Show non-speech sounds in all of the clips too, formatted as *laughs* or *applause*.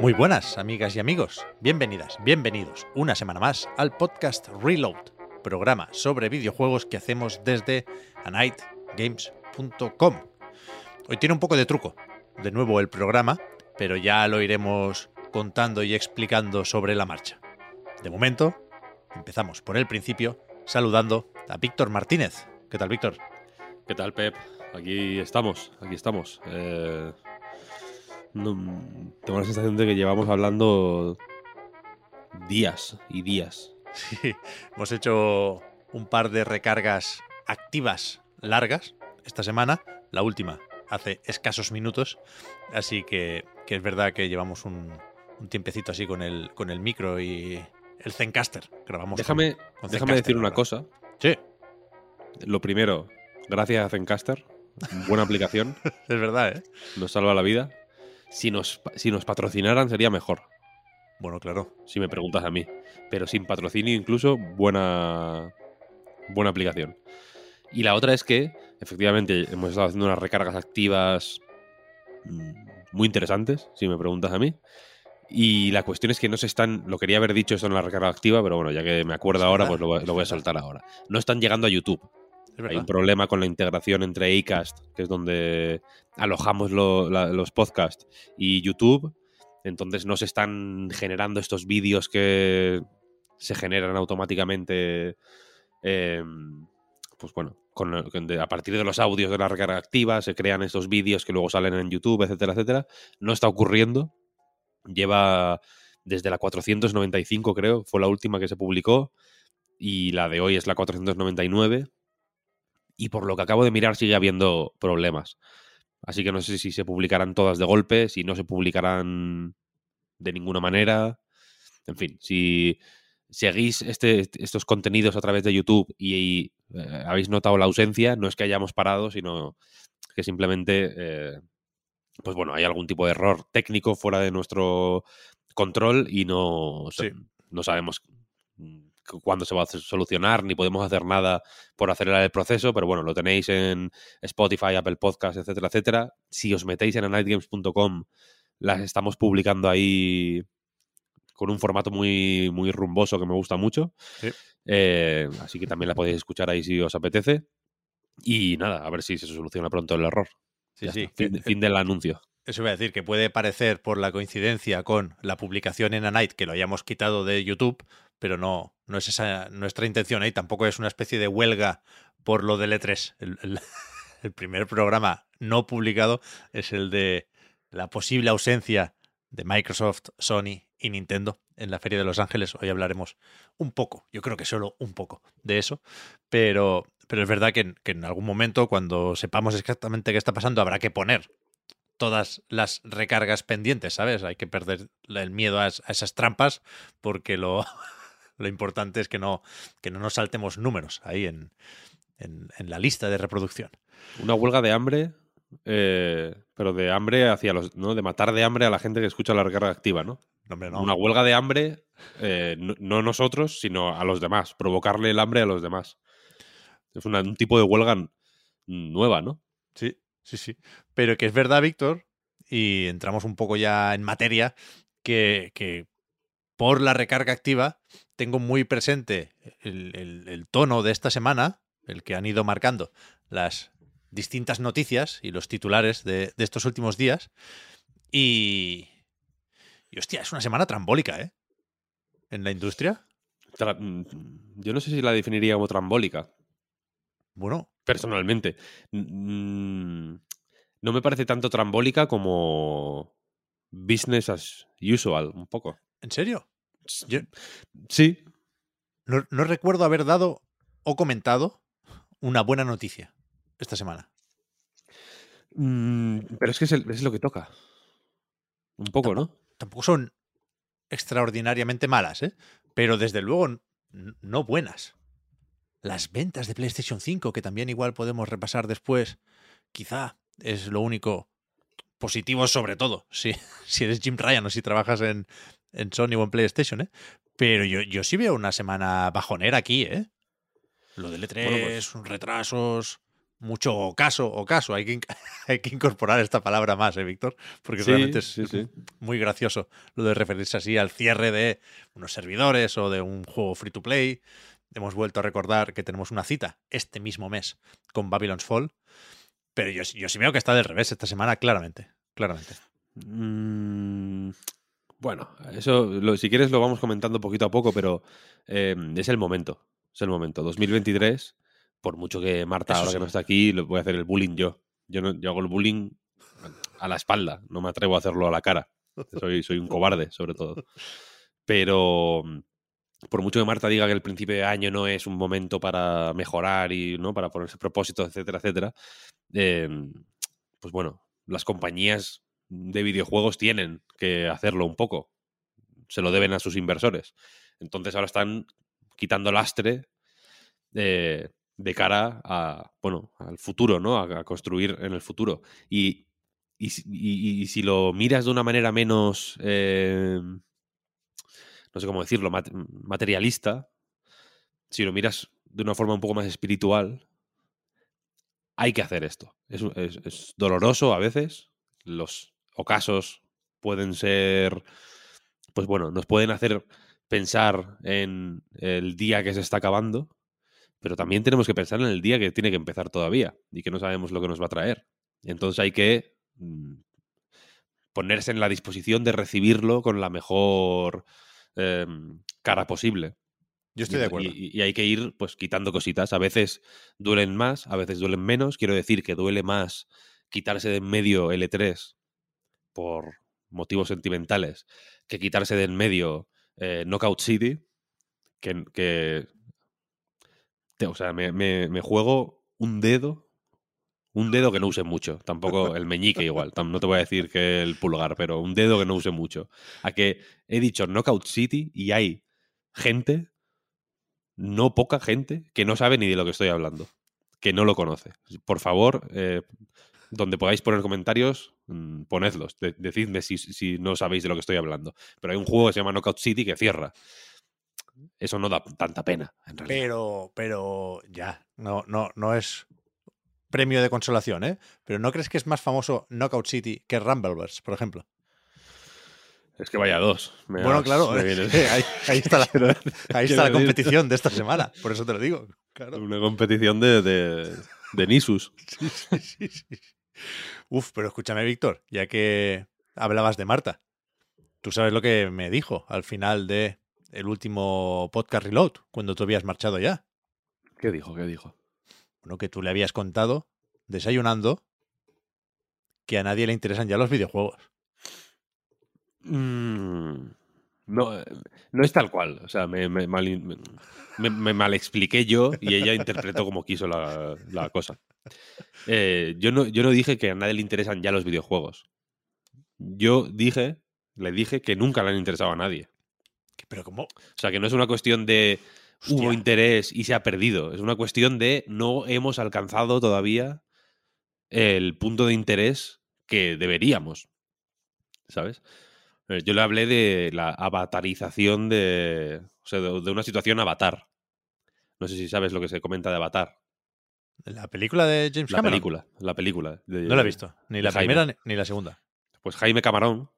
Muy buenas, amigas y amigos. Bienvenidas, bienvenidos una semana más al podcast Reload, programa sobre videojuegos que hacemos desde anightgames.com. Hoy tiene un poco de truco, de nuevo el programa, pero ya lo iremos contando y explicando sobre la marcha. De momento, empezamos por el principio saludando a Víctor Martínez. ¿Qué tal, Víctor? ¿Qué tal, Pep? Aquí estamos, aquí estamos. Eh, no, tengo la sensación de que llevamos hablando días y días. Sí, hemos hecho un par de recargas activas largas esta semana, la última hace escasos minutos, así que, que es verdad que llevamos un, un, tiempecito así con el, con el micro y el Zencaster. Grabamos déjame con, con déjame decir una cosa. Sí. Lo primero, gracias a Zencaster, buena aplicación. *laughs* es verdad, ¿eh? Nos salva la vida. Si nos, si nos patrocinaran sería mejor. Bueno, claro. Si me preguntas a mí. Pero sin patrocinio incluso, buena, buena aplicación. Y la otra es que, efectivamente, hemos estado haciendo unas recargas activas muy interesantes, si me preguntas a mí. Y la cuestión es que no se están, lo quería haber dicho esto en la recarga activa, pero bueno, ya que me acuerdo ahora, pues lo, lo voy a soltar ahora. No están llegando a YouTube. Hay un problema con la integración entre Acast, que es donde alojamos lo, la, los podcasts, y YouTube. Entonces no se están generando estos vídeos que se generan automáticamente. Eh, pues bueno, con, a partir de los audios de la recarga activa, se crean estos vídeos que luego salen en YouTube, etcétera, etcétera. No está ocurriendo. Lleva desde la 495, creo, fue la última que se publicó. Y la de hoy es la 499 y por lo que acabo de mirar sigue habiendo problemas. Así que no sé si se publicarán todas de golpe, si no se publicarán de ninguna manera. En fin, si seguís este, estos contenidos a través de YouTube y, y eh, habéis notado la ausencia, no es que hayamos parado, sino que simplemente, eh, pues bueno, hay algún tipo de error técnico fuera de nuestro control y no, Sí. no sabemos cuándo se va a solucionar, ni podemos hacer nada por acelerar el proceso, pero bueno, lo tenéis en Spotify, Apple Podcasts, etcétera, etcétera. Si os metéis en anightgames.com, las estamos publicando ahí con un formato muy, muy rumboso que me gusta mucho. Sí. Eh, así que también la podéis escuchar ahí si os apetece. Y nada, a ver si se soluciona pronto el error. Sí, sí. Fin, fin del anuncio. Eso iba a decir que puede parecer por la coincidencia con la publicación en Anite que lo hayamos quitado de YouTube, pero no, no es esa nuestra intención ahí. Tampoco es una especie de huelga por lo del E3. El, *laughs* el, primer programa no publicado es el de la posible ausencia de Microsoft, Sony y Nintendo en la Feria de Los Ángeles. Hoy hablaremos un poco, yo creo que solo un poco de eso, pero, pero es verdad que, que en algún momento, cuando sepamos exactamente qué está pasando, habrá que poner todas las recargas pendientes, ¿sabes? Hay que perder el miedo a esas trampas porque lo, *laughs* lo, importante es que no, que no nos saltemos números ahí en, en, en la lista de reproducción. Una huelga de hambre, eh, pero de hambre hacia los. ¿no? De matar de hambre a la gente que escucha la recarga activa, ¿no? Hombre, no. Una huelga de hambre, eh, no, no, nosotros, sino a los demás. Provocarle el hambre a los demás. Es una, un tipo de huelga nueva, ¿no? Sí, sí, sí. Pero que es verdad, Víctor, y entramos un poco ya en materia, que, que por la recarga activa tengo muy presente el, el, el, tono de esta semana, el que han ido marcando las distintas noticias y los titulares de, de estos últimos días. Y, y, hostia, es una semana trambólica, ¿eh? En la industria. Tra Yo no sé si la definiría como trambólica. Bueno. Personalmente. Mm, No me parece tanto trambólica como business as usual, un poco. ¿En serio? Yo Sí, no, no recuerdo haber dado o comentado una buena noticia esta semana. Mm, pero es que es, el- es lo que toca. Un poco, ¿no? Tampoco son extraordinariamente malas, ¿eh? Pero desde luego no buenas. Las ventas de PlayStation 5, que también igual podemos repasar después, quizá es lo único positivo sobre todo, si, *laughs* si eres Jim Ryan o si trabajas en, en Sony o en PlayStation, ¿eh? Pero yo, yo sí veo una semana bajonera aquí, ¿eh? Lo del E3, Bueno, pues- retrasos, mucho ocaso, ocaso. Hay que, *laughs* hay que incorporar esta palabra más, ¿eh, Víctor? Porque Sí, realmente es sí, sí. muy gracioso lo de referirse así al cierre de unos servidores o de un juego free to play. Hemos vuelto a recordar que tenemos una cita este mismo mes con Babylon's Fall. Pero yo, sí- yo sí veo que está del revés esta semana, claramente. Claramente. Mm, bueno, eso, lo- si quieres, lo vamos comentando poquito a poco, pero eh, es el momento. Es el momento. 2023, por mucho que Marta, Eso ahora sí. que no está aquí, lo voy a hacer el bullying yo. Yo, no, yo hago el bullying a la espalda, no me atrevo a hacerlo a la cara. Soy, soy un cobarde, sobre todo. Pero por mucho que Marta diga que el principio de año no es un momento para mejorar y no para ponerse propósitos, etcétera, etcétera, eh, pues bueno, las compañías de videojuegos tienen que hacerlo un poco. Se lo deben a sus inversores. Entonces ahora están quitando lastre eh, de cara a, bueno, al futuro, ¿no? A, construir en el futuro. Y, y, y- si lo miras de una manera menos, eh, no sé cómo decirlo, mat- materialista, si lo miras de una forma un poco más espiritual, hay que hacer esto. Es, es- es doloroso a veces. Los ocasos pueden ser, pues bueno, nos pueden hacer pensar en el día que se está acabando, pero también tenemos que pensar en el día que tiene que empezar todavía y que no sabemos lo que nos va a traer. Entonces hay que mm, ponerse en la disposición de recibirlo con la mejor em, cara posible. Yo estoy de acuerdo. Y, y hay que ir pues quitando cositas. A veces duelen más, a veces duelen menos. Quiero decir que duele más quitarse de en medio el E3 por motivos sentimentales que quitarse de en medio eh, Knockout City. Que, te- o sea, me, me- juego un dedo. Un dedo que no use mucho. Tampoco el meñique igual. No te voy a decir que el pulgar, pero un dedo que no use mucho. A que he dicho Knockout City y hay gente no poca gente que no sabe ni de lo que estoy hablando, que no lo conoce. Por favor, eh, donde podáis poner comentarios, mm, ponedlos. De- decidme si, si no sabéis de lo que estoy hablando. Pero hay un juego que se llama Knockout City que cierra. Eso no da tanta pena, en realidad. Pero, pero ya, no, no, no es premio de consolación, ¿eh? Pero ¿no crees que es más famoso Knockout City que Rumbleverse, por ejemplo? Es que vaya dos. Me bueno, has- claro, me ahí, ahí está la, *laughs* ahí está la competición de esta semana, *laughs* por eso te lo digo. Claro. Una competición de, de, de Nisus. *laughs* Sí, sí, sí. Uf, pero escúchame, Víctor, ya que hablabas de Marta, tú sabes lo que me dijo al final de el último podcast Reload, cuando tú habías marchado ya. ¿Qué dijo? ¿Qué dijo? Bueno, que tú le habías contado, desayunando, que a nadie le interesan ya los videojuegos. Mm, no, eh, no es tal cual. O sea, me, me, mal, me, me malexpliqué yo y ella interpretó como quiso la, la cosa. Eh, yo, no, yo no dije que a nadie le interesan ya los videojuegos. Yo dije, le dije que nunca le han interesado a nadie. Pero ¿cómo? O sea, que no es una cuestión de hubo interés y se ha perdido. Es una cuestión de no hemos alcanzado todavía el punto de interés que deberíamos. ¿Sabes? Eh, Yo le hablé de la avatarización de. O sea, de, de una situación avatar. No sé si sabes lo que se comenta de Avatar. ¿La película de James La Cameron? película. La película. de- No la he visto, ni la primera ni- ni la segunda. Pues Jaime Camarón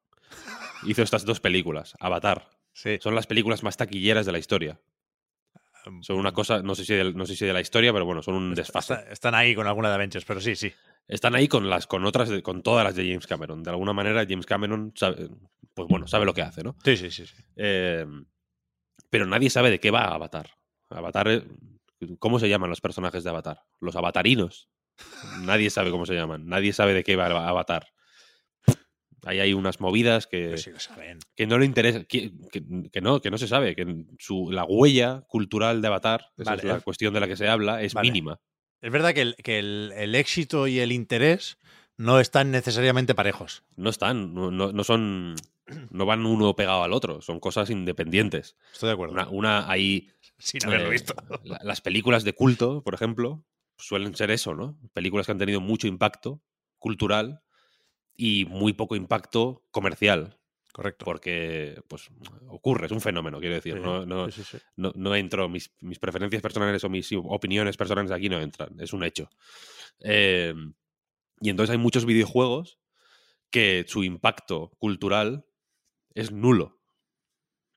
hizo estas dos películas. Avatar. Sí. Son las películas más taquilleras de la historia. Son una cosa, no sé si de, no sé si de la historia, pero bueno, son un desfase. Está- están ahí con alguna de Avengers, pero sí, sí. Están ahí con las, con otras, con todas las de James Cameron. De alguna manera, James Cameron sabe, pues bueno, sabe lo que hace, ¿no? Sí, sí, sí. sí. Eh, pero nadie sabe de qué va Avatar. Avatar, eh, ¿cómo se llaman los personajes de Avatar? Los avatarinos. Nadie sabe cómo se llaman. Nadie sabe de qué va Avatar. Ahí hay unas movidas que, sí saben. que no le interesa, que, que- que no, que no se sabe, que su, la huella cultural de Avatar, esa Vale. es la cuestión de la que se habla, es Vale. mínima. Es verdad que, el, que el, el éxito y el interés no están necesariamente parejos. No están, no, no- son, no van uno pegado al otro, son cosas independientes. Estoy de acuerdo. Una, una hay sin haberlo eh, visto. la- las películas de culto, por ejemplo, suelen ser eso, ¿no? Películas que han tenido mucho impacto cultural y muy poco impacto comercial, Correcto. porque pues ocurre, es un fenómeno, quiero decir. Sí, No, no, sí, sí, sí. no, no entro, mis, mis preferencias personales o mis opiniones personales aquí no entran, es un hecho. Eh, y entonces hay muchos videojuegos que su impacto cultural es nulo,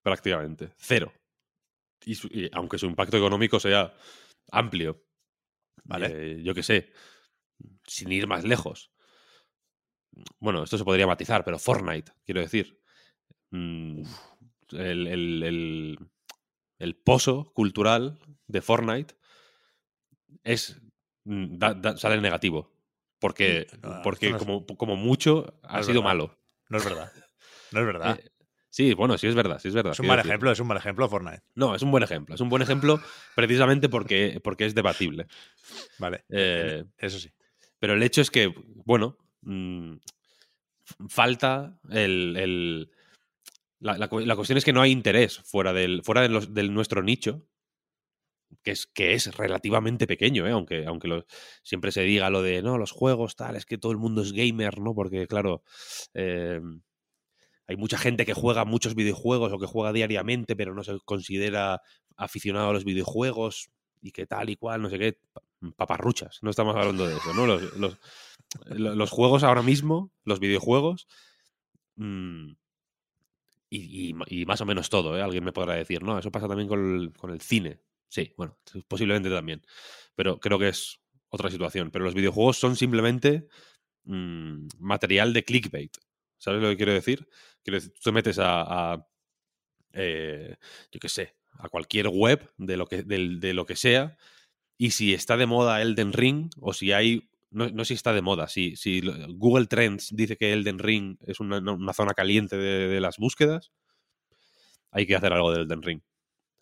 prácticamente, cero. Y, su- y aunque su impacto económico sea amplio, Vale. eh, yo qué sé, sin ir más lejos. Bueno, esto se podría matizar, pero Fortnite, quiero decir. Mm, el, el- el- el pozo cultural de Fortnite es mm, da- da- sale negativo. Porque, no, porque esto no es- como, como mucho ha sido verdad. malo. No es verdad. No es verdad. Eh, sí, bueno, sí es verdad, sí es verdad. es un mal decir. ejemplo, es un mal ejemplo Fortnite. No, es un buen ejemplo. Es un buen ejemplo precisamente porque, porque es debatible. Vale. Eh, Eso sí. Pero el hecho es que, bueno, mm, falta el. el- la, la cu- la cuestión es que no hay interés fuera del, fuera de los- del nuestro nicho, que es, que es relativamente pequeño, ¿eh? aunque, aunque siempre se diga lo de no, los juegos, tal, es que todo el mundo es gamer, ¿no? Porque, claro, eh, hay mucha gente que juega muchos videojuegos o que juega diariamente, pero no se considera aficionado a los videojuegos y que tal y cual, no sé qué. pa- Paparruchas, no estamos hablando de eso, ¿no? Los, los- lo- los juegos ahora mismo, los videojuegos, mm, y, más o menos todo, ¿eh? Alguien me podrá decir, no, eso pasa también con el, con el cine. Sí, bueno, posiblemente también. Pero creo que es otra situación. Pero los videojuegos son simplemente mm, material de clickbait. ¿Sabes lo que quiero decir? Quiero decir, tú te metes a, eh, yo qué sé, a cualquier web de lo que, de lo que sea, y si está de moda Elden Ring, o si hay, no, no si está de moda, si, si Google Trends dice que Elden Ring es una, una zona caliente de, de las búsquedas, hay que hacer algo de Elden Ring.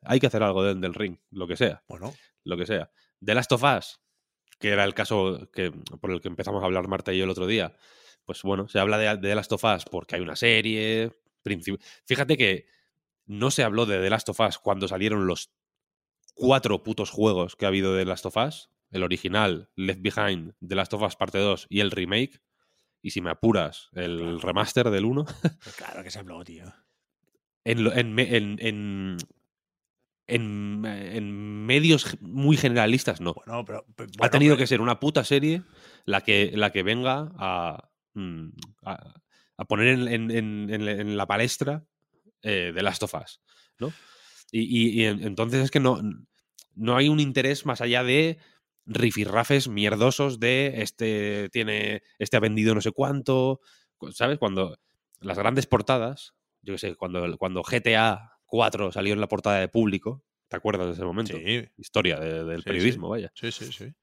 Hay que hacer algo de Elden Ring, lo que sea Bueno, lo que sea. The Last of Us, que era el caso que, por el que empezamos a hablar Marta y yo el otro día, pues bueno, se habla de, de The Last of Us porque hay una serie. Fíjate que no se habló de The Last of Us cuando salieron los cuatro putos juegos que ha habido de The Last of Us. El original, Left Behind, The Last of Us parte 2 y el remake. Y si me apuras, el remaster del 1. pues claro que se habló, tío. *laughs* en, en, en, en, medios muy generalistas, no. Bueno, pero. pe- ha tenido pero- que ser una puta serie la que, la que venga a, mm, a, a poner en, en- en- en la- palestra eh, de Last of Us, ¿no? Y, y- y en- entonces es que no, no hay un interés más allá de rifirrafes mierdosos de este tiene este ha vendido no sé cuánto, cu- ¿sabes? Cuando las grandes portadas, yo qué sé, cuando, cuando GTA 4 salió en la portada de público, ¿te acuerdas de ese momento? Sí, Historia de- del Sí, sí. periodismo, vaya sí, sí, sí.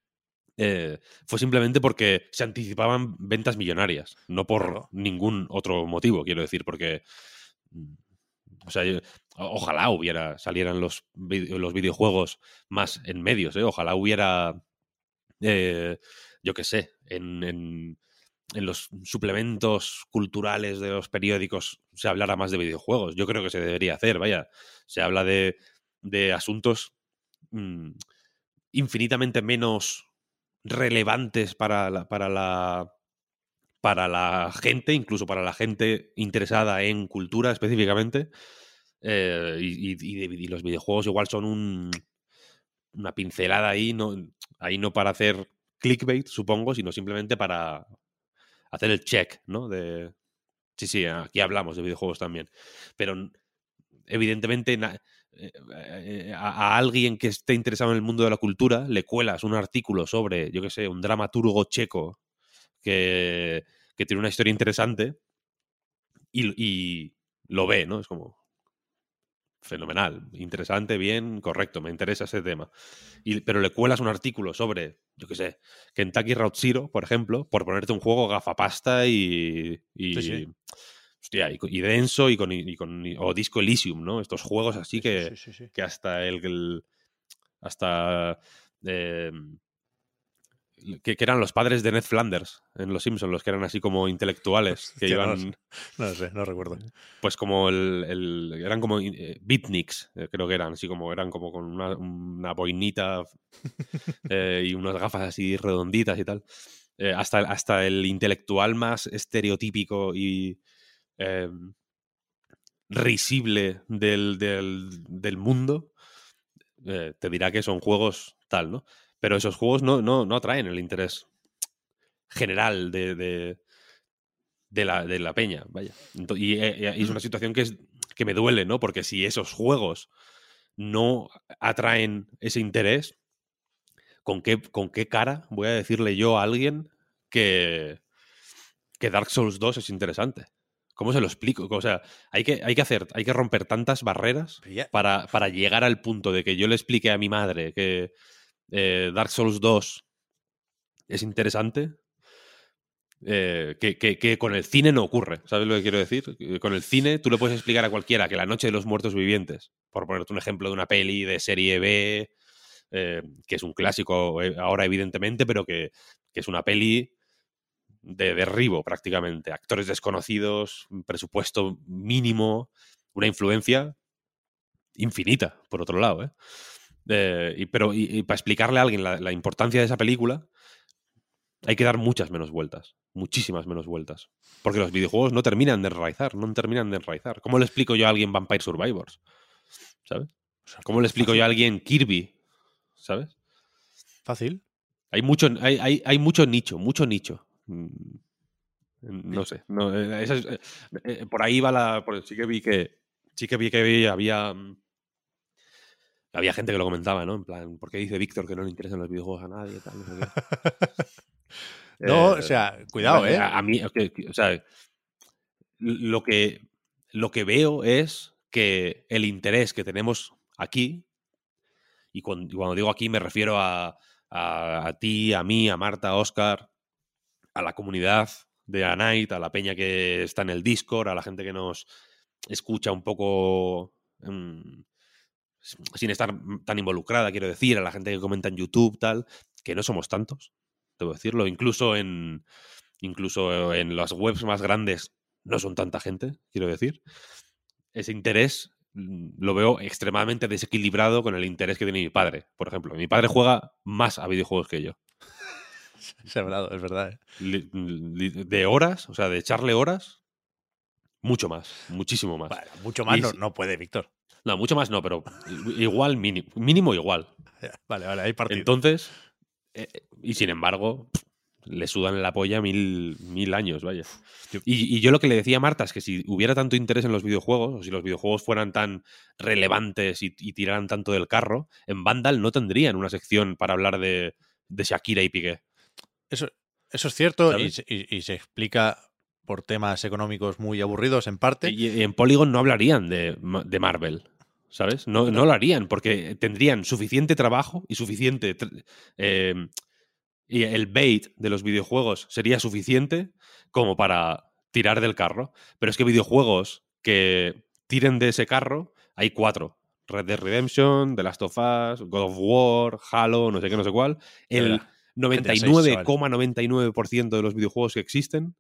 eh, fue simplemente porque se anticipaban ventas millonarias, no por Claro. ningún otro motivo, quiero decir, porque. mm, O sea, ojalá hubiera, salieran los, los videojuegos más en medios, ¿eh? Ojalá hubiera, eh, yo qué sé, en, en- en los suplementos culturales de los periódicos se hablara más de videojuegos. Yo creo que se debería hacer, vaya. Se habla de, de asuntos mm, infinitamente menos relevantes para la, para la para la gente, incluso para la gente interesada en cultura específicamente. eh, y, y- los videojuegos igual son un, una pincelada ahí, no, ahí no para hacer clickbait, supongo, sino simplemente para hacer el check, ¿no? De, sí, sí, aquí hablamos de videojuegos también. Pero evidentemente na- eh, eh, a, alguien que esté interesado en el mundo de la cultura le cuelas un artículo sobre, yo qué sé, un dramaturgo checo que, tiene una historia interesante y lo ve, ¿no? Es como. Fenomenal, interesante, bien, correcto, me interesa ese tema. Y, pero le cuelas un artículo sobre, yo qué sé, Kentucky Route Zero, por ejemplo, por ponerte un juego gafapasta y. y Sí, sí. hostia, y, denso y con, y con- o Disco Elysium, ¿no? Estos juegos así que, sí. que hasta el, el- hasta eh, que, que eran los padres de Ned Flanders en Los Simpsons, los que eran así como intelectuales, *laughs* que no iban sé. No sé, no recuerdo. pues como el, el- eran como eh, beatniks, eh, creo que eran, así como eran como con una, una boinita *laughs* eh, y unas gafas así redonditas y tal. Eh, hasta, hasta el intelectual más estereotípico y eh, risible del, del- del mundo te dirá que son juegos tal, ¿no? Pero esos juegos no, no, no atraen el interés general de, de, de la, de la peña, vaya. Y, eh, y es una situación que, es, que me duele, ¿no? Porque si esos juegos no atraen ese interés, ¿con qué, ¿con qué cara voy a decirle yo a alguien que, que Dark Souls 2 es interesante? ¿Cómo se lo explico? O sea, hay que, hay que hacer, hay que romper tantas barreras para, para llegar al punto de que yo le explique a mi madre que eh, Dark Souls 2 es interesante, eh, que, que- con el cine no ocurre. ¿Sabes lo que quiero decir? Con el cine tú le puedes explicar a cualquiera que La Noche de los Muertos Vivientes, por ponerte un ejemplo de una peli de serie B, eh, que es un clásico ahora evidentemente, pero que, que es una peli de derribo prácticamente. Actores desconocidos, presupuesto mínimo, una influencia infinita, por otro lado. ¿eh? Eh, y, pero y, y para explicarle a alguien la, la importancia de esa película, hay que dar muchas menos vueltas, muchísimas menos vueltas. Porque los videojuegos no terminan de enraizar, no terminan de enraizar. ¿Cómo le explico yo a alguien Vampire Survivors? ¿Sabes? ¿Cómo le explico yo a alguien Kirby? ¿Sabes? Fácil. Hay mucho, hay, hay, hay mucho nicho, mucho nicho. Mm, No sé. no, eh, esa es- eh, por ahí va la. por- sí que vi que. Sí que vi que había- había. gente que lo comentaba, ¿no? En plan, ¿por qué dice Víctor que no le interesan los videojuegos a nadie? Tal, no sé qué? *laughs* No, Eh, o sea, cuidado, ¿eh? A, a mí, o sea, lo que, lo que veo es que el interés que tenemos aquí, y cuando, y cuando digo aquí me refiero a, a- a ti, a mí, a Marta, a Oscar, a la comunidad de A Night, a la peña que está en el Discord, a la gente que nos escucha un poco mm, sin estar tan involucrada, quiero decir, a la gente que comenta en YouTube, tal, que no somos tantos, debo decirlo, incluso en incluso en las webs más grandes no son tanta gente, quiero decir. Ese interés mm, lo veo extremadamente desequilibrado con el interés que tiene mi padre, por ejemplo. Mi padre juega más a videojuegos que yo. *laughs* Se ha hablado, es verdad. ¿eh? De horas, o sea, de echarle horas, mucho más, muchísimo más. Bueno, mucho más Y no, no puede, Víctor. No, mucho más no, pero igual, mínimo, mínimo igual. *laughs* Vale, vale, hay partido. Entonces, eh, y sin embargo, le sudan la polla mil, mil años, vaya. Y, y yo lo que le decía a Marta es que si hubiera tanto interés en los videojuegos, o si los videojuegos fueran tan relevantes y, y tiraran tanto del carro, en Vandal no tendrían una sección para hablar de, de Shakira y Piqué. Eso, eso es cierto y se explica por temas económicos muy aburridos en parte. Y, y en Polygon no hablarían de, de Marvel, ¿sabes? No, no lo harían porque tendrían suficiente trabajo y suficiente... eh, y el bait de los videojuegos sería suficiente como para tirar del carro. Pero es que videojuegos que tiren de ese carro, hay cuatro. Red Dead Redemption, The Last of Us, God of War, Halo, no sé qué, no sé cuál. El verá. GTA seis, chaval. 99,99% de los videojuegos que existen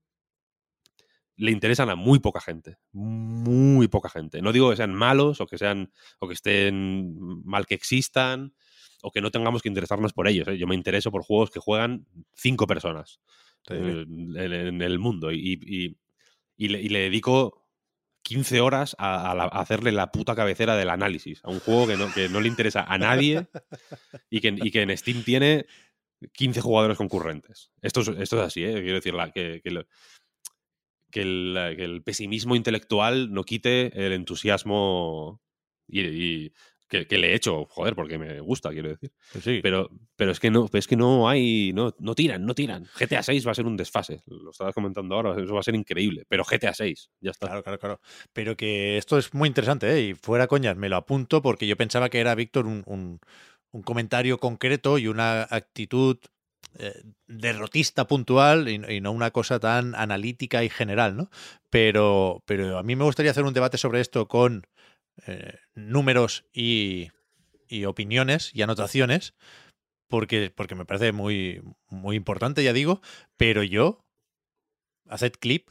le interesan a muy poca gente. Muy poca gente. No digo que sean malos o que sean o que estén mal que existan o que no tengamos que interesarnos por ellos. ¿eh? Yo me intereso por juegos que juegan cinco personas eh, en, en el mundo y, y- y le, y le dedico 15 horas a, a la- a hacerle la puta cabecera del análisis a un juego que no, que no le interesa a nadie y que, y que en Steam tiene 15 jugadores concurrentes. Esto es, esto es así, ¿eh? quiero decir, la- que, que lo- que el, que el pesimismo intelectual no quite el entusiasmo y, y que, que le he hecho, joder, porque me gusta, quiero decir. Pues sí. Pero, pero es que no, es que no hay, no, no tiran, no tiran. GTA 6 va a ser un desfase. Lo estabas comentando ahora, eso va a ser increíble. Pero GTA 6, ya está. Claro, claro, claro. Pero que esto es muy interesante, ¿eh? Y fuera coñas, me lo apunto porque yo pensaba que era, Víctor, un, un- un comentario concreto y una actitud derrotista puntual y, no una cosa tan analítica y general, ¿no? Pero, pero a mí me gustaría hacer un debate sobre esto con eh, números y, y opiniones y anotaciones, porque, porque me parece muy, muy importante, ya digo, pero yo, haced clip,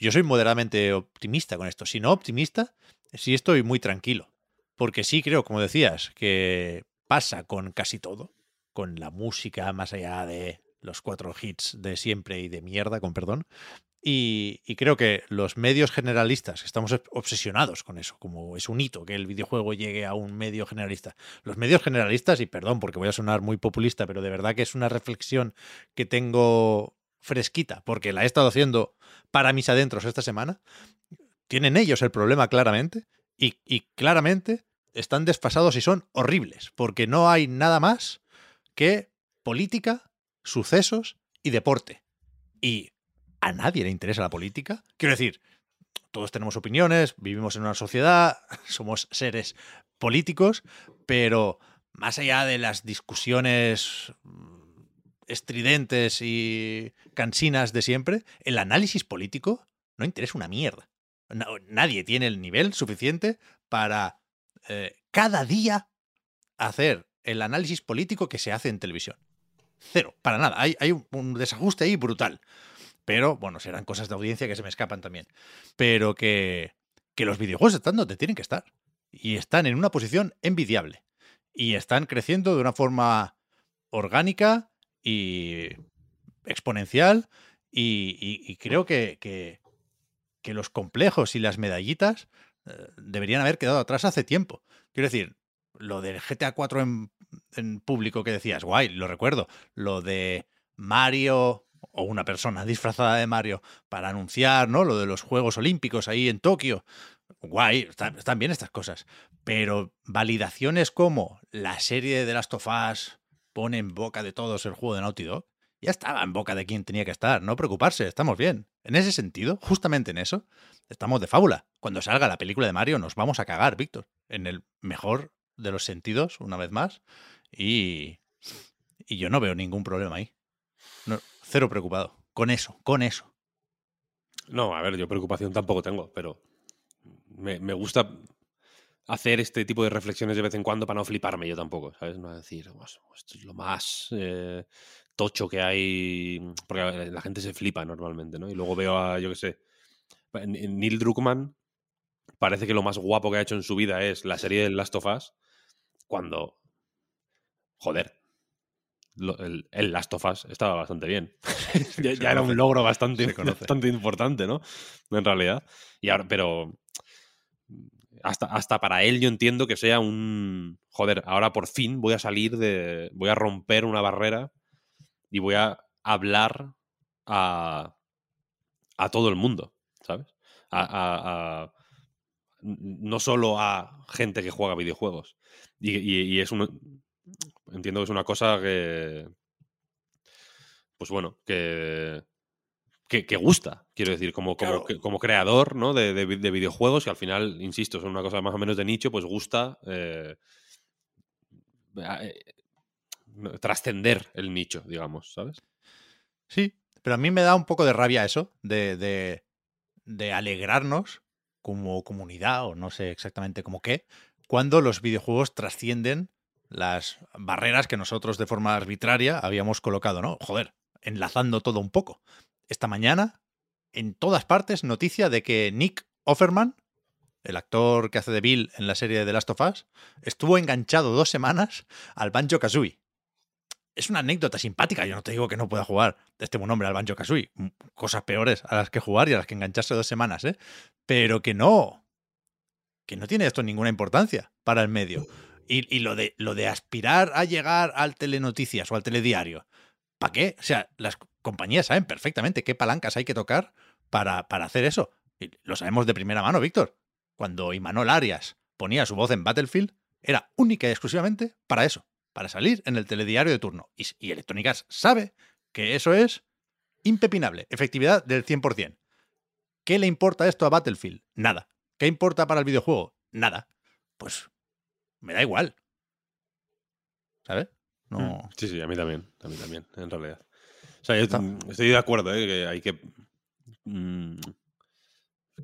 yo soy moderadamente optimista con esto. Si no optimista, sí estoy muy tranquilo. Porque sí creo, como decías, que pasa con casi todo. Con la música, más allá de los cuatro hits de siempre y de mierda, con perdón. Y, creo que los medios generalistas, estamos obsesionados con eso, como es un hito que el videojuego llegue a un medio generalista. Los medios generalistas, y perdón porque voy a sonar muy populista, pero de verdad que es una reflexión que tengo fresquita, porque la he estado haciendo para mis adentros esta semana, tienen ellos el problema claramente y, y claramente están desfasados y son horribles, porque no hay nada más que política, sucesos y deporte. Y a nadie le interesa la política. Quiero decir, todos tenemos opiniones, vivimos en una sociedad, *laughs* somos seres políticos, pero más allá de las discusiones estridentes y cansinas de siempre, el análisis político no interesa una mierda. Nadie tiene el nivel suficiente para eh, cada día hacer el análisis político que se hace en televisión. Cero, para nada. Hay, hay un, desajuste ahí brutal. Pero, bueno, serán cosas de audiencia que se me escapan también. Pero que, que los videojuegos están donde tienen que estar. Y están en una posición envidiable. Y están creciendo de una forma orgánica y exponencial. Y, creo que, que- que los complejos y las medallitas eh, deberían haber quedado atrás hace tiempo. Quiero decir, lo del GTA 4 en, público que decías, guay, lo recuerdo. Lo de Mario o una persona disfrazada de Mario para anunciar, ¿no? Lo de los Juegos Olímpicos ahí en Tokio. Guay, están, están bien estas cosas. Pero validaciones como la serie de Last of Us pone en boca de todos el juego de Naughty Dog, ya estaba en boca de quien tenía que estar. No preocuparse, estamos bien. En ese sentido, justamente en eso, estamos de fábula. Cuando salga la película de Mario nos vamos a cagar, Víctor. En el mejor de los sentidos, una vez más. Y, y yo no veo ningún problema ahí. No, cero preocupado. Con eso, con eso. No, a ver, yo preocupación tampoco tengo, pero me, me gusta hacer este tipo de reflexiones de vez en cuando para no fliparme yo tampoco, ¿sabes? No decir, "Pues, esto es lo más eh, tocho que hay, porque la gente se flipa normalmente, ¿no? Y luego veo a, yo qué sé, Neil Druckmann parece que lo más guapo que ha hecho en su vida es la serie de Last of Us, cuando, joder, lo- el, el Last of Us estaba bastante bien. *laughs* ya, era un logro bastante, importante, ¿no? En realidad. Y ahora, pero hasta, hasta para él yo entiendo que sea un... Joder, ahora por fin voy a salir de... Voy a romper una barrera y voy a hablar a, a todo el mundo, ¿sabes? A, a- a- no solo a gente que juega videojuegos. Y, y- y es un... Entiendo que es una cosa que... Pues bueno, que... Que, que gusta, quiero decir, como, como, Claro. que- como creador ¿no? de, de vi- de videojuegos, y al final, insisto, son una cosa más o menos de nicho, pues gusta eh, eh, trascender el nicho, digamos, ¿sabes? Sí, pero a mí me da un poco de rabia eso, de, de, de alegrarnos como comunidad, o no sé exactamente cómo qué, cuando los videojuegos trascienden las barreras que nosotros de forma arbitraria habíamos colocado, ¿no? Joder, enlazando todo un poco. Esta mañana, en todas partes, noticia de que Nick Offerman, el actor que hace de Bill en la serie de The Last of Us, estuvo enganchado dos semanas al Banjo Kazooie es una anécdota simpática. Yo no te digo que no pueda jugar este buen hombre al Banjo Kazooie. Cosas peores a las que jugar y a las que engancharse dos semanas, ¿eh? Pero que no. Que no tiene esto ninguna importancia para el medio. Y, lo, de, lo de aspirar a llegar al telenoticias o al telediario. ¿Para qué? O sea, las compañías saben perfectamente qué palancas hay que tocar para, para hacer eso. Lo sabemos de primera mano, Víctor. Cuando Imanol Arias ponía su voz en Battlefield, era única y exclusivamente para eso, para salir en el telediario de turno. Y, Arts sabe que eso es impepinable, efectividad del 100%. ¿Qué le importa esto a Battlefield? Nada. ¿Qué importa para el videojuego? Nada. Pues me da igual. ¿Sabes? No. Mm, Sí, sí, a mí también. A mí también, en realidad. O sea, yo estoy de acuerdo, ¿eh? que hay que mm,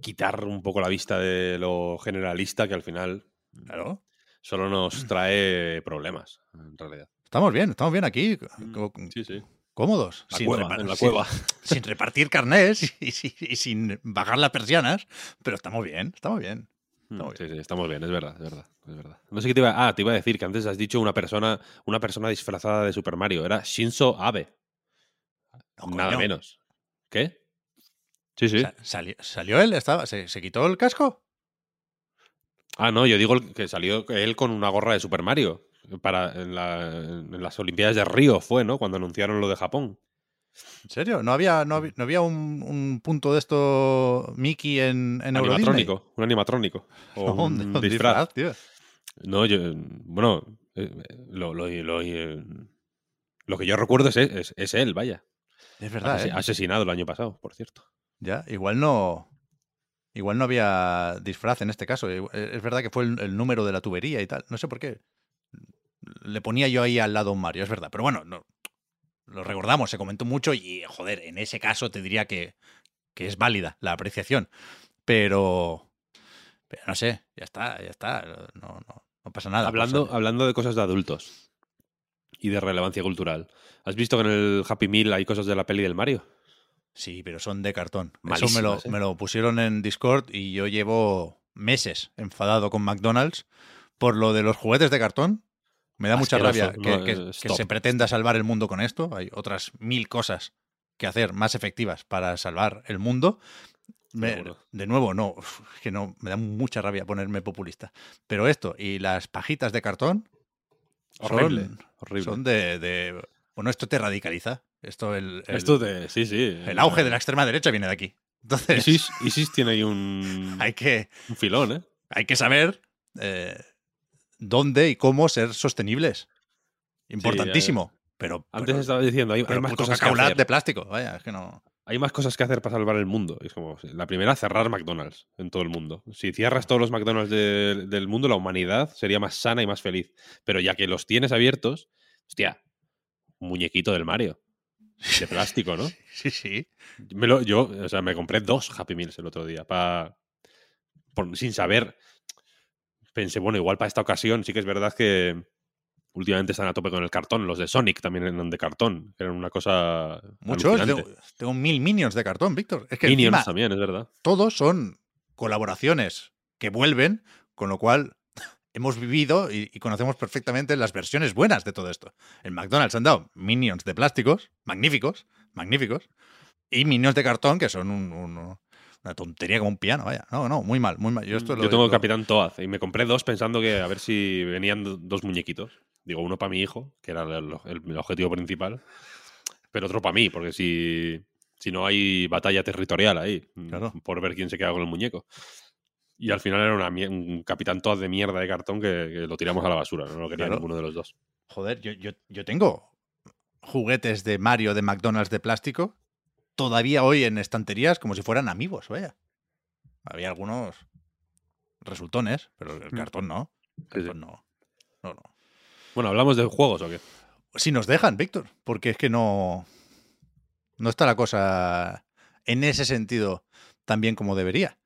quitar un poco la vista de lo generalista que al final Claro. Solo nos trae problemas, en realidad. Estamos bien, estamos bien aquí, co- Sí, sí. cómodos. La sin cueva, en la cueva. *laughs* sin repartir carnés y, sin- y sin bajar las persianas, pero estamos bien, estamos bien. Estamos Mm, Sí, sí, estamos bien, es verdad, es verdad, es verdad. No sé qué te iba Ah, te iba a decir que antes has dicho una persona, una persona disfrazada de Super Mario. Era Shinzo Abe. No, Nada menos. ¿Qué? Sí, sí. Sa- salió, salió él? Estaba, ¿se, se quitó el casco? Ah, no, yo digo que salió él con una gorra de Super Mario. Para, en, la- en las Olimpiadas de Río fue, ¿no? Cuando anunciaron lo de Japón. ¿En serio? ¿No había, no había, no había un, un punto de esto Mickey en, en Euro? Animatrónico, un animatrónico. O No, un un disfraz. tío. No, yo, bueno, eh, lo, lo, lo, eh, lo que yo recuerdo es, es, es él, vaya. Es verdad, ¿eh? Asesinado el año pasado, por cierto. Ya, igual no. Igual no había disfraz en este caso. Igual- Es verdad que fue el, el número de la tubería y tal. No sé por qué. Le ponía yo ahí al lado un Mario, es verdad. Pero bueno, no, lo recordamos, se comentó mucho y, joder, en ese caso te diría que, que es válida la apreciación. Pero. Pero no sé, ya está, ya está. No, no, no pasa nada. hablando, hablando de cosas de adultos y de relevancia cultural. ¿Has visto que en el Happy Meal hay cosas de la peli del Mario? Sí, pero son de cartón. Eso me lo, ¿eh? me lo pusieron en Discord y yo llevo meses enfadado con McDonald's por lo de los juguetes de cartón. Me da mucha rabia que, No, que- que stop. se pretenda salvar el mundo con esto. Hay otras mil cosas que hacer más efectivas para salvar el mundo. Me- de nuevo, no, que no, me da mucha rabia ponerme populista. Pero esto y las pajitas de cartón Horrible. son, horrible. son de, de- Bueno, esto te radicaliza. Esto, el, el- Esto de. Sí, sí. el auge de la extrema derecha viene de aquí. Entonces, ISIS, ISIS tiene ahí un, *laughs* hay que, un filón, ¿eh? hay que saber eh, dónde y cómo ser sostenibles. Importantísimo. pero Antes pero- estaba diciendo, hay, hay más cosas que hacer. de plástico. Vaya, es que no. Hay más cosas que hacer para salvar el mundo. Es como, la primera, cerrar McDonald's en todo el mundo. Si cierras todos los McDonald's de- del mundo, la humanidad sería más sana y más feliz. Pero ya que los tienes abiertos, hostia, un muñequito del Mario. De plástico, ¿no? *laughs* Sí, sí. Me lo- yo, o sea, me compré dos Happy Meals el otro día, para sin saber. Pensé, bueno, igual para esta ocasión sí que es verdad que últimamente están a tope con el cartón. Los de Sonic también eran de cartón, eran una cosa Muchos. Tengo, tengo mil minions de cartón, Víctor. Es que Minions encima también, es verdad. todos son colaboraciones que vuelven, con lo cual hemos vivido y, y conocemos perfectamente las versiones buenas de todo esto. En McDonald's han dado minions de plásticos, magníficos, magníficos, y minions de cartón que son un- un- una tontería como un piano, vaya. No, no, muy mal, muy mal. Yo, esto lo- Yo tengo el lo- Capitán Toad y me compré dos pensando que a ver si venían do- dos muñequitos. Digo, uno para mi hijo, que era el, el- el objetivo principal, pero otro para mí, porque si, si no hay batalla territorial ahí, mm, Claro. por ver quién se queda con el muñeco. Y al final era una un Capitán Toad de mierda de cartón que, que lo tiramos a la basura, no lo quería Claro. ninguno de los dos. Joder, yo, yo, yo tengo juguetes de Mario de McDonald's de plástico todavía hoy en estanterías como si fueran amigos, vaya. Había algunos resultones, pero el Mm. cartón no. El Sí, sí. cartón no. No, no. Bueno, ¿hablamos de juegos o qué? Si nos dejan, Víctor, porque es que no. No está la cosa en ese sentido tan bien como debería.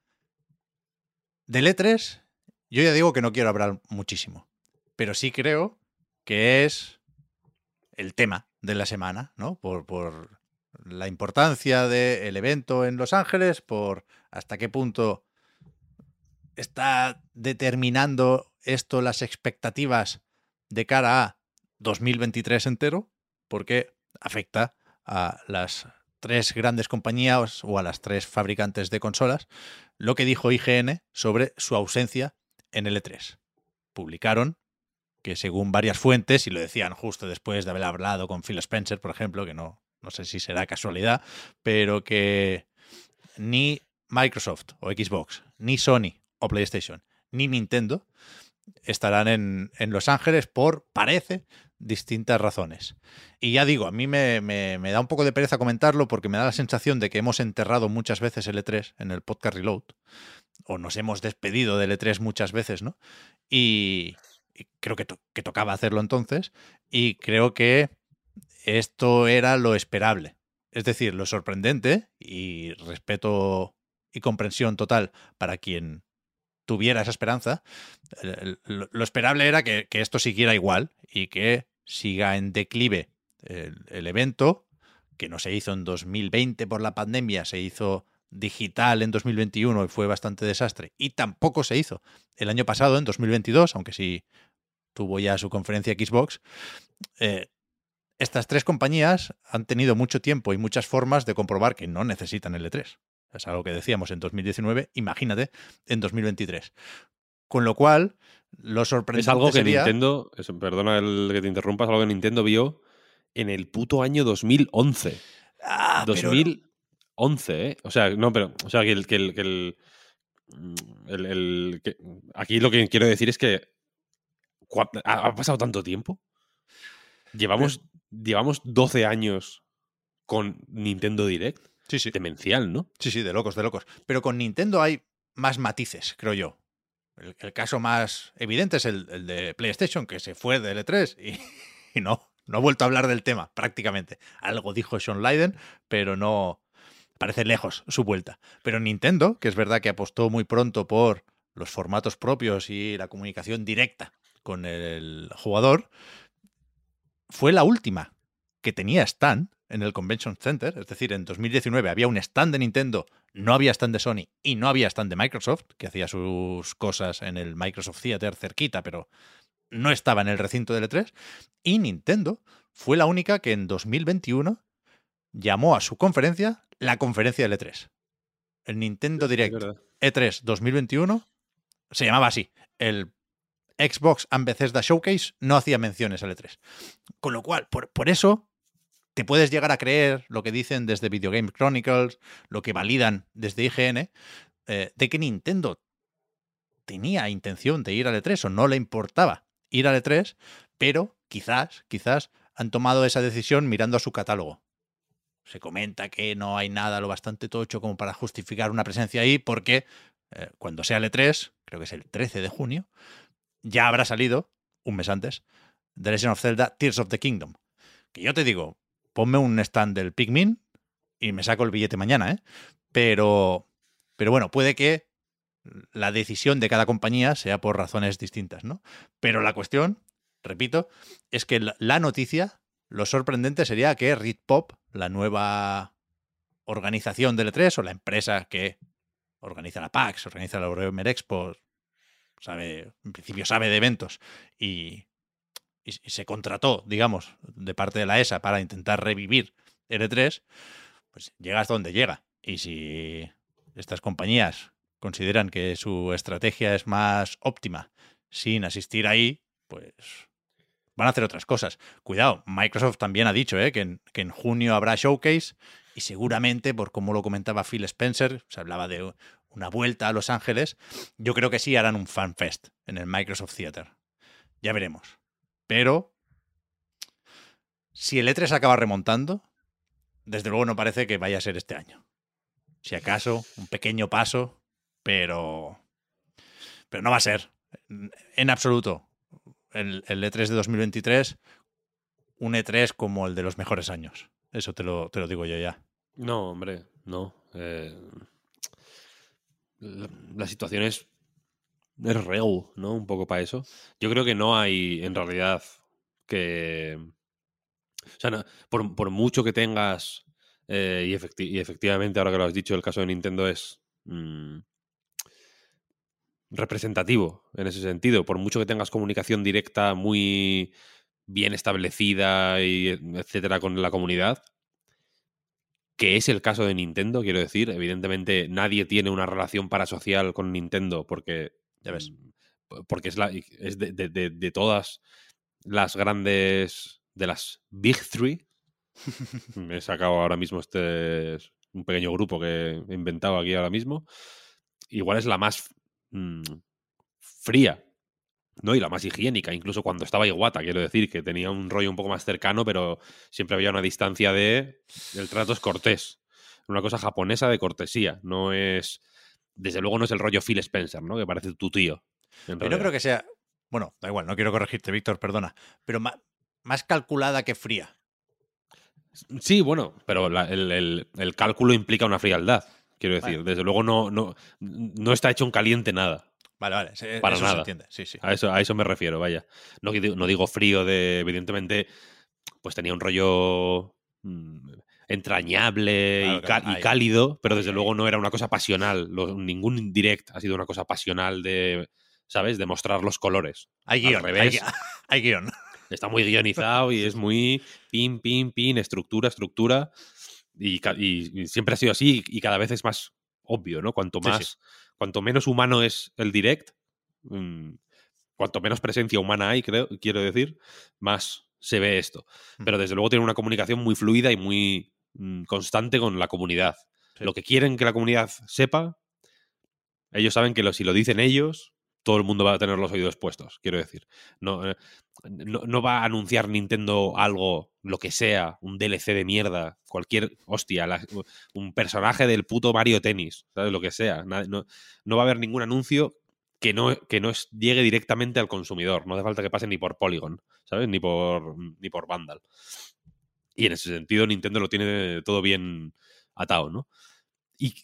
Del E3, yo ya digo que no quiero hablar muchísimo, pero sí creo que es el tema de la semana, ¿no? Por, por la importancia del evento en Los Ángeles, por hasta qué punto está determinando esto las expectativas de cara a 2023 entero, porque afecta a las tres grandes compañías o a las tres fabricantes de consolas, lo que dijo IGN sobre su ausencia en el E3. Publicaron que según varias fuentes, y lo decían justo después de haber hablado con Phil Spencer, por ejemplo, que no, no sé si será casualidad, pero que ni Microsoft o Xbox, ni Sony o PlayStation, ni Nintendo estarán en, en Los Ángeles por, parece, distintas razones. Y ya digo, a mí me, me, da un poco de pereza comentarlo porque me da la sensación de que hemos enterrado muchas veces el E3 en el podcast Reload, o nos hemos despedido del E3 muchas veces, ¿no? Y, creo que, que tocaba hacerlo entonces, y creo que esto era lo esperable. Es decir, lo sorprendente, y respeto y comprensión total para quien tuviera esa esperanza, lo esperable era que, que, esto siguiera igual y que siga en declive el, evento, que no se hizo en 2020 por la pandemia, se hizo digital en 2021 y fue bastante desastre, y tampoco se hizo el año pasado, en 2022, aunque sí tuvo ya su conferencia Xbox. Eh, estas tres compañías han tenido mucho tiempo y muchas formas de comprobar que no necesitan el E3. Es algo que decíamos en 2019, imagínate en 2023. Con lo cual, lo sorprendente Es algo que sería... Nintendo, es, perdona el que te interrumpa, es algo que Nintendo vio en el puto año 2011. Ah, 2011, pero... ¿eh? O sea, no, pero, o sea, que el, que el, que el, el, el que, aquí lo que quiero decir es que ha, ha pasado tanto tiempo. Llevamos, pero... llevamos 12 años con Nintendo Direct. Sí, sí. Demencial, ¿no? Sí, sí, de locos, de locos. Pero con Nintendo hay más matices, creo yo. El, caso más evidente es el, de PlayStation, que se fue del E3 y, *laughs* y, no, no ha vuelto a hablar del tema, prácticamente. Algo dijo Sean Leiden, pero no. Parece lejos su vuelta. Pero Nintendo, que es verdad que apostó muy pronto por los formatos propios y la comunicación directa con el jugador, fue la última que tenía stand en el Convention Center, es decir, en 2019 había un stand de Nintendo, no había stand de Sony y no había stand de Microsoft, que hacía sus cosas en el Microsoft Theater cerquita, pero no estaba en el recinto del E3, y Nintendo fue la única que en 2021 llamó a su conferencia la conferencia del E3. El Nintendo Direct E3 2021 se llamaba así. El Xbox and Bethesda Showcase no hacía menciones al E3. Con lo cual, por, por eso te puedes llegar a creer lo que dicen desde Video Game Chronicles, lo que validan desde IGN, eh, de que Nintendo tenía intención de ir al E3 o no le importaba ir al E3, pero quizás, quizás han tomado esa decisión mirando a su catálogo. Se comenta que no hay nada lo bastante tocho como para justificar una presencia ahí, porque eh, cuando sea el E3, creo que es el 13 de junio, ya habrá salido, un mes antes, The Legend of Zelda Tears of the Kingdom. Que yo te digo, ponme un stand del Pikmin y me saco el billete mañana, ¿eh? Pero, pero bueno, puede que la decisión de cada compañía sea por razones distintas, ¿no? Pero la cuestión, repito, es que la noticia, lo sorprendente sería que Reed Pop, la nueva organización del E3 o la empresa que organiza la PAX, organiza la Eurogamer Expo, sabe, en principio sabe de eventos y, y, se contrató, digamos, de parte de la ESA para intentar revivir R3, pues llega hasta donde llega. Y si estas compañías consideran que su estrategia es más óptima sin asistir ahí, pues van a hacer otras cosas. Cuidado, Microsoft también ha dicho ¿eh? que, en, que, en, junio habrá showcase y seguramente, por como lo comentaba Phil Spencer, se hablaba de una vuelta a Los Ángeles, yo creo que sí harán un fanfest en el Microsoft Theater. Ya veremos. Pero si el E3 acaba remontando, desde luego no parece que vaya a ser este año. Si acaso, un pequeño paso, pero. Pero no va a ser. En absoluto. El, el E3 de 2023, un E3 como el de los mejores años. Eso te lo, te lo digo yo ya. No, hombre, no. Eh, la, la situación es es real, ¿no? Un poco para eso. Yo creo que no hay, en realidad, que... O sea, por, por, mucho que tengas, eh, y, efecti y, efectivamente, ahora que lo has dicho, el caso de Nintendo es mmm, representativo en ese sentido. Por mucho que tengas comunicación directa muy bien establecida, y etcétera, con la comunidad, que es el caso de Nintendo, quiero decir. Evidentemente, nadie tiene una relación parasocial con Nintendo porque ya ves. Porque es, la, es de, de, de, de, todas las grandes. de las Big Three. *laughs* Me he sacado ahora mismo este. un pequeño grupo que he inventado aquí ahora mismo. Igual es la más mmm, fría ¿no? Y la más higiénica, incluso cuando estaba Iguata, quiero decir, que tenía un rollo un poco más cercano, pero siempre había una distancia de. El trato es cortés. Una cosa japonesa de cortesía. No es. Desde luego no es el rollo Phil Spencer, ¿no? Que parece tu tío. Yo no creo que sea. Bueno, da igual, no quiero corregirte, Víctor, perdona. Pero más, calculada que fría. Sí, bueno, pero el, cálculo implica una frialdad. Quiero decir, desde luego no, no, no está hecho un caliente nada. Vale, vale. Para nada. Se entiende. Sí, sí. A eso, a eso me refiero, vaya. No, no digo frío de, evidentemente, pues tenía un rollo mm, entrañable y, cálido, pero desde luego no era una cosa pasional. ningún direct ha sido una cosa pasional de, ¿sabes? De mostrar los colores. Hay guion. *laughs* Hay, guion. Está muy guionizado y es muy pin, pin, pin, estructura, estructura. Y, siempre ha sido así y cada vez es más obvio, ¿no? Cuanto más cuanto menos humano es el direct, mm, cuanto menos presencia humana hay, creo, quiero decir, más se ve esto. Pero desde luego tiene una comunicación muy fluida y muy mm, constante con la comunidad. Lo que quieren que la comunidad sepa, ellos saben que si lo dicen ellos, todo el mundo va a tener los oídos puestos, quiero decir. No, eh, no, va a anunciar Nintendo algo, lo que sea, un DLC de mierda, cualquier hostia, un personaje del puto Mario Tennis, ¿sabes? Lo que sea. No, va a haber ningún anuncio que no, que no llegue directamente al consumidor. No hace falta que pase ni por Polygon, ¿sabes? Ni por, ni por Vandal. Y en ese sentido, Nintendo lo tiene todo bien atado, ¿no? Y,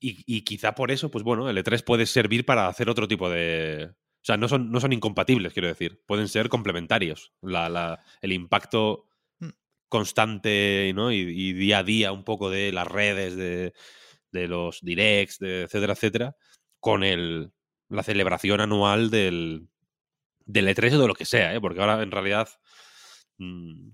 y, quizá por eso, pues bueno, el E3 puede servir para hacer otro tipo de. O sea, no son, no son incompatibles, quiero decir. Pueden ser complementarios. La, el impacto mm. constante ¿no? y, día a día un poco de las redes, de, de los directs, de etcétera, etcétera, con el, la celebración anual del, del E3 o de lo que sea, ¿eh? porque ahora en realidad. Mm,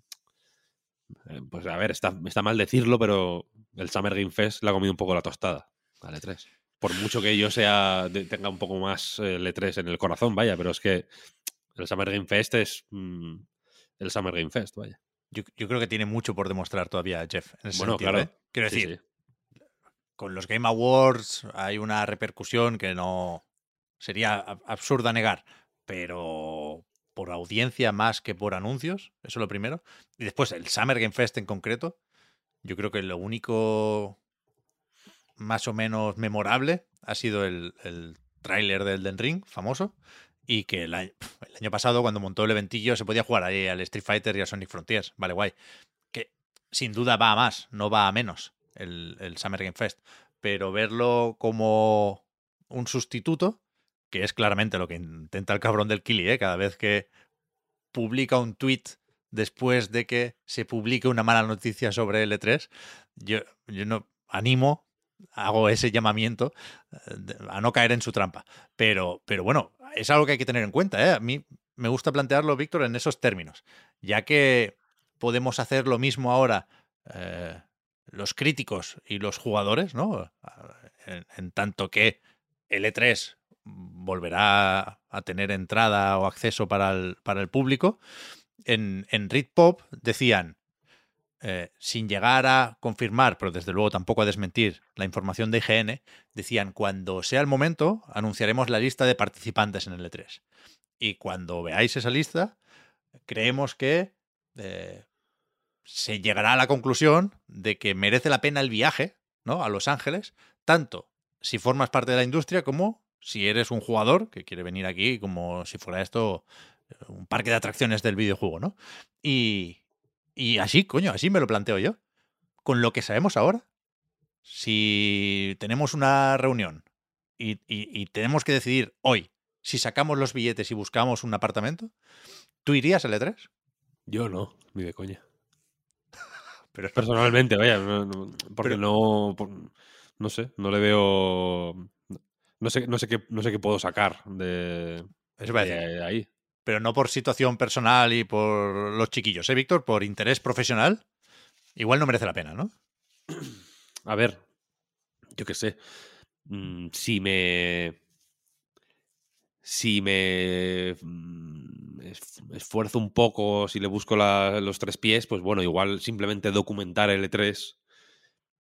pues a ver, está, está mal decirlo, pero el Summer Game Fest le ha comido un poco la tostada. Vale, 3. Por mucho que yo sea tenga un poco más el eh, E3 en el corazón, vaya, pero es que el Summer Game Fest es mm, el Summer Game Fest, vaya. Yo, creo que tiene mucho por demostrar todavía, Jeff. bueno, claro. ¿eh? Quiero decir, con los Game Awards hay una repercusión que no sería absurda negar, pero por audiencia más que por anuncios, eso es lo primero. Y después el Summer Game Fest en concreto, yo creo que lo único más o menos memorable ha sido el, el tráiler del Den Ring, famoso, y que el año, pasado, cuando montó el eventillo, se podía jugar ahí al Street Fighter y a Sonic Frontiers. Vale, guay. Que sin duda va a más, no va a menos el, el Summer Game Fest. Pero verlo como un sustituto, que es claramente lo que intenta el cabrón del Kili, ¿eh? cada vez que publica un tweet después de que se publique una mala noticia sobre L3, yo, yo no animo hago ese llamamiento eh, a no caer en su trampa. Pero, pero bueno, es algo que hay que tener en cuenta. ¿eh? A mí me gusta plantearlo, Víctor, en esos términos, ya que podemos hacer lo mismo ahora eh, los críticos y los jugadores, ¿no? En, tanto que el E3 volverá a tener entrada o acceso para el, para el público. En, en Pop decían, eh, sin llegar a confirmar, pero desde luego tampoco a desmentir la información de IGN, decían, cuando sea el momento, anunciaremos la lista de participantes en el E3. Y cuando veáis esa lista, creemos que eh, se llegará a la conclusión de que merece la pena el viaje ¿no? a Los Ángeles, tanto si formas parte de la industria como si eres un jugador que quiere venir aquí como si fuera esto eh, un parque de atracciones del videojuego, ¿no? Y, y así, coño, así me lo planteo yo. Con lo que sabemos ahora, si tenemos una reunión y, tenemos que decidir hoy si sacamos los billetes y buscamos un apartamento, ¿tú irías al E3? Yo no, ni de coña. *laughs* pero Personalmente, vaya, porque no, no sé, no le veo, no sé, no sé qué, no sé qué puedo sacar de, de ahí pero no por situación personal y por los chiquillos, ¿eh, Víctor? Por interés profesional, igual no merece la pena, ¿no? *clears throat* A ver, yo qué sé. Mm, si me. Si me mm, esfuerzo un poco, si le busco los tres pies, pues bueno, igual simplemente documentar el E3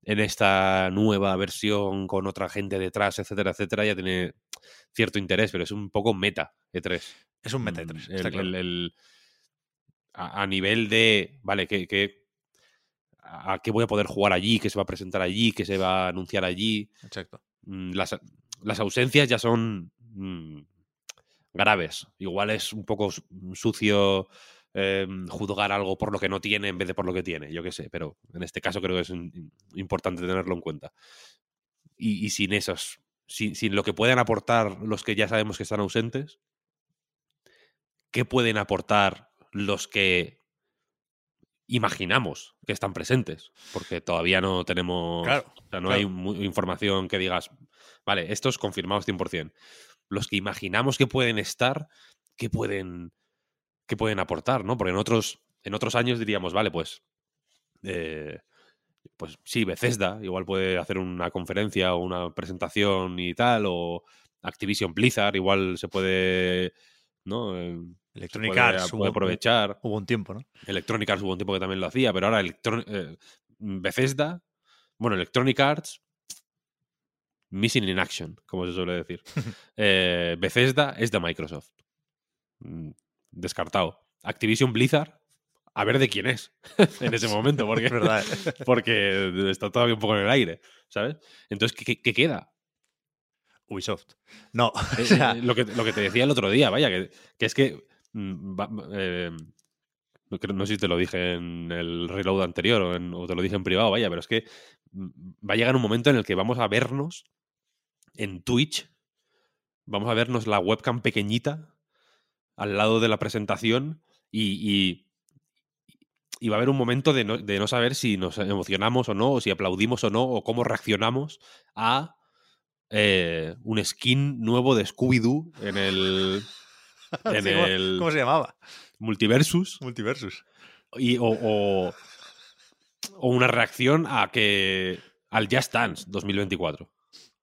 en esta nueva versión con otra gente detrás, etcétera, etcétera, ya tiene cierto interés, pero es un poco meta E3. Es un meta 3. Mm, está el- claro. el- el- a, a nivel de, vale, que, que- a, qué voy a poder jugar allí, qué se va a presentar allí, qué se va a anunciar allí. Exacto. Mm, Las, las ausencias ya son mm, graves. Igual es un poco su- sucio eh, juzgar algo por lo que no tiene en vez de por lo que tiene, yo qué sé, pero en este caso creo que es importante tenerlo en cuenta. Y, y sin esos, sin, sin lo que pueden aportar los que ya sabemos que están ausentes, ¿qué pueden aportar los que imaginamos que están presentes? Porque todavía no tenemos. Claro, o sea, no claro. hay información que digas, vale, estos confirmados 100%. Los que imaginamos que pueden estar, ¿qué pueden, qué pueden aportar? ¿no? Porque en otros, en otros años diríamos, vale, pues. eh, pues sí, Bethesda igual puede hacer una conferencia o una presentación y tal, o Activision Blizzard igual se puede, ¿no? Eh, Electronic puede, Arts puede aprovechar. Hubo un tiempo, ¿no? Electronic Arts hubo un tiempo que también lo hacía, pero ahora Electron- eh, Bethesda, bueno, Electronic Arts, missing in action, como se suele decir. *laughs* Eh, Bethesda es de Microsoft. Descartado. Activision Blizzard, a ver de quién es *laughs* en ese momento, porque, Es verdad. *laughs* porque está todavía un poco en el aire, ¿sabes? Entonces, ¿qué, queda? Ubisoft. No, *laughs* Eh, o sea, eh, lo, que, lo que te decía el otro día, vaya, que, que es que. mm, va- eh, no, creo- no sé si te lo dije en el reload anterior o, en- o te lo dije en privado, vaya, pero es que mm, va a llegar un momento en el que vamos a vernos en Twitch, vamos a vernos la webcam pequeñita al lado de la presentación y, y- y va a haber un momento de no, de no saber si nos emocionamos o no, o si aplaudimos o no, o cómo reaccionamos a eh, un skin nuevo de Scooby-Doo en el, *laughs* en sí, ¿cómo- el ¿cómo se llamaba? Multiversus Multiversus. y, o, o- o una reacción a que al Just Dance 2024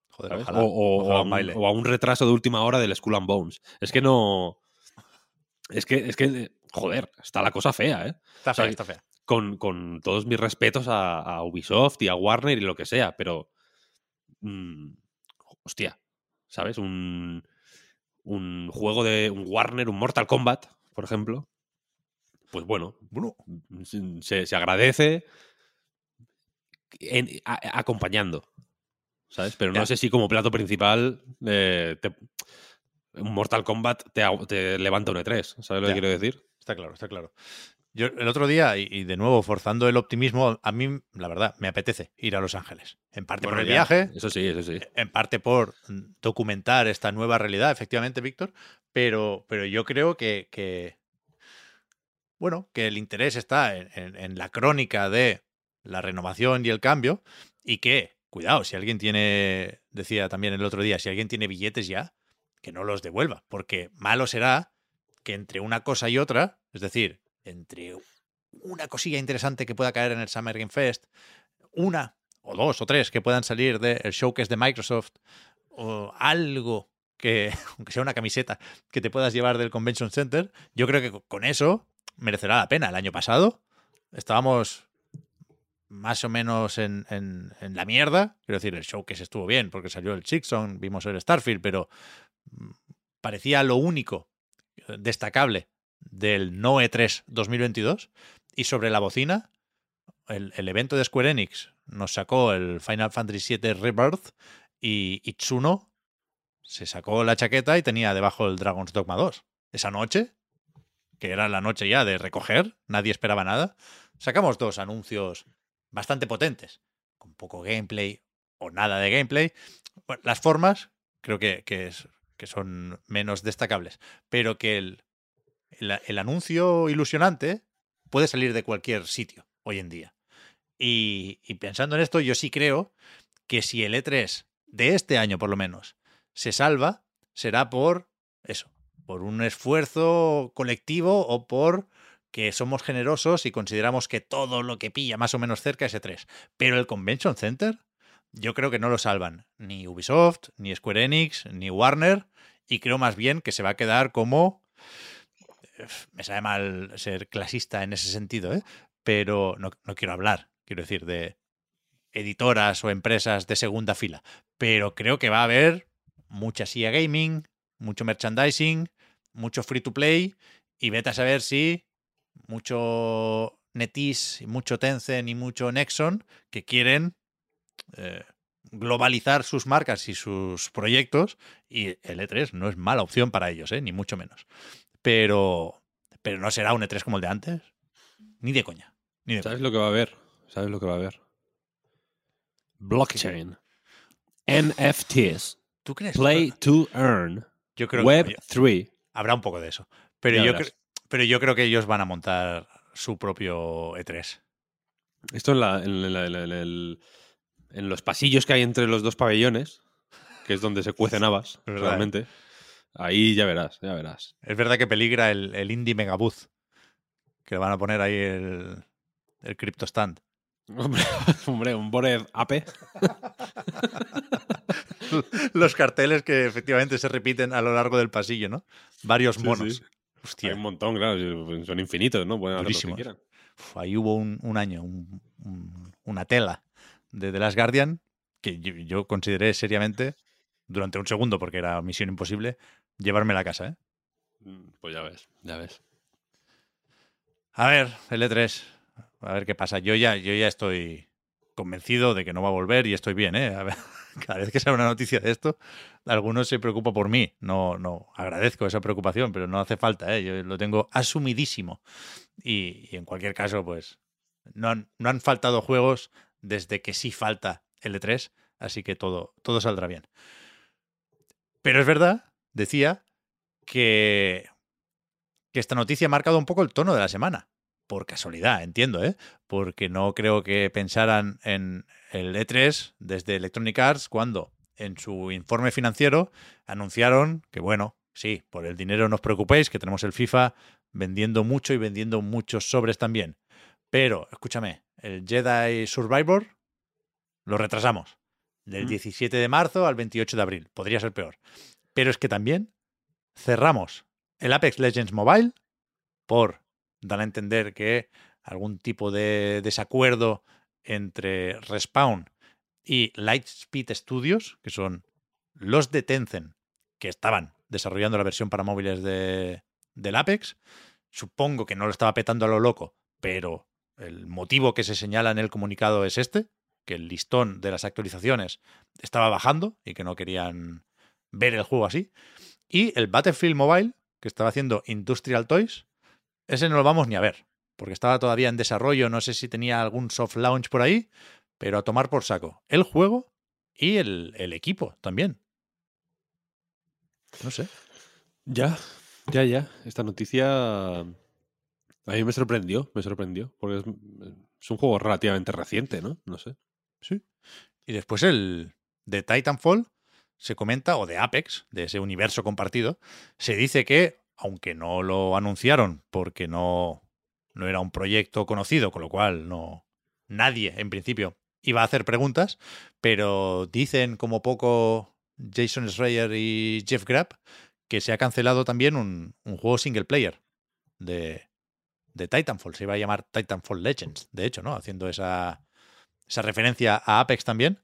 Joder, ojalá. o, o- ojalá o a un un, baile. o a un retraso de última hora del Skull and Bones es que no es que es que joder está la cosa fea ¿eh? Está o sea, fea, está fea. con, con todos mis respetos a, a Ubisoft y a Warner y lo que sea, pero. mm, hostia, ¿sabes? Un, un juego de un Warner, un Mortal Kombat, por ejemplo. Pues bueno, Bueno, se, se agradece en- a- acompañando, ¿sabes? Pero no Ya. sé si como plato principal eh, te- Mortal Kombat te, levanta un E3, ¿sabes lo Ya. que quiero decir? Está claro, está claro. Yo el otro día, y, y de nuevo forzando el optimismo, a mí, la verdad, me apetece ir a Los Ángeles. En parte por el ya, viaje, Eso sí, eso sí. en parte por mm, documentar esta nueva realidad, efectivamente, Víctor, pero, pero yo creo que, que, bueno, que el interés está en, en- en la crónica de la renovación y el cambio y que, cuidado, si alguien tiene, decía también el otro día, si alguien tiene billetes ya, que no los devuelva, porque malo será que entre una cosa y otra, es decir, entre una cosilla interesante que pueda caer en el Summer Game Fest, una o dos o tres que puedan salir del showcase de Microsoft o algo que, *laughs* aunque sea una camiseta, que te puedas llevar del Convention Center, yo creo que co- con eso merecerá la pena. El año pasado estábamos más o menos en, en- en la mierda. Quiero decir, el showcase estuvo bien porque salió el Sixon, vimos el Starfield, pero parecía lo único eh, destacable del no E E3 2022. Y sobre la bocina, el, el evento de Square Enix nos sacó el Final Fantasy VII Rebirth y Itsuno se sacó la chaqueta y tenía debajo el Dragon's Dogma 2. Esa noche, que era la noche ya de recoger, nadie esperaba nada, sacamos dos anuncios bastante potentes, con poco gameplay o nada de gameplay. Las formas creo que, que, es- que son menos destacables, pero que el, el- anuncio ilusionante puede salir de cualquier sitio hoy en día. Y, y pensando en esto, yo sí creo que si el E3 de este año, por lo menos, se salva, será por eso, por un esfuerzo colectivo o por que somos generosos y consideramos que todo lo que pilla más o menos cerca es E3. Pero el Convention Center, yo creo que no lo salvan ni Ubisoft, ni Square Enix, ni Warner, y creo más bien que se va a quedar como... Me sabe mal ser clasista en ese sentido, ¿eh? pero no, no quiero hablar, quiero decir, de editoras o empresas de segunda fila. Pero creo que va a haber mucha SIA Gaming, mucho merchandising, mucho free to play y vete a saber si mucho NetEase, y mucho Tencent y mucho Nexon que quieren eh, globalizar sus marcas y sus proyectos y el E3 no es mala opción para ellos, ¿eh? ni mucho menos. Pero, pero no será un E3 como el de antes, ni de coña. Ni de ¿Sabes coña. lo que va a haber? ¿Sabes lo que va a haber? Blockchain. NFTs. ¿Tú crees? Play to earn. Yo creo Web 3. habrá un poco de eso. Pero yo, verás. cre- pero yo creo que ellos van a montar su propio E E3. Esto en, la- en la- en la- en el- en los pasillos que hay entre los dos pabellones, que es donde se cuecen *laughs* habas, realmente. Ahí ya verás, ya verás. Es verdad que peligra el, el Indie Megabooth, que le van a poner ahí el, el Crypto Stand. Hombre, *laughs* hombre un Bored Ape. *laughs* Los carteles que efectivamente se repiten a lo largo del pasillo, ¿no? Varios monos. sí. Hostia, Hay un montón, claro. Son infinitos, ¿no? Pueden hacer lo que quieran. uf, ahí hubo un, un año, un- un- una tela de The Last Guardian que yo, yo consideré seriamente, durante un segundo, porque era misión imposible, llevarme a la casa, ¿eh? Mm, Pues ya ves, ya ves. A ver, L3, a ver qué pasa. Yo ya, yo ya estoy convencido de que no va a volver y estoy bien, ¿eh? A ver, *laughs* cada vez que sale una noticia de esto, algunos se preocupa por mí. No, no, agradezco esa preocupación, pero no hace falta, ¿eh? Yo lo tengo asumidísimo. Y, y en cualquier caso, pues, no han, no han faltado juegos desde que sí falta L3, así que todo, todo saldrá bien. Pero es verdad, decía, que que esta noticia ha marcado un poco el tono de la semana. Por casualidad, entiendo, ¿eh? Porque no creo que pensaran en el E3 desde Electronic Arts cuando en su informe financiero anunciaron que, bueno, sí, por el dinero no os preocupéis, que tenemos el FIFA vendiendo mucho y vendiendo muchos sobres también. Pero, escúchame, el Jedi Survivor lo retrasamos. Del Mm. 17 de marzo al 28 de abril. Podría ser peor. Pero es que también cerramos el Apex Legends Mobile por dar a entender que algún tipo de desacuerdo entre Respawn y Lightspeed Studios, que son los de Tencent que estaban desarrollando la versión para móviles de, del Apex. Supongo que no lo estaba petando a lo loco, pero el motivo que se señala en el comunicado es este, que el listón de las actualizaciones estaba bajando y que no querían ver el juego así. Y el Battlefield Mobile, que estaba haciendo Industrial Toys, ese no lo vamos ni a ver, porque estaba todavía en desarrollo, no sé si tenía algún soft launch por ahí, pero a tomar por saco. El juego y el, el equipo también. No sé. Ya, ya, ya. Esta noticia a mí me sorprendió, me sorprendió, porque es, un juego relativamente reciente, ¿no? No sé. Sí. Y después el de Titanfall se comenta, o de Apex, de ese universo compartido, se dice que, aunque no lo anunciaron porque no, no era un proyecto conocido, con lo cual no nadie en principio iba a hacer preguntas, pero dicen como poco Jason Schreier y Jeff Grapp que se ha cancelado también un, un juego single player de, de Titanfall. Se iba a llamar Titanfall Legends, de hecho, ¿no? Haciendo esa, esa referencia a Apex también.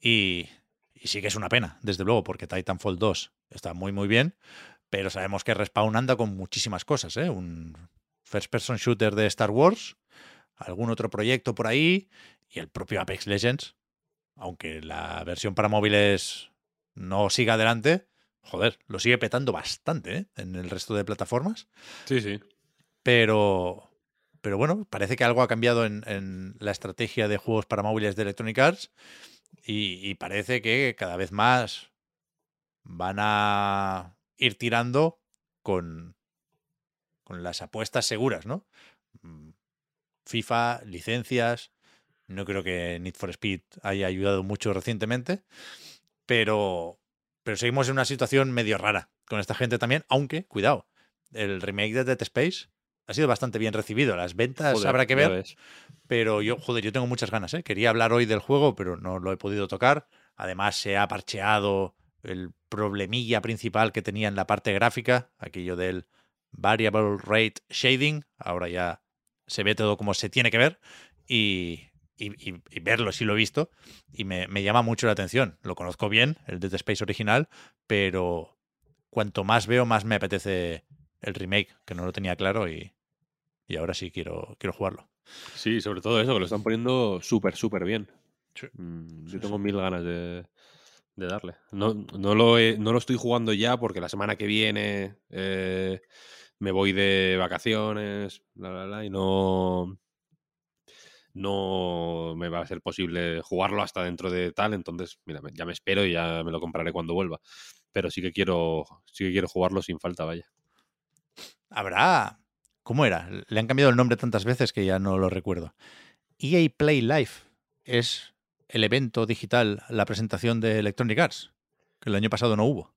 Y, sí que es una pena, desde luego, porque Titanfall 2 está muy, muy bien, pero sabemos que Respawn anda con muchísimas cosas, ¿eh? Un first-person shooter de Star Wars, algún otro proyecto por ahí, y el propio Apex Legends, aunque la versión para móviles no siga adelante, joder, lo sigue petando bastante ¿eh? en el resto de plataformas. Sí, sí. Pero, pero bueno, parece que algo ha cambiado en, la estrategia de juegos para móviles de Electronic Arts y, y parece que cada vez más van a ir tirando con, con las apuestas seguras, ¿no? Mm, FIFA, licencias. No creo que Need for Speed haya ayudado mucho recientemente, pero, pero seguimos en una situación medio rara con esta gente también, aunque, cuidado, el remake de Dead Space ha sido bastante bien recibido. Las ventas Joder, habrá que ver, pero yo, joder, yo tengo muchas ganas, ¿eh? Quería hablar hoy del juego, pero no lo he podido tocar. Además, se ha parcheado el problemilla principal que tenía en la parte gráfica, aquello del variable rate shading. Ahora ya se ve todo como se tiene que ver y, y- y- y verlo, sí lo he visto, y me, me llama mucho la atención. Lo conozco bien, el Dead Space original, pero, cuanto más veo, más me apetece el remake, que no lo tenía claro y, y ahora sí quiero, quiero jugarlo. Sí, sobre todo eso, que lo están poniendo súper, súper bien. Sí. Mm, Sí, Yo tengo sí. mil ganas de, de darle. No, no, lo he- no lo estoy jugando ya porque la semana que viene eh, me voy de vacaciones, bla, bla, bla, y no, no me va a ser posible jugarlo hasta dentro de tal. Entonces, mira, ya me espero y ya me lo compraré cuando vuelva. Pero sí que quiero, sí que quiero jugarlo sin falta, vaya. Habrá. ¿Cómo era? Le han cambiado el nombre tantas veces que ya no lo recuerdo. EA Play Live es el evento digital, la presentación de Electronic Arts, que el año pasado no hubo.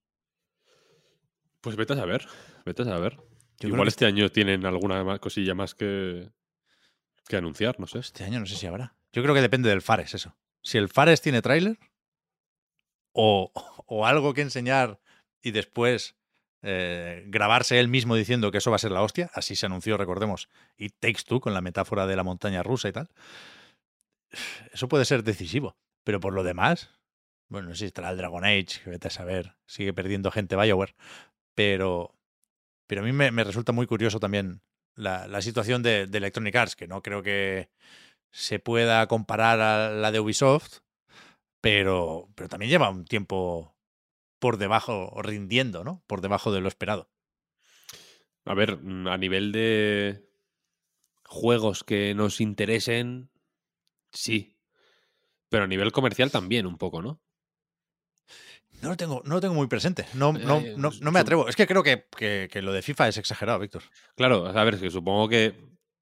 Pues vete a saber, vete a saber. Yo Igual que este año tienen alguna cosilla más que, que anunciar, no sé. Este año no sé si habrá. Yo creo que depende del Fares eso. Si el Fares tiene tráiler o, *laughs* o algo que enseñar y después eh, grabarse él mismo diciendo que eso va a ser la hostia, así se anunció, recordemos, y Takes Two con la metáfora de la montaña rusa y tal. Eso puede ser decisivo. Pero por lo demás, bueno, no sé si estará el Dragon Age, que vete a saber, sigue perdiendo gente BioWare, pero, pero a mí me, resulta muy curioso también la, la situación de, de Electronic Arts, que no creo que se pueda comparar a la de Ubisoft, pero, pero también lleva un tiempo por debajo, o rindiendo, ¿no? Por debajo de lo esperado. A ver, mm, a nivel de juegos que nos interesen, sí. Pero a nivel comercial también un poco, ¿no? No lo tengo, no lo tengo muy presente. No, no, Eh, no, no me atrevo. Es que creo que, que- que lo de FIFA es exagerado, Víctor. Claro, a ver, es que supongo que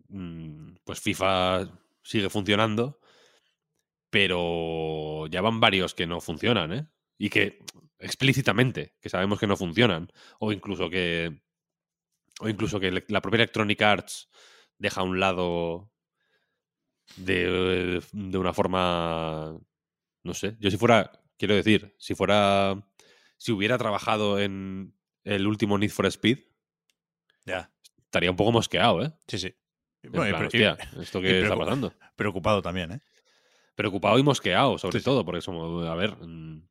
mm, pues FIFA sigue funcionando, pero ya van varios que no funcionan, ¿eh? Y que explícitamente, que sabemos que no funcionan, o incluso que o incluso que la propia Electronic Arts deja a un lado de, de una forma, no sé, yo si fuera, quiero decir, si fuera, si hubiera trabajado en el último Need for Speed, Ya. estaría un poco mosqueado, ¿eh? Sí, sí. Bueno, plan, pre- y hostia, ¿esto y qué está pasando? preocupado también, ¿eh? Preocupado y mosqueado, sobre Sí, sí. todo, porque es como, a ver, mm,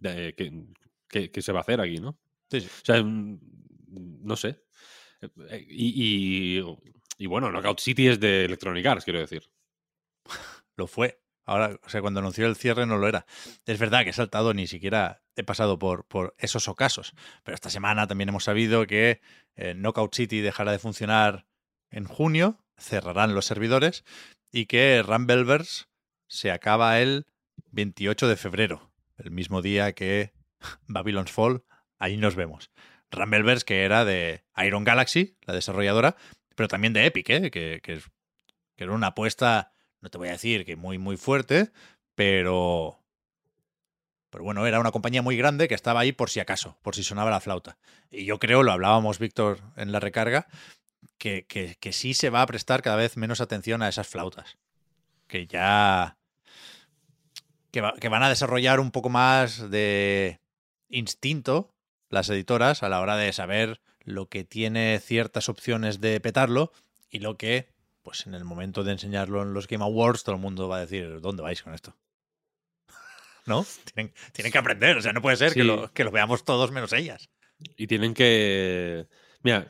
de- ¿qué, qué- qué se va a hacer aquí, no? Sí, sí. O sea, mm, no sé. Eh, Y, y, y bueno, Knockout City es de Electronic Arts, quiero decir. *laughs* Lo fue. Ahora, o sea, cuando anunció el cierre no lo era. Es verdad que he saltado, ni siquiera he pasado por, por esos ocasos. Pero esta semana también hemos sabido que eh, Knockout City dejará de funcionar en junio, cerrarán los servidores y que Rumbleverse se acaba el 28 de febrero, el mismo día que Babylon's Fall. Ahí nos vemos. Rumbleverse, que era de Iron Galaxy, la desarrolladora, pero también de Epic, ¿eh? que, que, que era una apuesta, no te voy a decir que muy, muy fuerte, pero. Pero bueno, era una compañía muy grande que estaba ahí por si acaso, por si sonaba la flauta. Y yo creo, lo hablábamos, Víctor, en la recarga, que, que, que sí se va a prestar cada vez menos atención a esas flautas. Que ya. Que, va- que van a desarrollar un poco más de instinto las editoras a la hora de saber lo que tiene ciertas opciones de petarlo y lo que, pues en el momento de enseñarlo en los Game Awards, todo el mundo va a decir, ¿dónde vais con esto? *laughs* ¿No? Tienen, tienen que aprender, o sea, no puede ser que, lo, que lo veamos todos menos ellas. Y tienen que. Mira,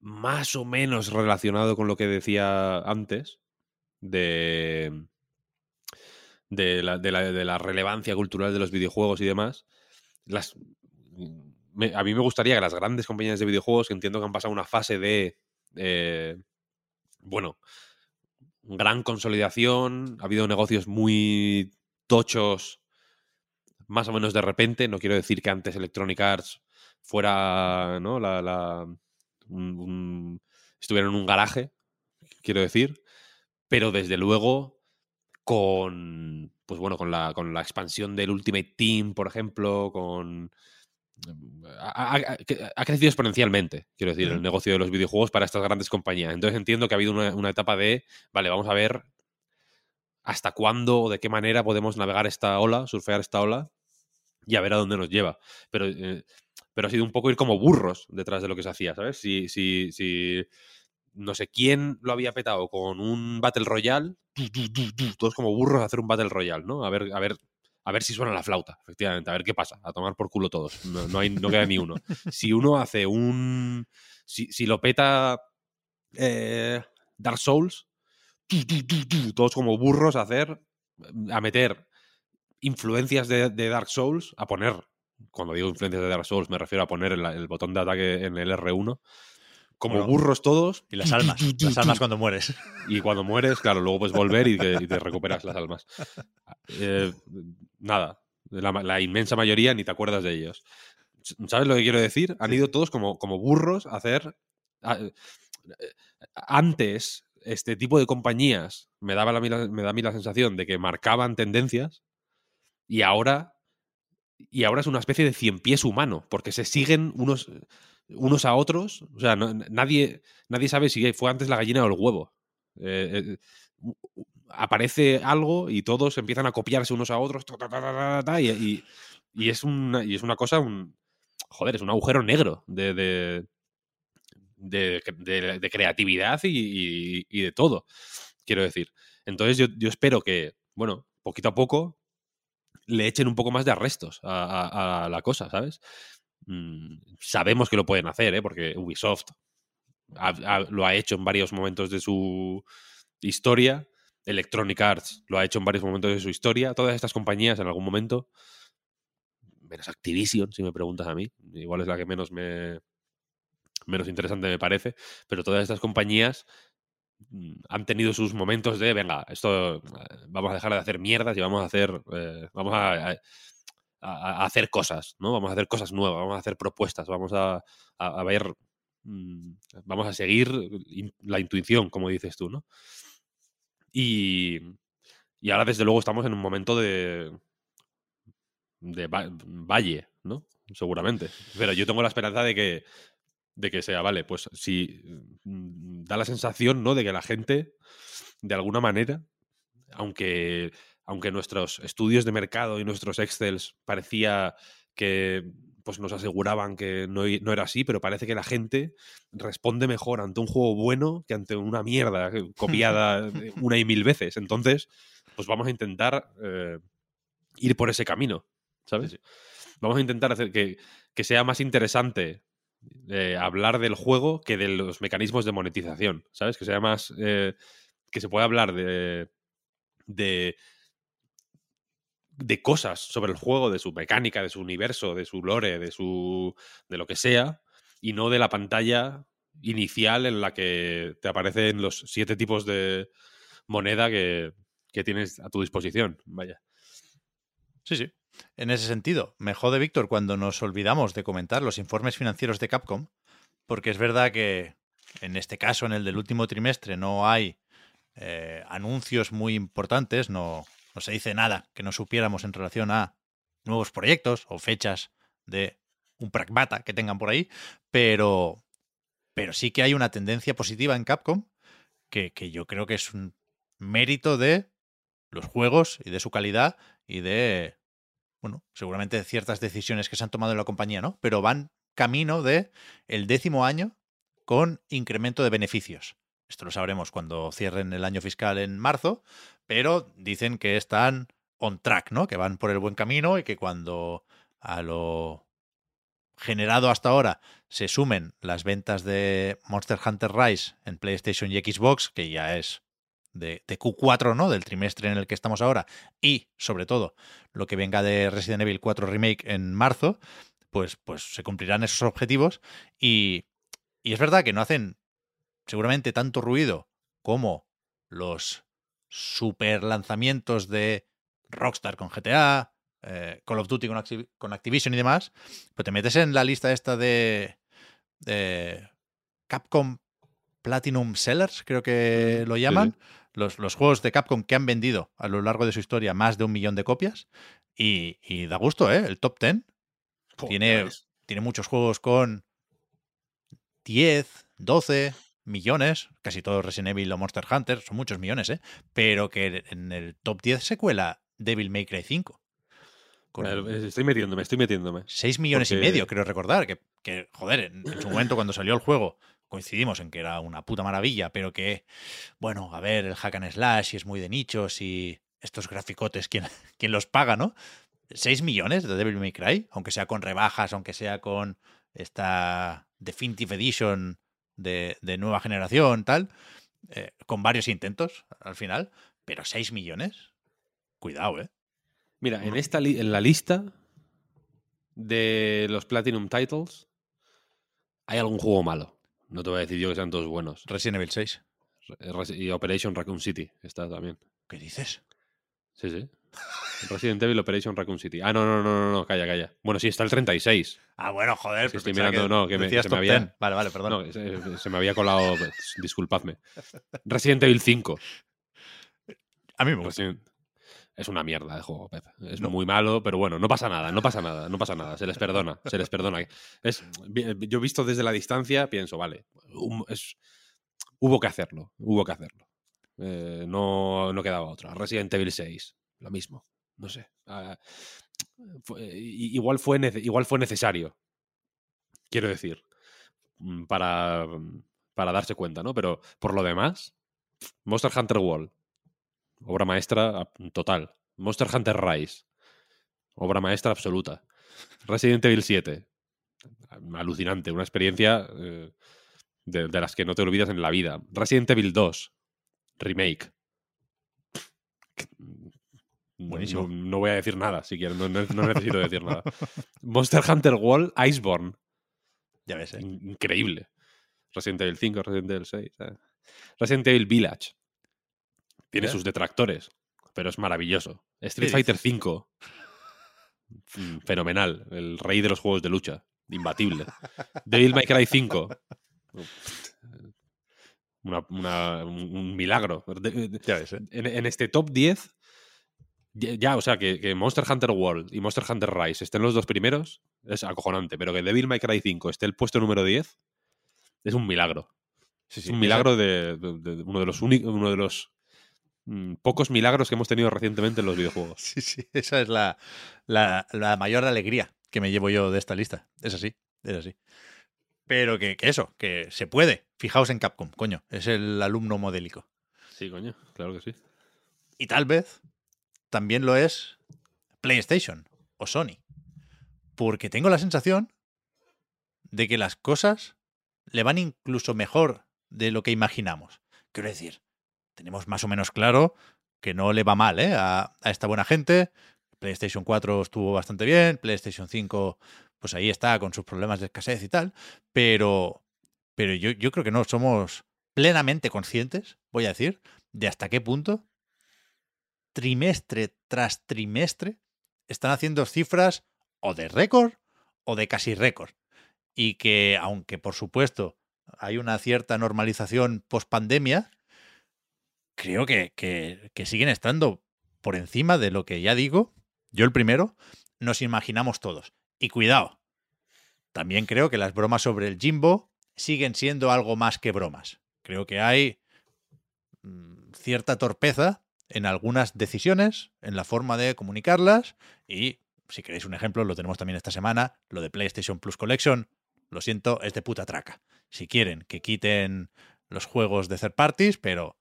más o menos relacionado con lo que decía antes de. De la, de la- de la relevancia cultural de los videojuegos y demás. Las, a mí me gustaría que las grandes compañías de videojuegos, que entiendo que han pasado una fase de. eh, bueno, gran consolidación, ha habido negocios muy tochos, más o menos de repente. No quiero decir que antes Electronic Arts fuera, ¿no? La, la- estuviera en un garaje, quiero decir, pero desde luego con, pues bueno, con la, con la expansión del Ultimate Team, por ejemplo, con... Ha, ha- crecido exponencialmente, quiero decir, el negocio de los videojuegos para estas grandes compañías. Entonces entiendo que ha habido una, una etapa de, vale, vamos a ver hasta cuándo o de qué manera podemos navegar esta ola, surfear esta ola y a ver a dónde nos lleva. Pero, eh, pero ha sido un poco ir como burros detrás de lo que se hacía, ¿sabes? Si, si, si no sé quién lo había petado con un Battle Royale, todos como burros a hacer un Battle Royale, ¿no? A ver, a ver, a ver si suena la flauta, efectivamente, a ver qué pasa, a tomar por culo todos. No, hay, no queda ni uno. Si uno hace un. Si, lo peta eh, Dark Souls, todos como burros a hacer, a meter influencias de, Dark Souls, a poner, cuando digo influencias de Dark Souls, me refiero a poner el botón de ataque en el R1 como burros todos. Y las almas, las almas cuando mueres. Y cuando mueres, claro, luego puedes volver y, te recuperas las almas. Eh, nada, la, inmensa mayoría ni te acuerdas de ellos. ¿Sabes lo que quiero decir? Han ido todos como, como burros a hacer... antes, este tipo de compañías me, daba la, me da a mí la sensación de que marcaban tendencias y ahora y ahora es una especie de cien pies humano, porque se siguen unos, unos a otros. O sea, nadie, nadie sabe si fue antes la gallina o el huevo. Eh, eh, aparece algo y todos empiezan a copiarse unos a otros y, es una, y es una cosa, un, joder, es un agujero negro de, de, de, creatividad y, de todo, quiero decir. Entonces yo, yo, espero que, bueno, poquito a poco le echen un poco más de arrestos a la cosa, ¿sabes? Mm, sabemos que lo pueden hacer, ¿eh? porque Ubisoft lo ha hecho en varios momentos de su historia. Electronic Arts lo ha hecho en varios momentos de su historia. Todas estas compañías en algún momento, menos Activision, si me preguntas a mí, igual es la que menos me menos interesante me parece, pero todas estas compañías mm, han tenido sus momentos de, venga, esto eh, vamos a dejar de hacer mierdas y vamos a hacer, eh, vamos a, a, hacer cosas, ¿no? Vamos a hacer cosas nuevas, vamos a hacer propuestas, vamos a, ver, mm, vamos a seguir la intuición, como dices tú, ¿no? Y, y ahora, desde luego, estamos en un momento de, de valle, ¿no? Seguramente. Pero yo tengo la esperanza de que, de que sea, vale, pues si mm, da la sensación, ¿no? De que la gente, de alguna manera, aunque aunque nuestros estudios de mercado y nuestros Excels parecía que pues nos aseguraban que no, era así, pero parece que la gente responde mejor ante un juego bueno que ante una mierda copiada *laughs* una y mil veces. Entonces, pues vamos a intentar eh, ir por ese camino, ¿sabes? Vamos a intentar hacer que, sea más interesante eh, hablar del juego que de los mecanismos de monetización, ¿sabes? Que sea más... Eh, que se pueda hablar de, de de cosas sobre el juego, de su mecánica, de su universo, de su lore, de su. de lo que sea, y no de la pantalla inicial en la que te aparecen los siete tipos de moneda que, que tienes a tu disposición. Vaya. Sí, sí. En ese sentido, me jode Víctor cuando nos olvidamos de comentar los informes financieros de Capcom, porque es verdad que en este caso, en el del último trimestre, no hay eh, anuncios muy importantes, no, no se dice nada que no supiéramos en relación a nuevos proyectos o fechas de un pragmata que tengan por ahí, pero, pero sí que hay una tendencia positiva en Capcom que, que yo creo que es un mérito de los juegos y de su calidad y de, bueno, seguramente ciertas decisiones que se han tomado en la compañía, ¿no? Pero van camino de el décimo año con incremento de beneficios. Esto lo sabremos cuando cierren el año fiscal en marzo, pero dicen que están on track, ¿no? Que van por el buen camino y que cuando a lo generado hasta ahora se sumen las ventas de Monster Hunter Rise en PlayStation y Xbox, que ya es de, Q4, ¿no? Del trimestre en el que estamos ahora, y sobre todo lo que venga de Resident Evil 4 Remake en marzo, pues, pues se cumplirán esos objetivos. Y, y es verdad que no hacen seguramente tanto ruido como los super lanzamientos de Rockstar con GTA, eh, Call of Duty con, Activision y demás, pero te metes en la lista esta de, Capcom Platinum Sellers, creo que lo llaman, Los, los, juegos de Capcom que han vendido a lo largo de su historia más de un millón de copias, y, da gusto, ¿eh? El top 10 tiene, tiene muchos juegos con 10, 12, millones, casi todos Resident Evil o Monster Hunter, son muchos millones, ¿eh? Pero que en el top 10 se cuela Devil May Cry 5. estoy metiéndome, estoy metiéndome. 6 millones y medio, creo recordar. Que, joder, en, su momento cuando salió el juego coincidimos en que era una puta maravilla, pero que, bueno, a ver, el hack and slash y es muy de nichos y estos graficotes, ¿quién, *laughs* quién los paga, no? 6 millones de Devil May Cry, aunque sea con rebajas, aunque sea con esta Definitive Edition de, de nueva generación, tal, eh, con varios intentos al final, pero 6 millones, cuidado, ¿eh? Mira, en, esta li- en la lista de los Platinum Titles hay algún juego malo. No te voy a decir yo que sean todos buenos. Resident Evil 6. Re- Res- Y Operation Raccoon City está también. ¿Qué dices? Sí, sí. *laughs* Resident Evil Operation Raccoon City. Ah, no, no, no, no, no, calla, calla. Bueno, sí, está el 36. Ah, bueno, joder. Pues estoy mirando, no, que me- se me había- 10. Vale, vale, perdón. No, se, se me había colado. pues, Disculpadme. Resident Evil 5. A mí me gusta. Resident- Es una mierda de juego, Pep. Es No. muy malo, pero bueno, no pasa nada, no pasa nada, no pasa nada. Se les perdona, se les perdona. Es, yo visto desde la distancia, pienso, vale, es- hubo que hacerlo, hubo que hacerlo. Eh, no, no quedaba otra. Resident Evil 6, lo mismo, no sé. Ah, i- igual, fue igual fue necesario, quiero decir, mm, para, para darse cuenta, ¿no? Pero por lo demás, Monster Hunter World, obra maestra ah, total. Monster Hunter Rise, obra maestra absoluta. Resident Evil 7, alucinante, una experiencia eh, de, de las que no te olvidas en la vida. Resident Evil 2, remake. Buenísimo. No, no voy a decir nada, si quieres, no, no- no necesito decir nada. *laughs* Monster Hunter World, Iceborne, Ya ves, ¿eh? in- increíble. Resident Evil 5, Resident Evil 6. eh. Resident Evil Village. Tiene ¿Eh? sus detractores, pero es maravilloso. Street ¿Qué Fighter 5. Fenomenal. El rey de los juegos de lucha. Imbatible. Devil May Cry 5. Una- una- un, un milagro. Ya ves, ¿eh? en, en este top 10, ya, ya, o sea, que, que Monster Hunter World y Monster Hunter Rise estén los dos primeros, es acojonante, pero que Devil May Cry 5 esté el puesto número 10, es un milagro. Sí, Es sí, un esa- milagro de, de- de uno de los únicos, uno de los mm, pocos milagros que hemos tenido recientemente en los videojuegos. *laughs* Sí, sí, esa es la, la, la mayor alegría que me llevo yo de esta lista. Es así, es así. Pero que, que eso, que se puede. Fijaos en Capcom, coño, es el alumno modélico. Sí, coño, claro que sí. Y tal vez también lo es PlayStation o Sony. Porque tengo la sensación de que las cosas le van incluso mejor de lo que imaginamos. Quiero decir, tenemos más o menos claro que no le va mal ¿eh? a, a esta buena gente. PlayStation 4 estuvo bastante bien, PlayStation 5 pues ahí está con sus problemas de escasez y tal, pero, pero yo, yo creo que no somos plenamente conscientes, voy a decir, de hasta qué punto trimestre tras trimestre están haciendo cifras o de récord o de casi récord. Y que aunque por supuesto hay una cierta normalización post pandemia, creo que, que, que siguen estando por encima de lo que ya digo, yo el primero, nos imaginamos todos. Y cuidado, también creo que las bromas sobre el Jimbo siguen siendo algo más que bromas. Creo que hay mm, cierta torpeza en algunas decisiones, en la forma de comunicarlas y, si queréis un ejemplo, lo tenemos también esta semana, lo de PlayStation Plus Collection, lo siento, es de puta traca. Si quieren que quiten los juegos de third parties, pero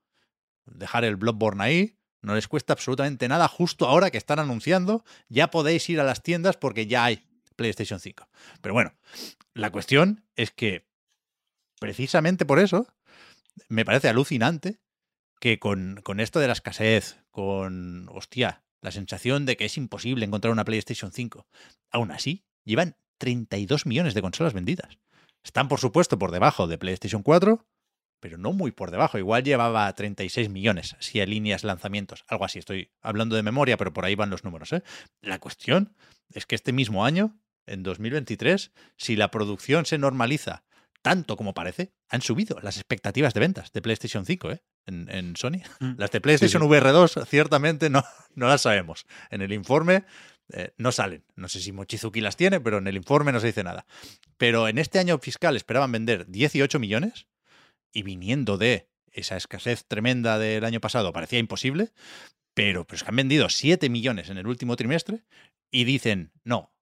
dejar el Bloodborne ahí no les cuesta absolutamente nada justo ahora que están anunciando, ya podéis ir a las tiendas porque ya hay PlayStation 5. Pero bueno, la cuestión es que precisamente por eso me parece alucinante que con, con, esto de la escasez, con, hostia, la sensación de que es imposible encontrar una PlayStation 5, aún así llevan 32 millones de consolas vendidas. Están, por supuesto, por debajo de PlayStation 4, pero no muy por debajo. Igual llevaba 36 millones si alineas lanzamientos. Algo así, estoy hablando de memoria, pero por ahí van los números. ¿eh? La cuestión es que este mismo año, en 2023, si la producción se normaliza tanto como parece, han subido las expectativas de ventas de PlayStation 5 ¿eh? En, en Sony. Mm. Las de PlayStation Sí, sí. VR2 ciertamente no, no las sabemos. En el informe eh, no salen. No sé si Mochizuki las tiene, pero en el informe no se dice nada. Pero en este año fiscal esperaban vender 18 millones y viniendo de esa escasez tremenda del año pasado parecía imposible, pero, pero es que han vendido 7 millones en el último trimestre y dicen, no,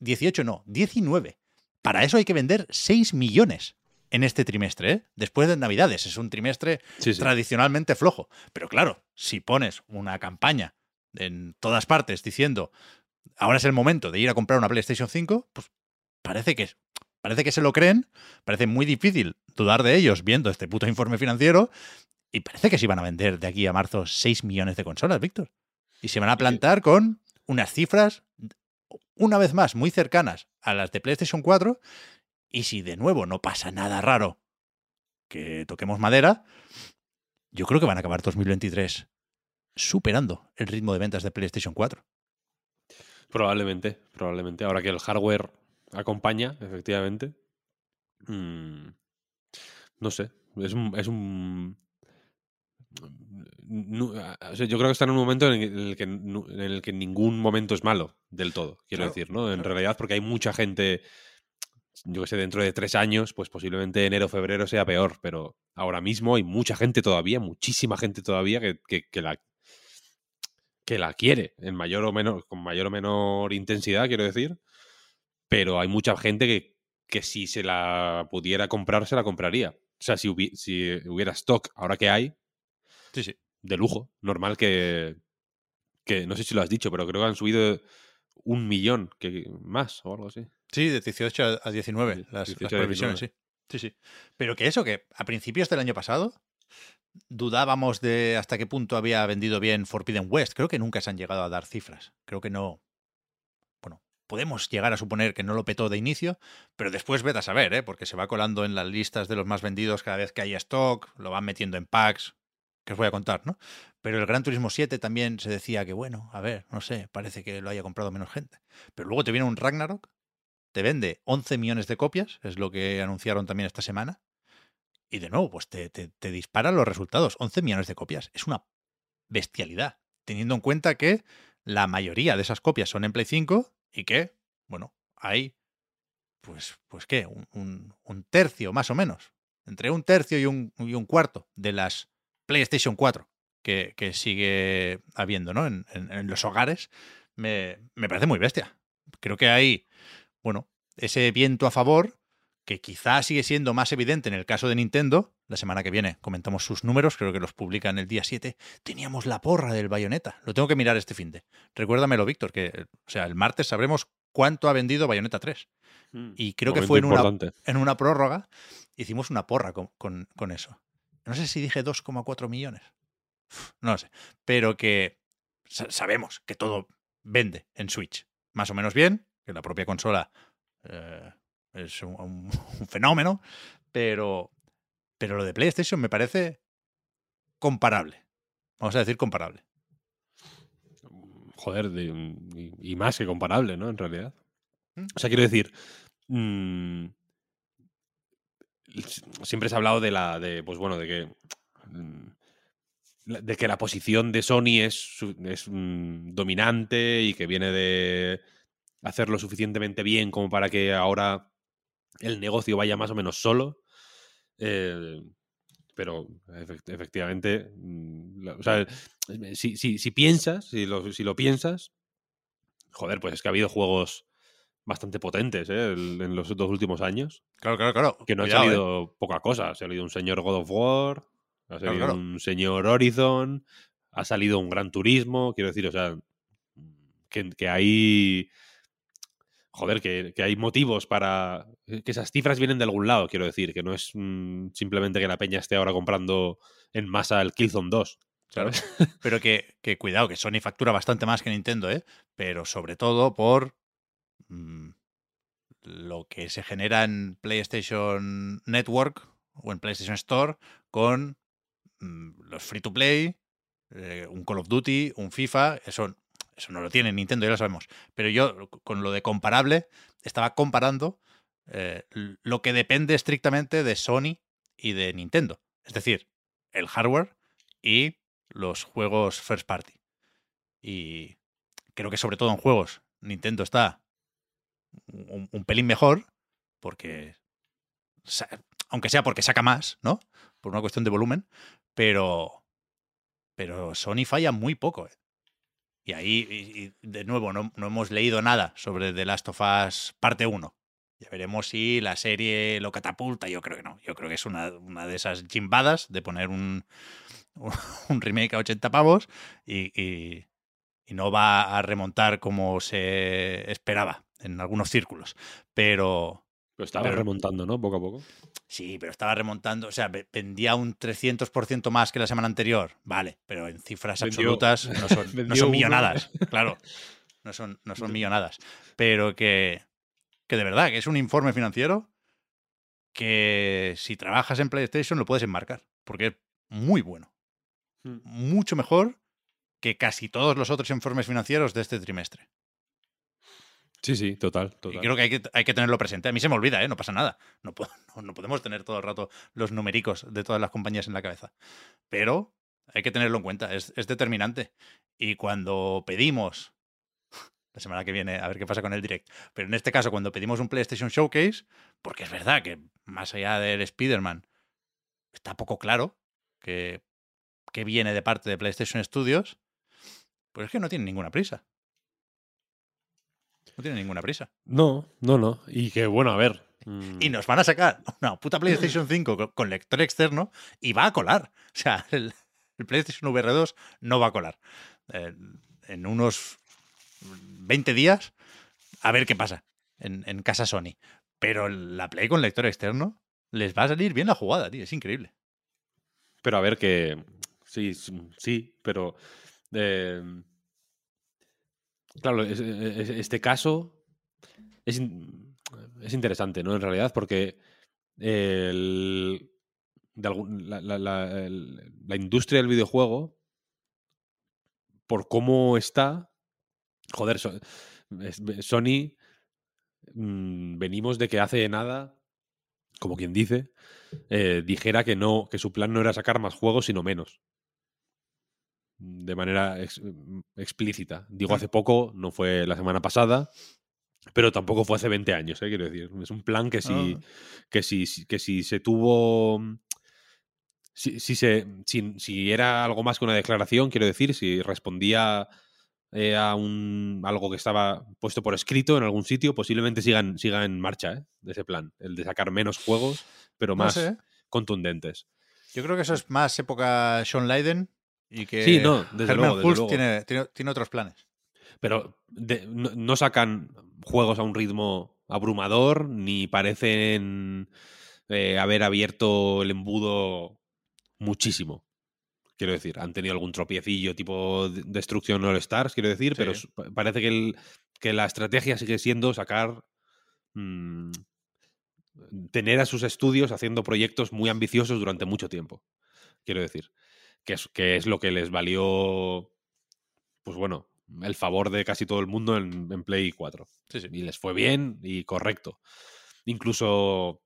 18 no, 19. Para eso hay que vender 6 millones en este trimestre, ¿eh? Después de Navidades, es un trimestre Sí, sí. tradicionalmente flojo. Pero claro, si pones una campaña en todas partes diciendo ahora es el momento de ir a comprar una PlayStation 5, pues parece que, parece que se lo creen, parece muy difícil dudar de ellos viendo este puto informe financiero y parece que se iban a vender de aquí a marzo 6 millones de consolas, Víctor. Y se van a plantar con unas cifras, una vez más, muy cercanas a las de PlayStation 4. Y si de nuevo no pasa nada raro, que toquemos madera, yo creo que van a acabar 2023 superando el ritmo de ventas de PlayStation 4. Probablemente, probablemente. Ahora que el hardware acompaña, efectivamente. Mm, no sé. Es un. Es un nu- o sea, yo creo que está en un momento en el que, en el que ningún momento es malo del todo, quiero Claro, decir, ¿no? En claro. realidad, porque hay mucha gente, yo que sé, dentro de tres años, pues posiblemente enero o febrero sea peor, pero ahora mismo hay mucha gente todavía, muchísima gente todavía que, que- que la que la quiere en mayor o menor, con mayor o menor intensidad, quiero decir. Pero hay mucha gente que, que si se la pudiera comprar, se la compraría. O sea, si, hubi- si hubiera stock ahora que hay, Sí, sí. de lujo, normal que, que, no sé si lo has dicho, pero creo que han subido un millón que, más o algo así. Sí, de 18 a- a 19 Sí, las, 18 las a previsiones, sí. Sí, sí. Pero que eso, que a principios del año pasado dudábamos de hasta qué punto había vendido bien Forbidden West. Creo que nunca se han llegado a dar cifras. Creo que no. Bueno, podemos llegar a suponer que no lo petó de inicio, pero después vete a saber, ¿eh? porque se va colando en las listas de los más vendidos cada vez que hay stock, lo van metiendo en packs, que os voy a contar, ¿no? Pero el Gran Turismo 7 también se decía que, bueno, a ver, no sé, parece que lo haya comprado menos gente. Pero luego te viene un Ragnarok, te vende 11 millones de copias, es lo que anunciaron también esta semana. Y de nuevo, pues te, te, te disparan los resultados. 11 millones de copias. Es una bestialidad. Teniendo en cuenta que la mayoría de esas copias son en Play 5 y que, bueno, hay, pues, pues qué, un, un- un tercio más o menos. Entre un tercio y un, y un cuarto de las PlayStation 4 que, que sigue habiendo, ¿no? En, en- en los hogares. Me, me parece muy bestia. Creo que hay, bueno, ese viento a favor que quizá sigue siendo más evidente en el caso de Nintendo. La semana que viene comentamos sus números, creo que los publican el día 7. Teníamos la porra del Bayonetta. Lo tengo que mirar este fin de. Recuérdamelo, Víctor, que o sea, el martes sabremos cuánto ha vendido Bayonetta 3. Y creo que fue en una, en una prórroga. Hicimos una porra con, con- con eso. No sé si dije 2,4 millones. No lo sé. Pero que sa- sabemos que todo vende en Switch. Más o menos bien, que la propia consola eh, es un, un- *laughs* un fenómeno, pero, pero lo de PlayStation me parece comparable. Vamos a decir comparable. Joder, de- y, y más que comparable, ¿no? En realidad. ¿Mm? O sea, quiero decir. mm, siempre se ha hablado de la. de, pues bueno, de que. mm, de que la posición de Sony es, es mm, dominante y que viene de hacerlo suficientemente bien como para que ahora el negocio vaya más o menos solo. Eh, pero efect- efectivamente, mm, o sea, si, si- si piensas, si lo, si lo piensas, joder, pues es que ha habido juegos bastante potentes ¿eh? en los dos últimos años, Claro, claro, claro. que no Cuidado, ha ¿eh? salido poca cosa. Ha salido un señor God of War, ha salido claro. un señor Horizon, ha salido un Gran Turismo, quiero decir, o sea, que, que hay... Joder, que, que hay motivos para... Que esas cifras vienen de algún lado, quiero decir, que no es mm, simplemente que la peña esté ahora comprando en masa el Killzone 2. Claro. ¿sabes? *laughs* Pero que, que cuidado, que Sony factura bastante más que Nintendo, ¿eh? Pero sobre todo por mm, lo que se genera en PlayStation Network o en PlayStation Store con los free to play, eh, un Call of Duty, un FIFA, eso, eso no lo tiene Nintendo, ya lo sabemos. Pero yo con lo de comparable estaba comparando eh, lo que depende estrictamente de Sony y de Nintendo. Es decir, el hardware y los juegos first party. Y creo que sobre todo en juegos Nintendo está un, un pelín mejor porque aunque sea porque saca más, ¿no? Por una cuestión de volumen, pero pero Sony falla muy poco. ¿eh? Y ahí, de nuevo, no, no hemos leído nada sobre The Last of Us parte 1. Ya veremos si la serie lo catapulta. Yo creo que no. Yo creo que es una, una de esas jimbadas de poner un, *laughs* un remake a 80 pavos y, y no va a remontar como se esperaba en algunos círculos. Pero, Pero estaba Pero- remontando, ¿no? Poco a poco. Sí, pero estaba remontando, o sea, ve- vendía un 300% más que la semana anterior, vale, pero en cifras Vendió- absolutas no son, *laughs* no millonadas, claro, *laughs* no son, no son millonadas, pero que, que de verdad, que es un informe financiero que si trabajas en PlayStation lo puedes enmarcar, porque es muy bueno, Hmm. mucho mejor que casi todos los otros informes financieros de este trimestre. Sí, sí, total. Y total. creo que hay, que hay que tenerlo presente. A mí se me olvida, ¿eh? no pasa nada. No, *laughs* no, no podemos tener todo el rato los numéricos de todas las compañías en la cabeza. Pero hay que tenerlo en cuenta, es, es determinante. Y cuando pedimos, *laughs* la semana que viene, a ver qué pasa con el direct, pero en este caso, cuando pedimos un PlayStation Showcase, porque es verdad que más allá del Spider-Man, está poco claro que, que viene de parte de PlayStation Studios, pues es que no tiene ninguna prisa. No tiene ninguna prisa. No, no, no. Y que, bueno, a ver. mm, Y nos van a sacar una puta PlayStation 5 con, lector externo y va a colar. O sea, *laughs* el, el PlayStation VR 2 no va a colar. Eh, en unos 20 días, a ver qué pasa en, en casa Sony. Pero la Play con lector externo les va a salir bien la jugada, tío. Es increíble. Pero a ver que. Sí, sí, pero. eh, claro, es- es- este caso es, in- es interesante, ¿no? En realidad, porque la, industria del videojuego, por cómo está, joder, Sony, mm, venimos de que hace nada, como quien dice, eh, dijera que no, que su plan no era sacar más juegos, sino menos. De manera ex- mm, explícita. Digo, Mm. hace poco, no fue la semana pasada, pero tampoco fue hace 20 años, ¿eh? quiero decir. Es un plan que si, Ah. que si, que si se tuvo. Si, si se, si, si era algo más que una declaración, quiero decir, si respondía eh, a un algo que estaba puesto por escrito en algún sitio, posiblemente sigan, siga en marcha ¿eh? ese plan, el de sacar menos juegos, pero No más sé. ¿eh? contundentes. Yo creo que eso es más época Sean Leiden y que Sí, no, desde Herman luego, desde Hulst luego. tiene, tiene, tiene otros planes. Pero de- no, no sacan juegos a un ritmo abrumador, ni parecen eh, haber abierto el embudo muchísimo. Quiero decir, han tenido algún tropiecillo tipo de- Destruction All Stars, quiero decir, pero Sí. parece que, el- que la estrategia sigue siendo sacar. mm, tener a sus estudios haciendo proyectos muy ambiciosos durante mucho tiempo. Quiero decir, que es, que es lo que les valió, pues bueno, el favor de casi todo el mundo en, en Play 4. Sí, sí. Y les fue bien y correcto. Incluso,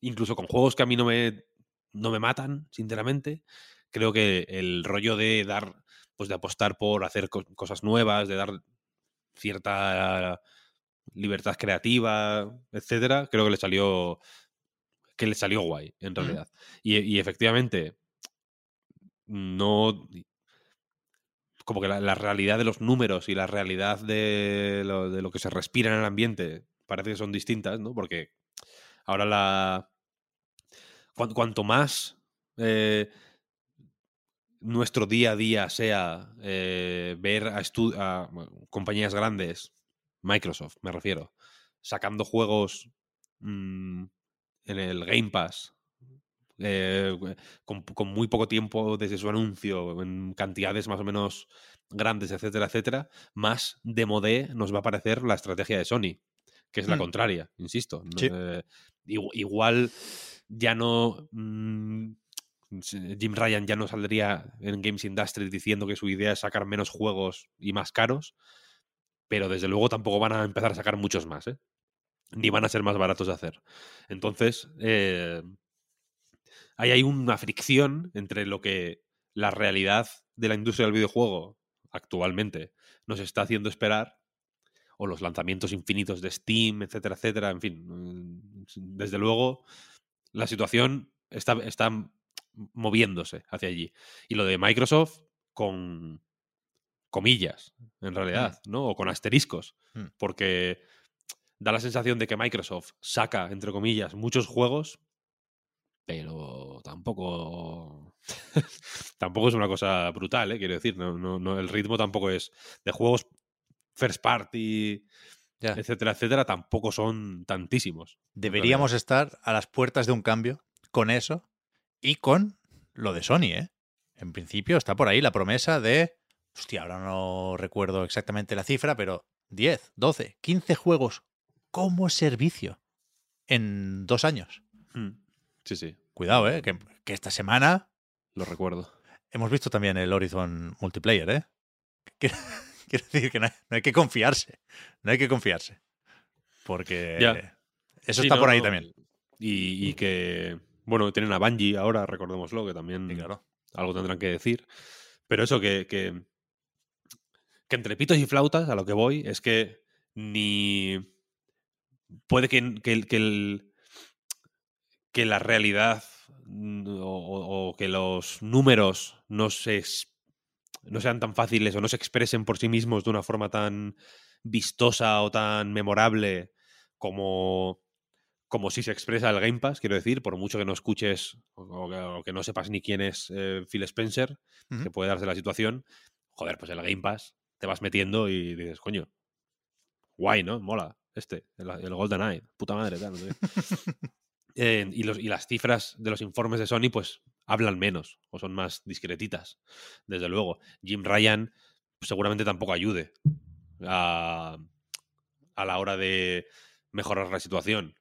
incluso con juegos que a mí no me, no me matan, sinceramente, creo que el rollo de dar, pues de apostar por hacer co- cosas nuevas, de dar cierta libertad creativa, etcétera, creo que le salió que le salió guay, en realidad. Y, y efectivamente, no como que la, realidad de los números y la realidad de lo, de lo que se respira en el ambiente parece que son distintas, ¿no? Porque ahora la. cuan- cuanto más eh, nuestro día a día sea eh, ver a, compañías grandes, Microsoft me refiero, sacando juegos mm, en el Game Pass, eh, con, con muy poco tiempo desde su anuncio, en cantidades más o menos grandes, etcétera, etcétera, más de modé nos va a parecer la estrategia de Sony, que es la Hmm. contraria, insisto. Eh, igu- igual ya no... mm, Jim Ryan ya no saldría en Games Industry diciendo que su idea es sacar menos juegos y más caros, pero desde luego tampoco van a empezar a sacar muchos más, ¿eh? ni van a ser más baratos de hacer. Entonces, eh, ahí hay una fricción entre lo que la realidad de la industria del videojuego actualmente nos está haciendo esperar, o los lanzamientos infinitos de Steam, etcétera, etcétera, en fin. mm, Desde luego, la situación está, está moviéndose hacia allí. Y lo de Microsoft con comillas, en realidad, ¿no? O con asteriscos. Mm. Porque da la sensación de que Microsoft saca, entre comillas, muchos juegos, pero tampoco. *laughs* tampoco es una cosa brutal, ¿eh? quiero decir. No, no, no, el ritmo tampoco es. De juegos first party, Ya. etcétera, etcétera, tampoco son tantísimos. Deberíamos estar a las puertas de un cambio con eso y con lo de Sony, ¿eh? En principio está por ahí la promesa de. Hostia, ahora no recuerdo exactamente la cifra, pero 10, 12, 15 juegos como servicio en dos años. Mm. Sí, sí, Cuidado, ¿eh? Que, que esta semana lo recuerdo. hemos visto también el Horizon Multiplayer, ¿eh? Quiero, *laughs* quiero decir que no hay, no hay que confiarse. No hay que confiarse. Porque Ya. eso Sí, está no, por ahí no, también. Y, y que, bueno, tienen a Bungie ahora, recordémoslo, que también Sí, claro. algo tendrán que decir. Pero eso que, que, que entre pitos y flautas, a lo que voy, es que ni puede que, que, que el- que la realidad mm, o, que los números no se no sean tan fáciles o no se expresen por sí mismos de una forma tan vistosa o tan memorable como como si se expresa el Game Pass, quiero decir, por mucho que no escuches o, que, o que no sepas ni quién es eh, Phil Spencer, Ujú. que puede darse la situación, joder, pues el Game Pass te vas metiendo y dices, coño, guay, ¿no? Mola, este, el, el Golden Eye, puta madre, tal. no sé. *laughs* Eh, y, los, y las cifras de los informes de Sony, pues hablan menos o son más discretitas, desde luego. Jim Ryan pues, seguramente tampoco ayude a, a la hora de mejorar la situación,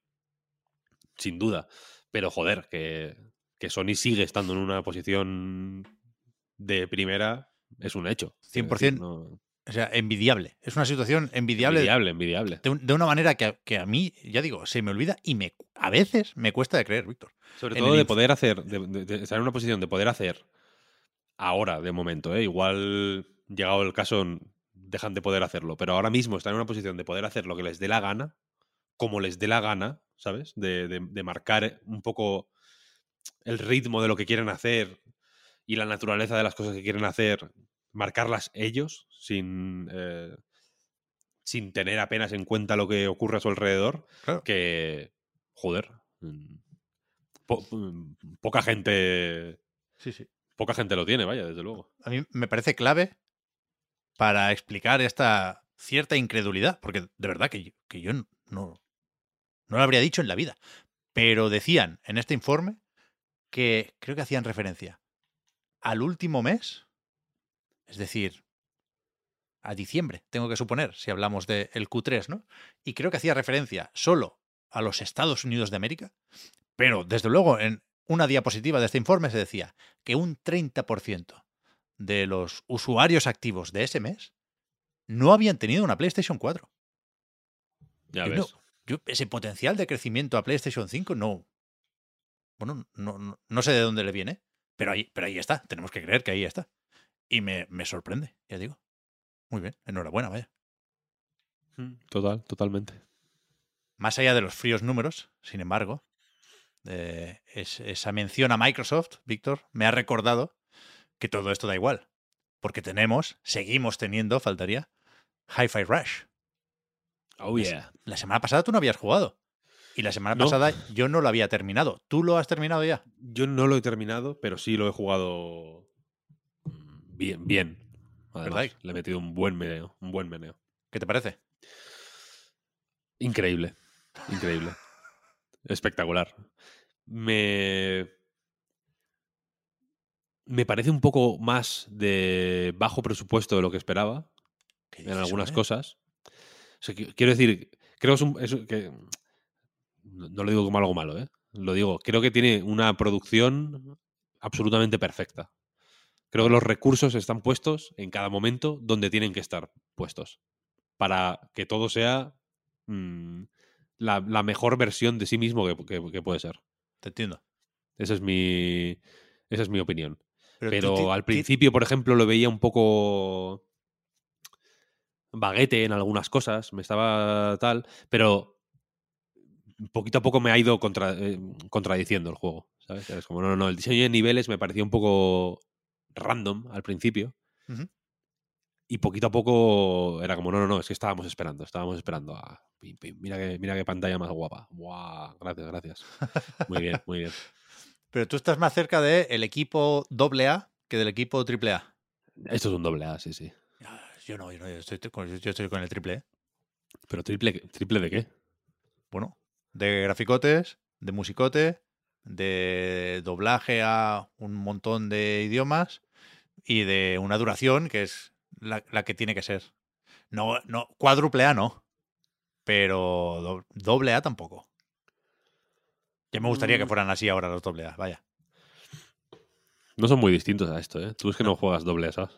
sin duda. Pero joder, que, que Sony sigue estando en una posición de primera es un hecho. Quiero 100%. decir, no- O sea, envidiable. Es una situación envidiable, envidiable, envidiable. De, un- de una manera que a, que a mí, ya digo, se me olvida y me a veces me cuesta de creer, Víctor. Sobre en todo de poder hacer, de, de- de estar en una posición de poder hacer ahora, de momento, ¿eh? igual llegado el caso dejan de poder hacerlo, pero ahora mismo están en una posición de poder hacer lo que les dé la gana, como les dé la gana, ¿sabes? De marcar un poco el ritmo de lo que quieren hacer y la naturaleza de las cosas que quieren hacer, marcarlas ellos sin, eh, sin tener apenas en cuenta lo que ocurre a su alrededor, Claro. que, joder, mm, po- mm, poca gente Sí, sí. poca gente lo tiene, vaya, desde luego. A mí me parece clave para explicar esta cierta incredulidad, porque de verdad que yo, que yo no, no lo habría dicho en la vida. Pero decían en este informe que creo que hacían referencia al último mes, es decir, a diciembre, tengo que suponer, si hablamos del Q3, ¿no? Y creo que hacía referencia solo a los Estados Unidos de América, pero desde luego en una diapositiva de este informe se decía que un 30% de los usuarios activos de ese mes no habían tenido una PlayStation 4. Ya Yo ves. no- Yo ese potencial de crecimiento a PlayStation 5 no. Bueno, no, no, no sé de dónde le viene, pero ahí, pero ahí está. Tenemos que creer que ahí está. Y me, me sorprende, ya digo. Muy bien, enhorabuena, vaya. Mm, Total, totalmente. Más allá de los fríos números, sin embargo, eh, es- esa mención a Microsoft, Víctor, me ha recordado que todo esto da igual. Porque tenemos, seguimos teniendo, faltaría, Hi-Fi Rush. Oh, yeah. La semana pasada tú no habías jugado. Y la semana No. pasada yo no lo había terminado. ¿Tú lo has terminado ya? Yo no lo he terminado, pero sí lo he jugado bien, bien. Además, ¿Verdad? le he metido un buen meneo, un buen meneo. ¿Qué te parece? Increíble, increíble. Espectacular. Me. Me parece un poco más de bajo presupuesto de lo que esperaba ¿Qué en algunas hombre? cosas. O sea, qui- quiero decir, creo que es, un- es que. No no lo digo como algo malo, ¿eh? Lo digo, creo que tiene una producción absolutamente perfecta. Creo que los recursos están puestos en cada momento donde tienen que estar puestos. Para que todo sea mm, la, la mejor versión de sí mismo que, que- que puede ser. Te entiendo. Esa es mi, esa es mi opinión. Pero, Pero tú ti- al principio, por ejemplo, lo veía un poco baguete en algunas cosas, me estaba tal, pero poquito a poco me ha ido contra- eh, contradiciendo el juego, ¿sabes? Es como, no, no, no, el diseño de niveles me parecía un poco random al principio. Y poquito a poco era como, no, no, no, es que estábamos esperando, estábamos esperando a... pim, pim, Mira qué, mira qué pantalla más guapa. Gracias, gracias. Muy bien, muy bien. *laughs* Pero tú estás más cerca del equipo AA que del equipo AAA. Esto es un doble A, sí, sí. Ah, Yo no, yo no, yo estoy con, yo estoy con el triple E. Pero triple, triple de qué? Bueno, de graficotes, de musicote, de doblaje a un montón de idiomas y de una duración que es la, la que tiene que ser. No, no, cuádruple A no, pero do- doble A tampoco. Ya me gustaría que Mm. fueran así ahora los doble A, vaya. No son muy distintos a esto, ¿eh? Tú es que no juegas doble A, ¿sabes?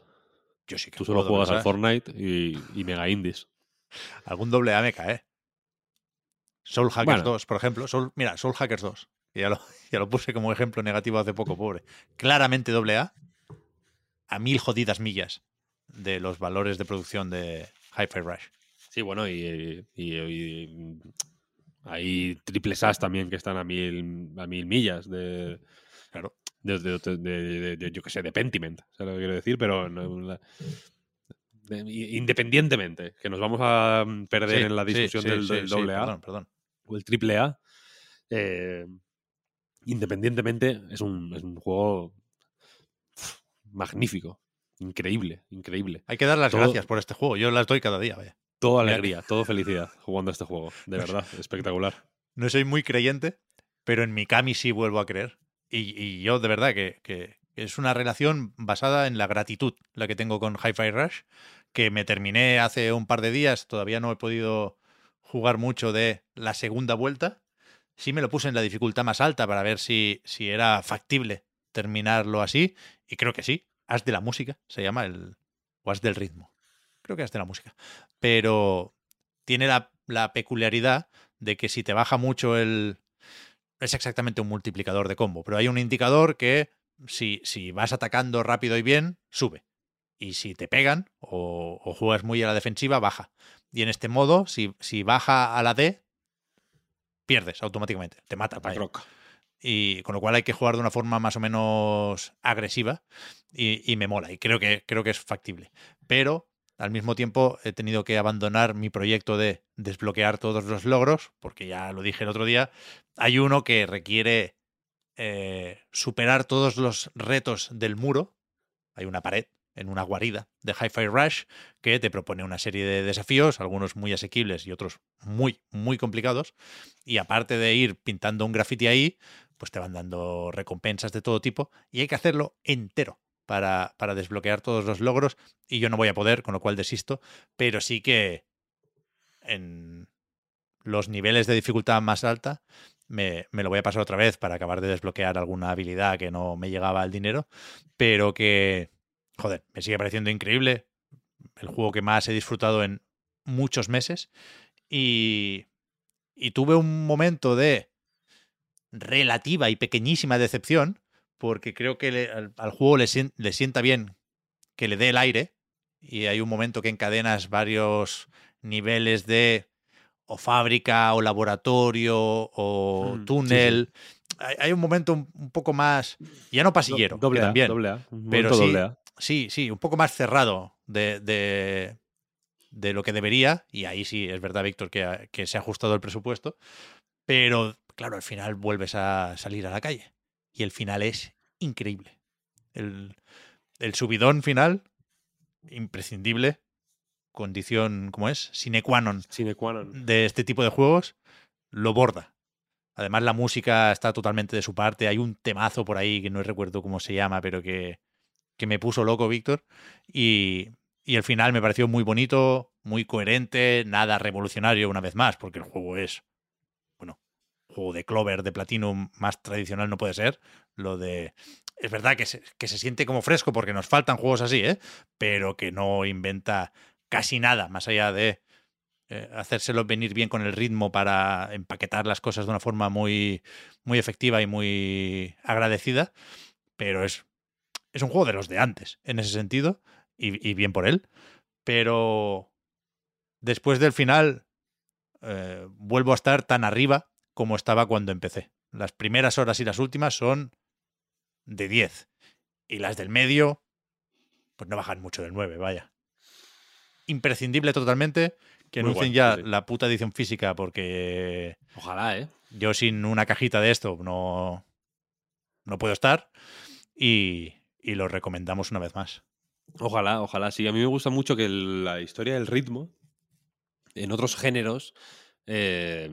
Yo sí que Tú solo juegas al A. Fortnite y, y Mega Indies. Algún doble A me cae. Soul Hackers Bueno. 2, por ejemplo. Soul- mira, Soul Hackers 2. Ya lo, *laughs* ya lo puse como ejemplo negativo hace poco, pobre. Claramente doble A. A mil jodidas millas de los valores de producción de Hi-Fi Rush. Sí, bueno, y, y- y hay triples As también que están a mil, a mil millas de, Claro. de, de- de- yo qué sé, de Pentiment, ¿sabes lo que quiero decir? Pero no- independientemente, que nos vamos a perder Sí, en la discusión sí, del, sí, del doble A Perdón, perdón. o el triple A, eh, independientemente, es un, es un juego magnífico, increíble, increíble. Hay que dar las Todo- gracias por este juego. Yo las doy cada día, vaya. Todo Mira- alegría, todo felicidad jugando a este juego, de verdad, espectacular. No soy muy creyente, pero en mi Kami sí vuelvo a creer. Y, y yo de verdad que, que es una relación basada en la gratitud la que tengo con Hi-Fi Rush, que me terminé hace un par de días, todavía no he podido jugar mucho de la segunda vuelta. Sí me lo puse en la dificultad más alta para ver si, si era factible terminarlo así, y creo que sí. As de la música se llama el... o As del ritmo. Creo que As de la música. Pero tiene la, la peculiaridad de que si te baja mucho el... Es exactamente un multiplicador de combo, pero hay un indicador que si, si vas atacando rápido y bien, sube. Y si te pegan o, o juegas muy a la defensiva, baja. Y en este modo, si, si baja a la D, pierdes automáticamente. Te mata. vaya. Y con lo cual hay que jugar de una forma más o menos agresiva y, y me mola. Y creo que, creo que es factible. Pero al mismo tiempo he tenido que abandonar mi proyecto de desbloquear todos los logros, porque ya lo dije el otro día. Hay uno que requiere eh, superar todos los retos del muro. Hay una pared en una guarida de Hi-Fi Rush que te propone una serie de desafíos, algunos muy asequibles y otros muy, muy complicados. Y aparte de ir pintando un graffiti ahí, pues te van dando recompensas de todo tipo y hay que hacerlo entero para, para desbloquear todos los logros y yo no voy a poder, con lo cual desisto, pero sí que en los niveles de dificultad más alta me, me lo voy a pasar otra vez para acabar de desbloquear alguna habilidad que no me llegaba al dinero, pero que, joder, me sigue pareciendo increíble, el juego que más he disfrutado en muchos meses y, y tuve un momento de relativa y pequeñísima decepción, porque creo que le- al, al juego le, sien- le sienta bien que le dé el aire, y hay un momento que encadenas varios niveles de o fábrica o laboratorio o Mm, sí, túnel. Hay, hay un momento un, un poco más, ya no pasillero, doble A, también, doble A, pero sí, doble A. sí, sí, un poco más cerrado de, de, de lo que debería, y ahí sí, es verdad, Víctor, que, ha- que se ha ajustado el presupuesto, pero claro, al final vuelves a salir a la calle, y el final es increíble. El, el subidón final, imprescindible, condición, ¿cómo es? Sine qua non Sine qua non. de este tipo de juegos, lo borda. Además, la música está totalmente de su parte. Hay un temazo por ahí que no recuerdo cómo se llama, pero que, que me puso loco, Víctor. Y, y el final me pareció muy bonito, muy coherente, nada revolucionario una vez más, porque el juego es, bueno, juego de Clover, de Platinum, más tradicional no puede ser. Lo de... Es verdad que se, que se siente como fresco porque nos faltan juegos así, ¿eh? Pero que no inventa casi nada más allá de eh, hacérselo venir bien con el ritmo para empaquetar las cosas de una forma muy, muy efectiva y muy agradecida. Pero es, es un juego de los de antes, en ese sentido, y, y bien por él. Pero después del final, eh, vuelvo a estar tan arriba como estaba cuando empecé. Las primeras horas y las últimas son de 10. Y las del medio, pues no bajan mucho del 9, vaya. imprescindible totalmente que Muy anuncien guay, ya sí, la puta edición física, porque Ojalá, ¿eh? yo sin una cajita de esto no, no puedo estar. Y, y lo recomendamos una vez más. Ojalá, ojalá. Sí, a mí me gusta mucho que el- la historia del ritmo en otros géneros eh,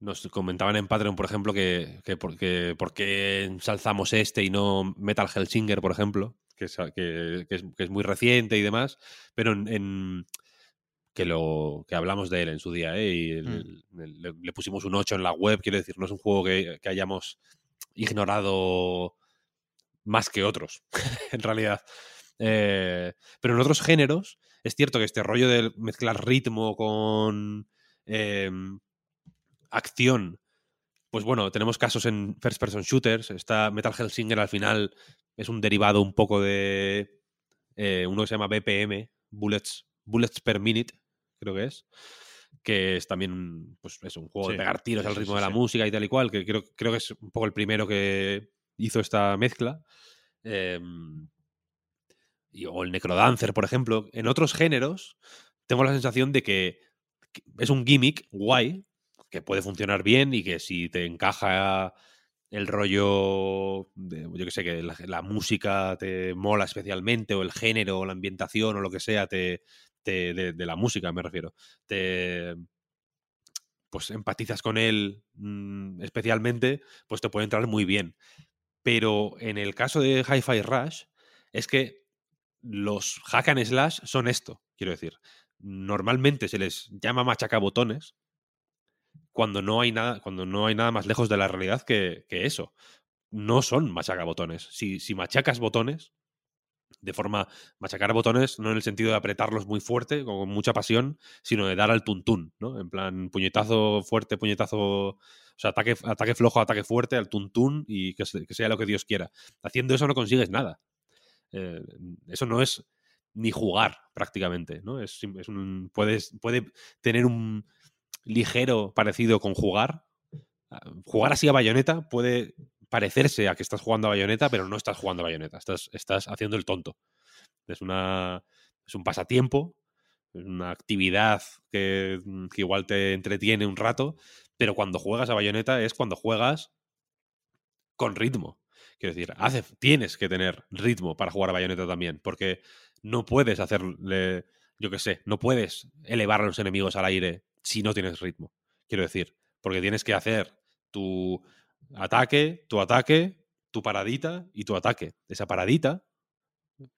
nos comentaban en Patreon, por ejemplo, que, que, por, que por qué ensalzamos este y no Metal Hellsinger, por ejemplo, que es, que, es, muy reciente y demás, pero en, en- que lo que hablamos de él en su día, ¿eh? y el- el- le, le pusimos un 8 en la web, quiero decir, no es un juego que hayamos ignorado más que otros, *laughs* en realidad. Eh, pero en otros géneros, es cierto que este rollo de mezclar ritmo con em, acción, pues bueno, tenemos casos en first person shooters. Está Metal Hellsinger al final es un derivado un poco de eh, uno que se llama BPM, Bullets, Bullets per Minute, creo que es. Que es también, pues es un juego Sí, de pegar tiros sí, al ritmo sí, de la música y tal y cual, que creo, creo que es un poco el primero que hizo esta mezcla. Em, o el Necrodancer, por ejemplo. En otros géneros, tengo la sensación de que es un gimmick guay, que puede funcionar bien y que si te encaja el rollo, de, yo que sé, que la, música te mola especialmente, o el género, o la ambientación, o lo que sea, te, de la música me refiero, te pues empatizas con él mm, especialmente, pues te puede entrar muy bien. Pero en el caso de Hi-Fi Rush, es que los hack and slash son esto, quiero decir. Normalmente se les llama machacabotones cuando no hay nada, cuando no hay nada más lejos de la realidad que, que eso. No son machacabotones. Si, si machacas botones, de forma machacar botones, no en el sentido de apretarlos muy fuerte, con mucha pasión, sino de dar al tuntún, ¿no? En plan, puñetazo fuerte, puñetazo. O sea, ataque, ataque flojo, ataque fuerte, al tuntún y que, se- que sea lo que Dios quiera. Haciendo eso no consigues nada. Eh, eso no es ni jugar prácticamente, ¿no? Es, es un, puedes, puede tener un ligero parecido con jugar. Ah, Jugar así a bayoneta puede parecerse a que estás jugando a bayoneta, pero no estás jugando a bayoneta, estás, estás haciendo el tonto. Es, una, es un pasatiempo, es una actividad que, que igual te entretiene un rato, pero cuando juegas a bayoneta es cuando juegas con ritmo. Quiero decir, tienes que tener ritmo para jugar a bayoneta también, porque no puedes hacerle, yo qué sé, no puedes elevar a los enemigos al aire si no tienes ritmo. Quiero decir, porque tienes que hacer tu ataque, tu ataque, tu paradita y tu ataque. Esa paradita,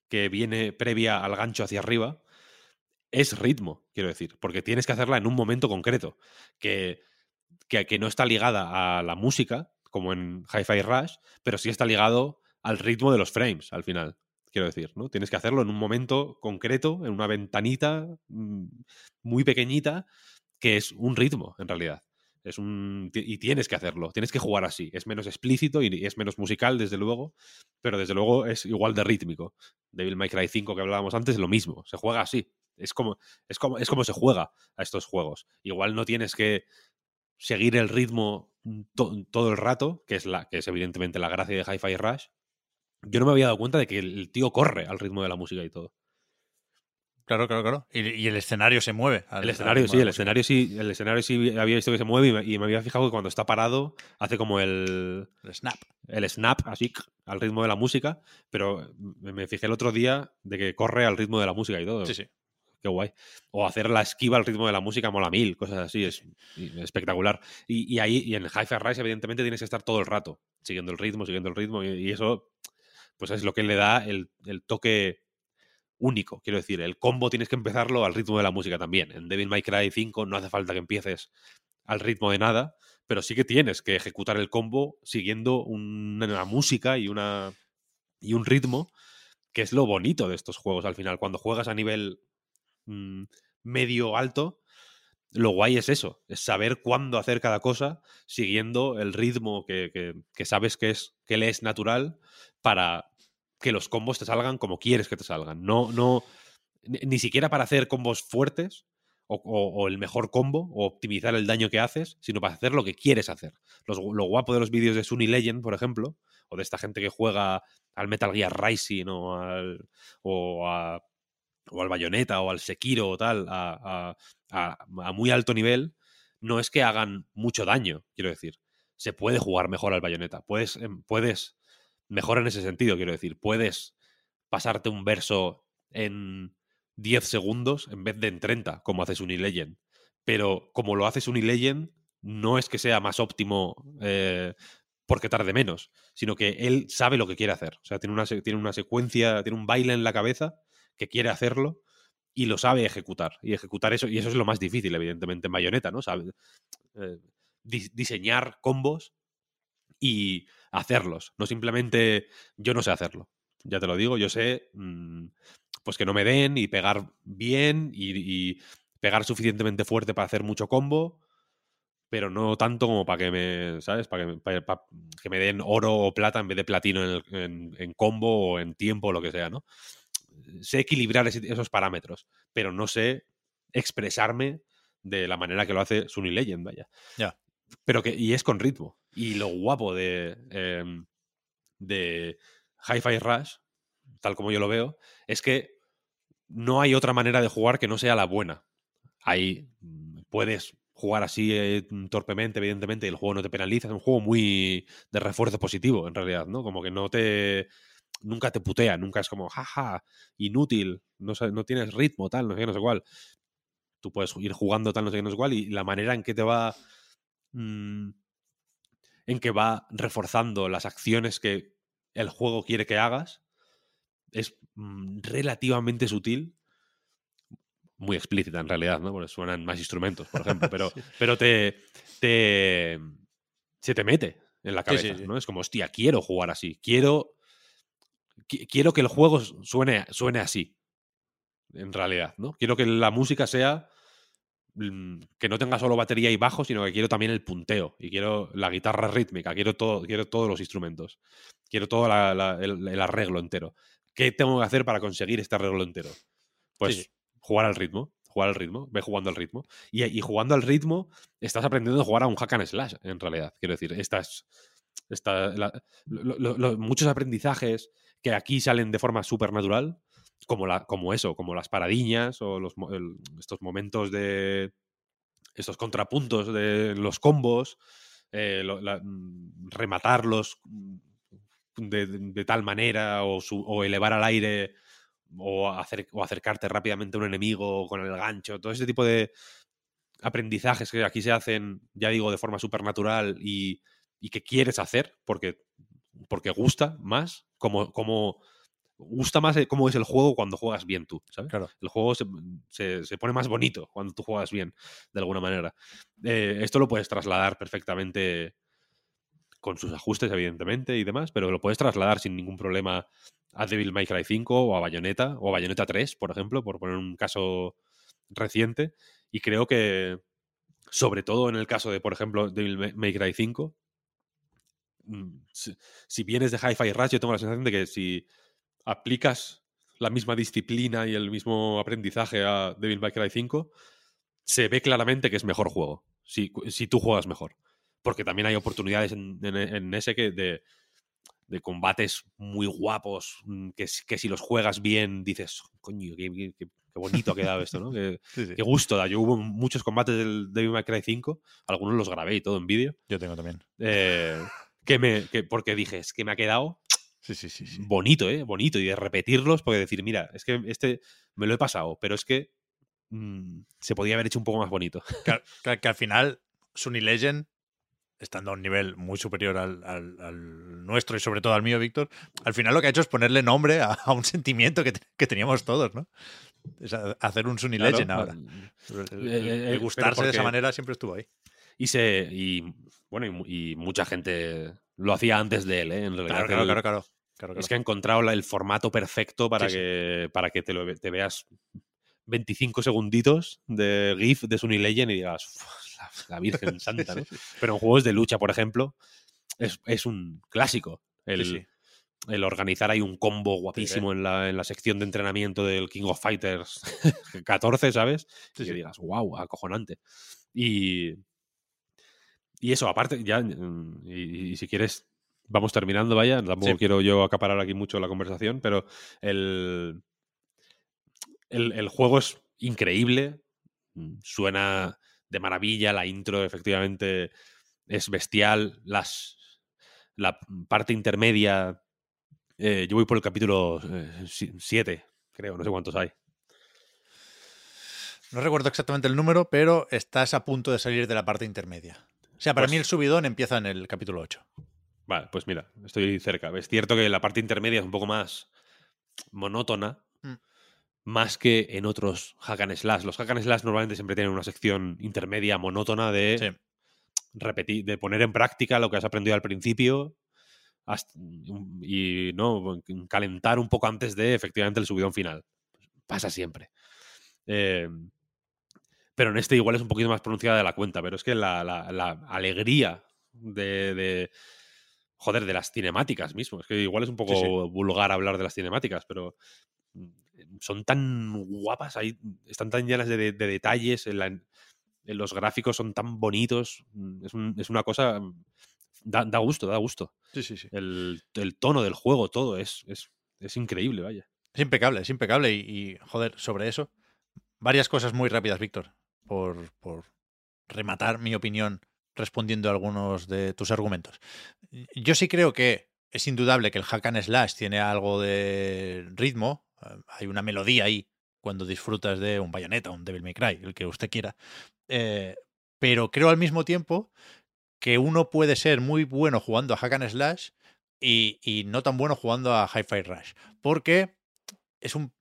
que viene previa al gancho hacia arriba, es ritmo, quiero decir, porque tienes que hacerla en un momento concreto, que, que, que no está ligada a la música, como en Hi-Fi Rush, pero sí está ligado al ritmo de los frames al final. Quiero decir, ¿no? Tienes que hacerlo en un momento concreto, en una ventanita mm, muy pequeñita, que es un ritmo, en realidad. Es un, y tienes que hacerlo, tienes que jugar así. Es menos explícito y es menos musical, desde luego, pero desde luego es igual de rítmico. Devil May Cry 5 que hablábamos antes, lo mismo. Se juega así. Es como, es como, es como se juega a estos juegos. Igual no tienes que seguir el ritmo to- todo el rato, que es, la, que es evidentemente la gracia de Hi-Fi Rush. Yo no me había dado cuenta de que el tío corre al ritmo de la música y todo. Claro, claro, claro. Y, y el escenario se mueve. al- El escenario sí, el escenario sí, el escenario sí había visto que se mueve y me, y me había fijado que cuando está parado hace como el, El snap. el snap así al ritmo de la música, pero me me fijé el otro día de que corre al ritmo de la música y todo. Sí, sí. Qué guay. O hacer la esquiva al ritmo de la música mola mil, cosas así, es espectacular. Y, y ahí, y en Hi-Fi Rise, evidentemente, tienes que estar todo el rato, siguiendo el ritmo, siguiendo el ritmo, y, y eso, pues es lo que le da el, el toque único. Quiero decir, el combo tienes que empezarlo al ritmo de la música también. En Devil May Cry 5 no hace falta que empieces al ritmo de nada, pero sí que tienes que ejecutar el combo siguiendo una, música y, una, y un ritmo, que es lo bonito de estos juegos al final. Cuando juegas a nivel mm, medio alto, lo guay es eso, es saber cuándo hacer cada cosa siguiendo el ritmo que, que- que sabes que, es, que le es natural para que los combos te salgan como quieres que te salgan. No, no, ni, siquiera para hacer combos fuertes o, el mejor combo o optimizar el daño que haces, sino para hacer lo que quieres hacer. Los- lo guapo de los vídeos de Sunny Legend, por ejemplo, o de esta gente que juega al Metal Gear Rising o, al, o a o al bayoneta o al Sekiro o tal, a, a, muy alto nivel, no es que hagan mucho daño, quiero decir. Se puede jugar mejor al bayoneta. Puedes, em, puedes mejor en ese sentido, quiero decir. Puedes pasarte un verso en 10 segundos en vez de en 30, como haces Unilegend. Pero como lo haces Unilegend, no es que sea más óptimo eh, porque tarde menos, sino que él sabe lo que quiere hacer. O sea, tiene una, tiene una secuencia, tiene un baile en la cabeza que quiere hacerlo y lo sabe ejecutar. Y ejecutar eso, y eso es lo más difícil, evidentemente, en Bayonetta, ¿no? Sabe, eh, diseñar combos y hacerlos. No simplemente yo no sé hacerlo. Ya te lo digo, yo sé mm, pues que no me den y pegar bien y, pegar suficientemente fuerte para hacer mucho combo, pero no tanto como para que me, ¿sabes? Para que, me den oro o plata en vez de platino en, en combo o en tiempo o lo que sea, ¿no? sé equilibrar esos parámetros, pero no sé expresarme de la manera que lo hace Sunny Legend, vaya. Ya. Pero que, y es con ritmo. Y lo guapo de, em, de Hi-Fi Rush, tal como yo lo veo, es que no hay otra manera de jugar que no sea la buena. Ahí mm, puedes jugar así eh, torpemente, evidentemente, y el juego no te penaliza. Es un juego muy de refuerzo positivo, en realidad, ¿no? Como que no te nunca te putea, nunca es como, jaja, inútil, no, no tienes ritmo, tal, no sé qué, no sé cuál. Tú puedes ir jugando tal, no sé qué, no sé cuál, y la manera en que te va. Mm, en que va reforzando las acciones que el juego quiere que hagas es mm, relativamente sutil. Muy explícita en realidad, ¿no? Porque suenan más instrumentos, por ejemplo, pero, *laughs* pero te, te. se te mete en la cabeza, ¿no? Es como, hostia, quiero jugar así, quiero quiero que el juego suene, suene así, en realidad, ¿no? Quiero que la música sea que no tenga solo batería y bajo, sino que quiero también el punteo y quiero la guitarra rítmica, quiero todo, quiero todos los instrumentos, quiero todo el, arreglo entero. ¿Qué tengo que hacer para conseguir este arreglo entero? Pues jugar al ritmo, jugar al ritmo, ve jugando al ritmo. Y, jugando al ritmo, estás aprendiendo a jugar a un hack and slash, en realidad. Quiero decir, estas, muchos aprendizajes que aquí salen de forma supernatural, como, la, como eso, como las paradiñas o los, estos momentos de. estos contrapuntos de los combos, eh, mm, rematarlos mm, de, tal manera o, elevar al aire o, hacer, o acercarte rápidamente a un enemigo con el gancho, todo ese tipo de aprendizajes que aquí se hacen, ya digo, de forma supernatural y, y que quieres hacer porque porque gusta más, como, como gusta más eh, cómo es el juego cuando juegas bien tú, ¿sabes? Claro. El juego se, se, pone más bonito cuando tú juegas bien, de alguna manera. Eh, esto lo puedes trasladar perfectamente con sus ajustes, evidentemente, y demás, pero lo puedes trasladar sin ningún problema a Devil May Cry 5 o a Bayonetta, o a Bayonetta 3, por ejemplo, por poner un caso reciente. Y creo que, sobre todo en el caso de, por ejemplo, Devil May Cry 5, Mm, si, vienes de Hi-Fi Rush, yo tengo la sensación de que si aplicas la misma disciplina y el mismo aprendizaje a Devil May Cry 5, se ve claramente que es mejor juego, si, si tú juegas mejor. Porque también hay oportunidades en, ese que de, de, combates muy guapos, mm, que, que, si los juegas bien dices, coño, qué, bonito ha quedado esto, ¿no? Qué, *laughs* qué, gusto da. Yo hubo muchos combates del Devil May Cry 5, algunos los grabé y todo en vídeo. Yo tengo también. Eh, que me, que, porque dije, es que me ha quedado sí, sí, sí, bonito, ¿eh? Bonito. Y de repetirlos, porque decir, mira, es que este me lo he pasado, pero es que mm, se podía haber hecho un poco más bonito. Que, al *laughs* final, Sunny Legend, estando a un nivel muy superior al, nuestro y sobre todo al mío, Víctor, al final lo que ha hecho es ponerle nombre a, un sentimiento que, que, teníamos todos, ¿no? Es hacer un Sunny Legend ahora. El, eh, eh, gustarse de esa manera siempre estuvo ahí. Y se. Y, bueno, y, mucha gente lo hacía antes de él, ¿eh? En realidad. Claro, claro, claro, claro. Es que ha encontrado el formato perfecto para que, Para que te, lo, te veas 25 segunditos de GIF de Sunny Legend y digas, la, Virgen *laughs* Santa, ¿no? Pero en juegos de lucha, por ejemplo, es, es un clásico. El, el, organizar ahí un combo guapísimo en, la, en, la, sección de entrenamiento del King of Fighters *laughs* 14, ¿sabes? y que digas, wow, acojonante. Y, y eso, aparte, ya, mm, y, si quieres, vamos terminando, vaya, tampoco quiero yo acaparar aquí mucho la conversación, pero el, el, el juego es increíble, mm, suena de maravilla, la intro efectivamente es bestial, las, la parte intermedia, eh, yo voy por el capítulo 7, creo, no sé cuántos hay. No recuerdo exactamente el número, pero estás a punto de salir de la parte intermedia. O sea, para Pues- mí el subidón empieza en el capítulo 8. Vale, pues mira, estoy cerca. Es cierto que la parte intermedia es un poco más monótona, Mm. más que en otros hack and slash. Los hack and slash normalmente siempre tienen una sección intermedia monótona de Sí. repetir, de poner en práctica lo que has aprendido al principio hasta- y no calentar un poco antes de efectivamente el subidón final. Pasa siempre. Eh, pero en este igual es un poquito más pronunciada de la cuenta, pero es que la, la- la alegría de, de- Joder, de las cinemáticas mismo. Es que igual es un poco Sí, sí. vulgar hablar de las cinemáticas, pero mm, son tan guapas, ahí, están tan llenas de, de- de detalles, en la- en los gráficos son tan bonitos. mm, Es, un- es una cosa. mm, Da, da gusto, da gusto. Sí, sí, sí. El, el tono del juego, todo es, es, es increíble, vaya. Es impecable, es impecable. Y, y, joder, sobre eso, varias cosas muy rápidas, Víctor, por, rematar mi opinión respondiendo a algunos de tus argumentos. Yo sí creo que es indudable que el hack and slash tiene algo de ritmo, eh, hay una melodía ahí cuando disfrutas de un Bayonetta, un Devil May Cry, el que usted quiera. Eh, pero creo al mismo tiempo que uno puede ser muy bueno jugando a hack and slash y, no tan bueno jugando a Hi-Fi Rush. Porque es un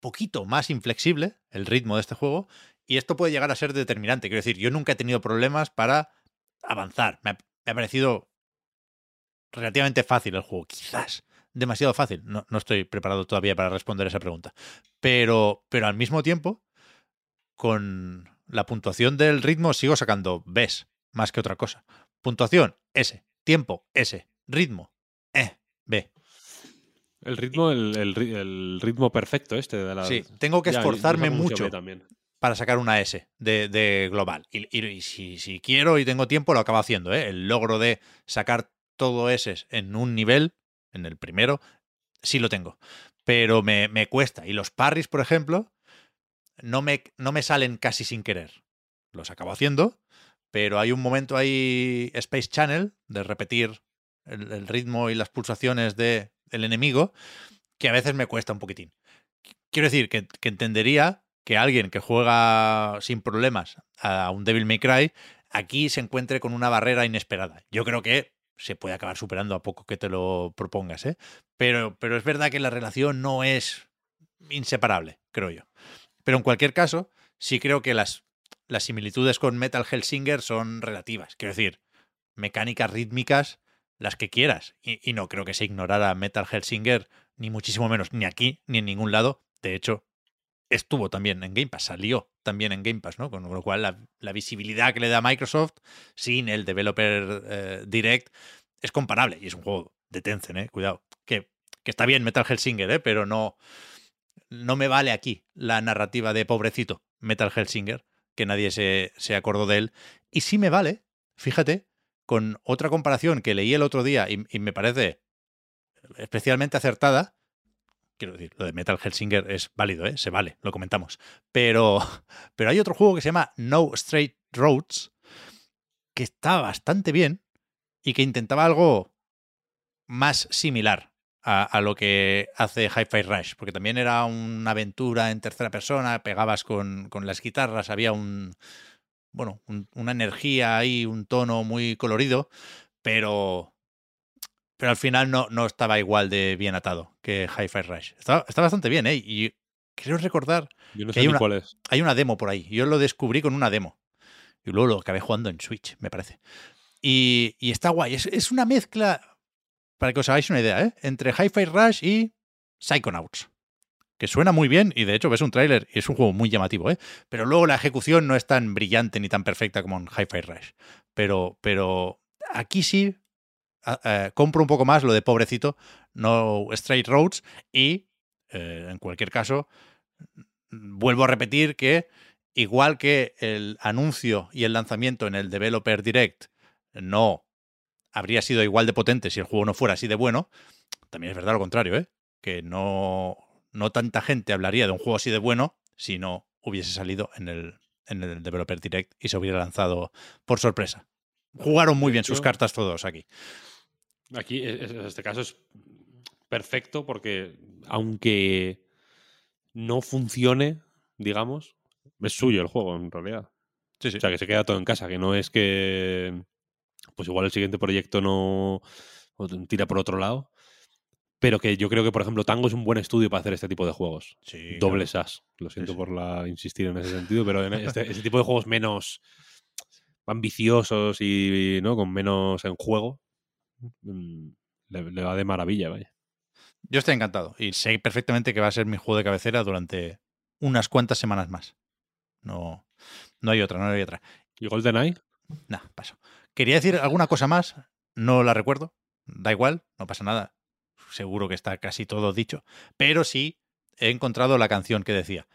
poquito más inflexible el ritmo de este juego y esto puede llegar a ser determinante. Quiero decir, yo nunca he tenido problemas para avanzar. Me ha, me ha parecido relativamente fácil el juego, quizás demasiado fácil. No, no estoy preparado todavía para responder esa pregunta. Pero, pero al mismo tiempo, con la puntuación del ritmo sigo sacando Bs más que otra cosa. Puntuación S, tiempo S, ritmo eh, B. El ritmo, el, el ri- el ritmo perfecto este de la. Sí, tengo que esforzarme mucho también. Para sacar una S de, de global. Y, si, si quiero y tengo tiempo, lo acabo haciendo. ¿eh? El logro de sacar todo S en un nivel, en el primero, sí lo tengo. Pero me, me cuesta. Y los parries, por ejemplo, no me, no me salen casi sin querer. Los acabo haciendo, pero hay un momento ahí, Space Channel, de repetir el, ritmo y las pulsaciones del enemigo, que a veces me cuesta un poquitín. Quiero decir que entendería que alguien que juega sin problemas a un Devil May Cry aquí se encuentre con una barrera inesperada. Yo creo que se puede acabar superando a poco que te lo propongas, ¿eh? Pero, pero es verdad que la relación no es inseparable, creo yo. Pero en cualquier caso, sí creo que las, las similitudes con Metal Hellsinger son relativas. Quiero decir, mecánicas rítmicas, las que quieras. Y, y no creo que se ignorara Metal Hellsinger, ni muchísimo menos, ni aquí, ni en ningún lado. De hecho, estuvo también en Game Pass, salió también en Game Pass, ¿no? Con lo cual la, visibilidad que le da Microsoft sin el Developer eh, Direct es comparable. Y es un juego de Tencent, ¿eh? Cuidado. Que, que está bien Metal Hellsinger, ¿eh? Pero no, no me vale aquí la narrativa de pobrecito Metal Hellsinger, que nadie se, se acordó de él. Y sí me vale, fíjate, con otra comparación que leí el otro día y me parece especialmente acertada, quiero decir, lo de Metal Hellsinger es válido, ¿eh? se vale, lo comentamos. Pero, *laughs* pero hay otro juego que se llama No Straight Roads, que está bastante bien y que intentaba algo más similar a, lo que hace Hi-Fi Rush, porque también era una aventura en tercera persona, pegabas con, con las guitarras, había un, bueno, un- una energía ahí, un tono muy colorido, pero, pero al final no, no estaba igual de bien atado que Hi-Fi Rush. Está, está bastante bien, ¿eh? Y creo recordar, Yo no que sé hay ni una- cuál es. hay una demo por ahí. Yo lo descubrí con una demo. Y luego lo acabé jugando en Switch, me parece. Y, y está guay. Es, es una mezcla, para que os hagáis una idea, ¿eh? entre Hi-Fi Rush y Psychonauts. Que suena muy bien y de hecho ves un tráiler y es un juego muy llamativo, ¿eh? Pero luego la ejecución no es tan brillante ni tan perfecta como en Hi-Fi Rush. Pero, pero aquí sí eh, compro un poco más lo de pobrecito, no Straight Roads y eh, en cualquier caso vuelvo a repetir que igual que el anuncio y el lanzamiento en el Developer Direct no habría sido igual de potente si el juego no fuera así de bueno, también es verdad lo contrario, ¿eh? que no, no tanta gente hablaría de un juego así de bueno si no hubiese salido en el, en el Developer Direct y se hubiera lanzado por sorpresa. Jugaron muy bien sus cartas todos aquí. Aquí, en este caso, es perfecto porque aunque no funcione, digamos, es suyo el juego en realidad. Sí, sí. O sea, que se queda todo en casa, que no es que pues igual el siguiente proyecto no tira por otro lado. Pero que yo creo que, por ejemplo, Tango es un buen estudio para hacer este tipo de juegos. Sí, Doble claro. SAS. Lo siento sí. por la insistir en ese sentido, pero en *laughs* este, este tipo de juegos menos ambiciosos y ¿no? con menos en juego, le, le va de maravilla, vaya. Yo estoy encantado y sé perfectamente que va a ser mi juego de cabecera durante unas cuantas semanas más. No, no hay otra, no hay otra. ¿Y GoldenEye? Nah, paso. Quería decir alguna cosa más, no la recuerdo. Da igual, no pasa nada. Seguro que está casi todo dicho. Pero sí he encontrado la canción que decía.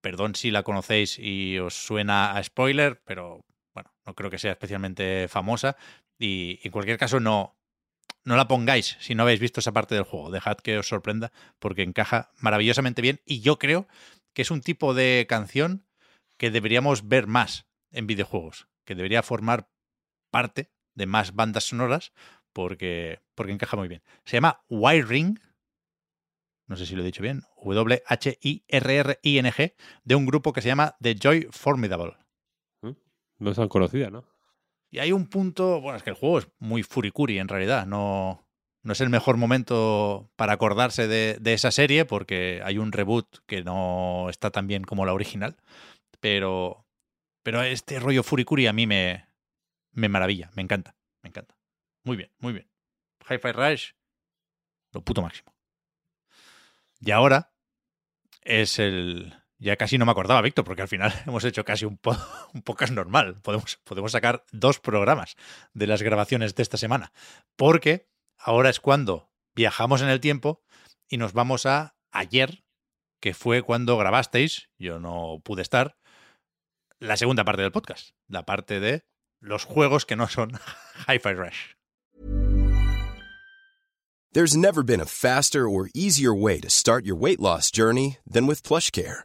Perdón si la conocéis y os suena a spoiler, pero bueno, no creo que sea especialmente famosa. Y en cualquier caso, no, no la pongáis si no habéis visto esa parte del juego. Dejad que os sorprenda porque encaja maravillosamente bien. Y yo creo que es un tipo de canción que deberíamos ver más en videojuegos, que debería formar parte de más bandas sonoras porque, porque encaja muy bien. Se llama Wiring, no sé si lo he dicho bien, W-H-I-R-R-I-N-G, de un grupo que se llama The Joy Formidable. No es tan conocida, ¿no? Y hay un punto, bueno, es que el juego es muy furicuri en realidad, no, no es el mejor momento para acordarse de, esa serie porque hay un reboot que no está tan bien como la original, pero, pero este rollo furicuri a mí me, me maravilla, me encanta, me encanta. Muy bien, muy bien. Hi-Fi Rush, lo puto máximo. Y ahora es el... Ya casi no me acordaba, Víctor, porque al final *laughs* hemos hecho casi un, un podcast normal. Podemos, podemos sacar dos programas de las grabaciones de esta semana. Porque ahora es cuando viajamos en el tiempo y nos vamos a ayer, que fue cuando grabasteis, yo no pude estar, la segunda parte del podcast. La parte de los juegos que no son *laughs* Hi-Fi Rush. There's never been a faster or easier way to start your weight loss journey than with PlushCare.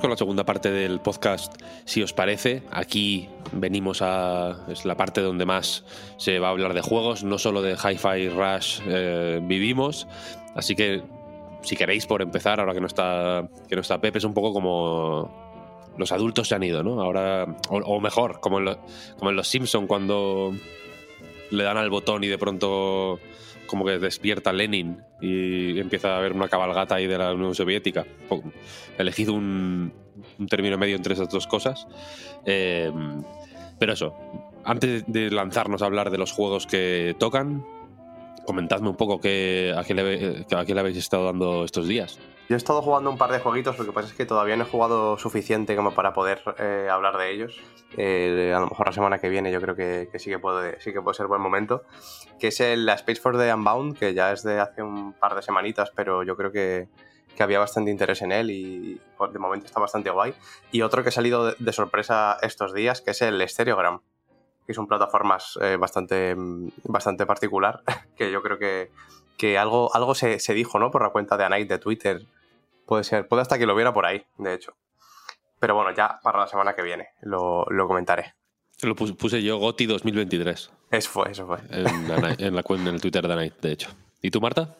Con la segunda parte del podcast, si os parece. Aquí venimos a. Es la parte donde más se va a hablar de juegos, no solo de Hi-Fi Rush eh, vivimos. Así que, si queréis, por empezar, ahora que no está, que no está Pepe, es un poco como. Los adultos se han ido, ¿no? Ahora. O, mejor, como en, como en Los Simpson cuando le dan al botón y de pronto como que despierta Lenin y empieza a haber una cabalgata ahí de la Unión Soviética. Po- Elegid un, término medio entre esas dos cosas. Eh, pero eso, antes de lanzarnos a hablar de los juegos que tocan, comentadme un poco qué, a, qué le, a qué le habéis estado dando estos días. Yo he estado jugando un par de jueguitos, lo que pasa es que todavía no he jugado suficiente como para poder eh, hablar de ellos. Eh, a lo mejor la semana que viene yo creo que, sí, que puede, sí que puede ser buen momento. Que es el, Space for the Unbound, que ya es de hace un par de semanitas, pero yo creo que, que había bastante interés en él y pues, de momento está bastante guay. Y otro que ha salido de, de sorpresa estos días, que es el Stereogram, que es un plataformas eh, bastante, bastante particular, *laughs* que yo creo que, que algo, algo se, se, dijo, ¿no? Por la cuenta de Anite de Twitter. Puede ser, puede hasta que lo viera por ahí, de hecho. Pero bueno, ya para la semana que viene lo, lo comentaré. Lo puse, puse yo GOTI 2023. Eso fue, eso fue. En, la, en la en el Twitter de Night, de hecho. ¿Y tú, Marta?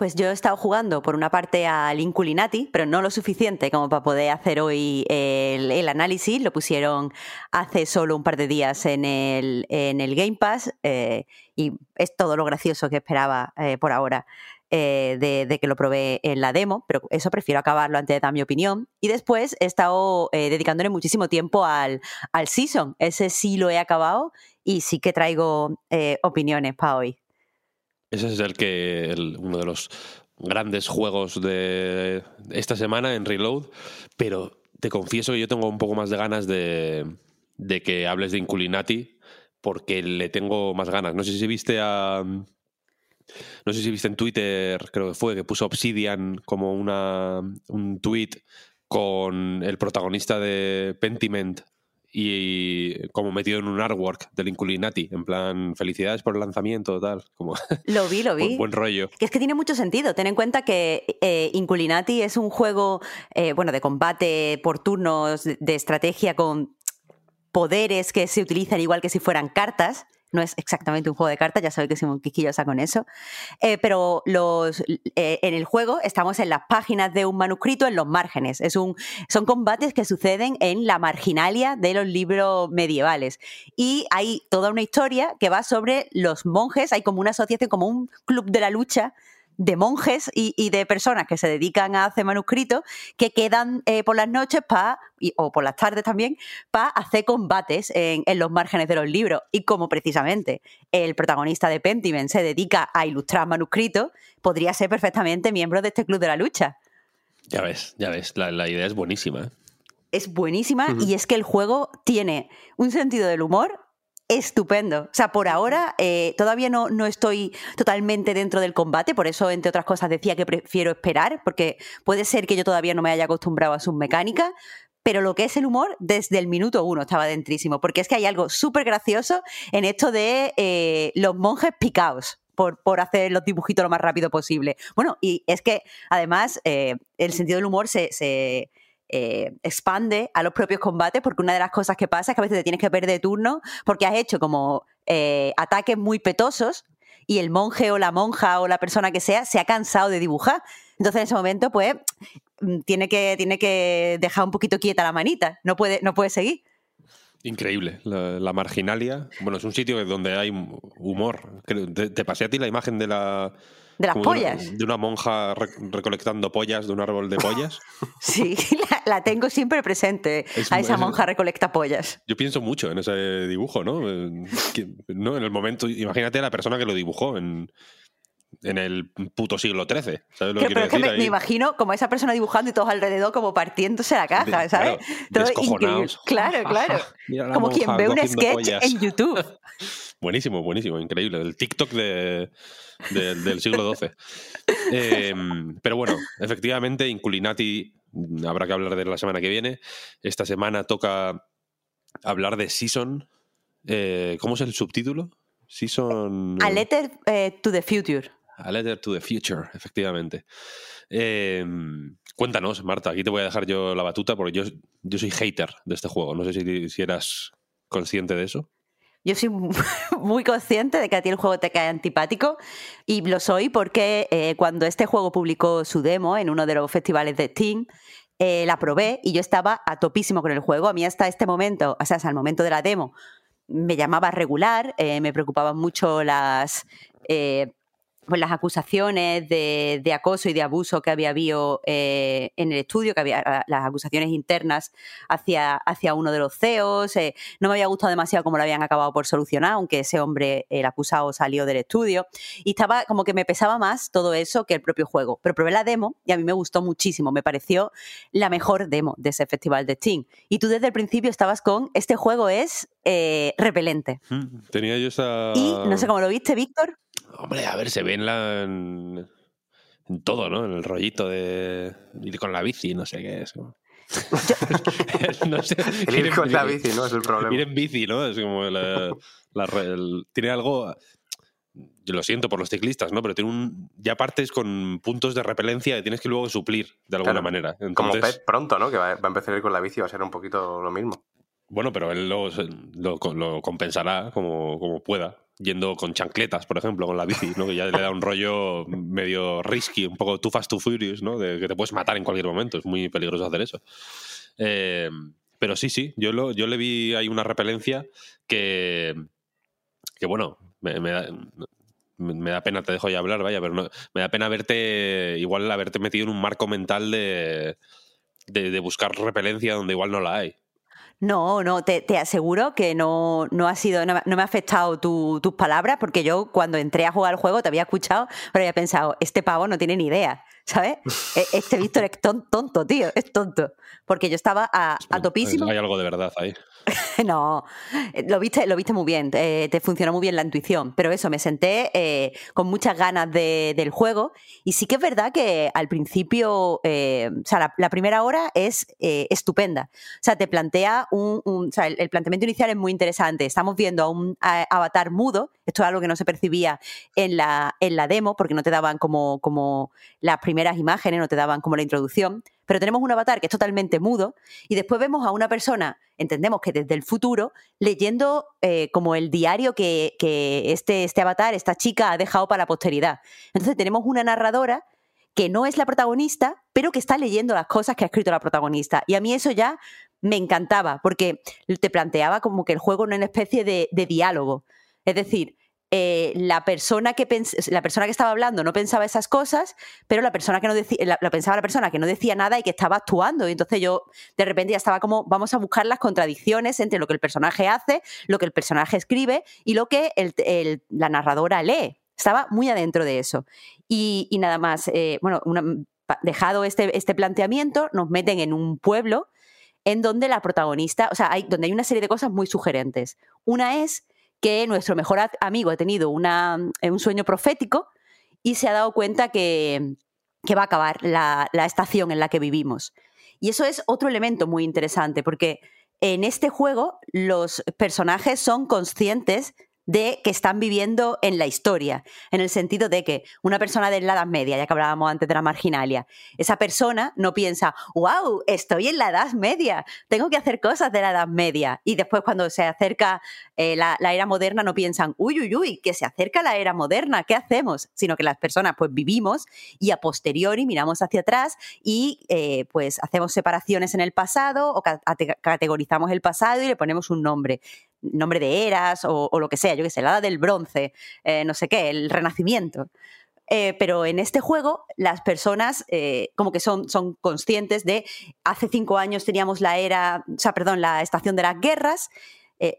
Pues yo he estado jugando por una parte al Inculinati, pero no lo suficiente como para poder hacer hoy el, el análisis. Lo pusieron hace solo un par de días en el, Game Pass eh, y es todo lo gracioso que esperaba eh, por ahora eh, de, que lo probé en la demo, pero eso prefiero acabarlo antes de dar mi opinión. Y después he estado eh, dedicándole muchísimo tiempo al, Season. Ese sí lo he acabado y sí que traigo eh, opiniones para hoy. Ese es el que uno de los grandes juegos de esta semana en Reload, pero te confieso que yo tengo un poco más de ganas de, de que hables de Inculinati porque le tengo más ganas. No sé si viste a no sé si viste en Twitter, creo que fue que puso Obsidian como una un tweet con el protagonista de Pentiment y como metido en un artwork del Inculinati, en plan felicidades por el lanzamiento, tal, como *laughs* Lo vi, lo *laughs* vi. buen, buen rollo. Que es que tiene mucho sentido. Ten en cuenta que eh, Inculinati es un juego eh, bueno, de combate por turnos, de estrategia con poderes que se utilizan igual que si fueran cartas. No es exactamente un juego de cartas, ya sabéis que soy un quisquillosa con eso. Eh, pero los, eh, en el juego estamos en las páginas de un manuscrito, en los márgenes. Es un, son combates que suceden en la marginalia de los libros medievales. Y hay toda una historia que va sobre los monjes. Hay como una asociación, como un club de la lucha de monjes y, y de personas que se dedican a hacer manuscritos que quedan eh, por las noches pa, y- o por las tardes también para hacer combates en, en los márgenes de los libros. Y como precisamente el protagonista de Pentiment se dedica a ilustrar manuscritos, podría ser perfectamente miembro de este club de la lucha. Ya ves, ya ves, la, la idea es buenísima. ¿eh? es buenísima y es que el juego tiene un sentido del humor estupendo. O sea, por ahora eh, todavía no, no estoy totalmente dentro del combate, por eso, entre otras cosas, decía que prefiero esperar, porque puede ser que yo todavía no me haya acostumbrado a sus mecánicas. Pero lo que es el humor, desde el minuto uno estaba dentrísimo, porque es que hay algo súper gracioso en esto de eh, los monjes picaos. Por, por hacer los dibujitos lo más rápido posible. Bueno, y es que además eh, el sentido del humor se, se, eh, expande a los propios combates, porque una de las cosas que pasa es que a veces te tienes que perder de turno porque has hecho como eh, ataques muy petosos y el monje o la monja o la persona que sea se ha cansado de dibujar. Entonces en ese momento, pues, mm, tiene que, tiene que dejar un poquito quieta la manita, no puede, no puede seguir. Increíble. La, marginalia. Bueno, es un sitio donde hay humor. Te, te pasé a ti la imagen de la. De las como de una- pollas. De una, monja re- recolectando pollas de un árbol de pollas. *laughs* Sí, la, la tengo siempre presente Es a esa es- monja recolecta pollas. Yo pienso mucho en ese dibujo, ¿no? Eh, que- ¿no? En el momento. Imagínate a la persona que lo dibujó en, en el puto siglo XIII. ¿Sabes lo que pero es que me, imagino como esa persona dibujando y todos alrededor como partiéndose la caja, Claro, ¿sabes? Todo descojonados. increíble. Claro, claro. *laughs* Como monja quien ve un sketch pollas. en YouTube. *laughs* Buenísimo, buenísimo, increíble. El TikTok de, de- del siglo XII. *laughs* Eh, pero bueno, efectivamente, Inculinati habrá que hablar de la semana que viene. Esta semana toca hablar de Season. Eh, ¿Cómo es el subtítulo? Season. A Letter eh, to the Future. A Letter to the Future, efectivamente. Eh, cuéntanos, Marta, aquí te voy a dejar yo la batuta porque yo, yo soy hater de este juego. No sé si, si eras consciente de eso. Yo soy *laughs* muy consciente de que a ti el juego te cae antipático y lo soy porque eh, cuando este juego publicó su demo en uno de los festivales de Steam, eh, la probé y yo estaba a topísimo con el juego. A mí hasta este momento, o sea, hasta el momento de la demo, me llamaba regular, eh, me preocupaban mucho las... pues las acusaciones de, de acoso y de abuso que había habido eh, en el estudio, que había ah, las acusaciones internas hacia, hacia uno de los CEOs. eh, no me había gustado demasiado cómo lo habían acabado por solucionar, aunque ese hombre, el acusado, salió del estudio. Y estaba como que me pesaba más todo eso que el propio juego. Pero probé la demo y a mí me gustó muchísimo. Me pareció la mejor demo de ese festival de Steam. Y tú desde el principio estabas con, este juego es eh, repelente. Mm, Tenía yo esa. Y no sé cómo lo viste, Víctor. Hombre, a ver, se ve en la. En, en todo, ¿no? En el rollito de ir con la bici, no sé qué es. *laughs* no sé. El ir con la bici, ¿no? Es el problema. Ir en bici, ¿no? Es como la, la re- el- tiene algo. Yo lo siento por los ciclistas, ¿no? Pero tiene un. Ya partes con puntos de repelencia que tienes que luego suplir de alguna Claro. manera. Como Pet pronto, ¿no? Que va, va a empezar a ir con la bici va a ser un poquito lo mismo. Bueno, pero él lo, lo- lo compensará como, como pueda, yendo con chancletas, por ejemplo, con la bici, ¿no? que ya le da un rollo medio risky, un poco too fast, too furious, ¿no? de que te puedes matar en cualquier momento, es muy peligroso hacer eso. Eh, pero sí, sí, yo, lo, yo le vi ahí una repelencia que, que bueno, me, da, me- da pena, te dejo ya hablar, vaya, pero no- me da pena verte, igual haberte metido en un marco mental de, de buscar repelencia donde igual no la hay. No, no, te, te aseguro que no, no ha sido, no, no me ha afectado tu- tus palabras, porque yo cuando entré a jugar al juego te había escuchado, pero había pensado, este pavo no tiene ni idea, ¿sabes? E- Este Víctor es ton- tonto, tío, es tonto. Porque yo estaba a, a topísimo. Hay algo de verdad ahí. *laughs* No, eh, lo viste, lo viste muy bien, eh, te funcionó muy bien la intuición, pero eso, me senté eh, con muchas ganas de- del juego y sí que es verdad que al principio, eh, o sea, la, la primera hora es eh, estupenda, o sea, te plantea un, un- o sea, el, el planteamiento inicial es muy interesante, estamos viendo a un a- avatar mudo, esto es algo que no se percibía en la, en la demo porque no te daban como, como las primeras imágenes, no te daban como la introducción, pero tenemos un avatar que es totalmente mudo y después vemos a una persona, entendemos que desde el futuro, leyendo eh, como el diario que, que este, este avatar, esta chica, ha dejado para la posteridad. Entonces tenemos una narradora que no es la protagonista, pero que está leyendo las cosas que ha escrito la protagonista. Y a mí eso ya me encantaba, porque te planteaba como que el juego era una especie de diálogo. Es decir, eh, la, persona que la persona que estaba hablando no pensaba esas cosas, pero la persona que no decía, la, pensaba la persona que no decía nada y que estaba actuando. Y entonces yo de repente ya estaba como, vamos a buscar las contradicciones entre lo que el personaje hace, lo que el personaje escribe y lo que la narradora lee. Estaba muy adentro de eso. Y, nada más, eh, bueno, dejado este, este planteamiento, nos meten en un pueblo en donde la protagonista, o sea, hay, donde hay una serie de cosas muy sugerentes. Una es que nuestro mejor amigo ha tenido un sueño profético y se ha dado cuenta que, que va a acabar la, la estación en la que vivimos. Y eso es otro elemento muy interesante, porque en este juego los personajes son conscientes de que están viviendo en la historia, en el sentido de que una persona de la Edad Media, ya que hablábamos antes de la marginalia, esa persona no piensa, wow, estoy en la Edad Media, tengo que hacer cosas de la Edad Media. Y después cuando se acerca eh, la, la era moderna no piensan, uy, uy, uy, que se acerca la era moderna, ¿qué hacemos? Sino que las personas pues vivimos y a posteriori miramos hacia atrás y eh, pues hacemos separaciones en el pasado o ca- ate- categorizamos el pasado y le ponemos un nombre nombre de eras o, lo que sea, yo que sé, la edad del bronce, eh, no sé qué, el renacimiento. Eh, pero en este juego las personas eh, como que son, son conscientes de hace cinco años teníamos la era, o sea, perdón, la estación de las guerras eh,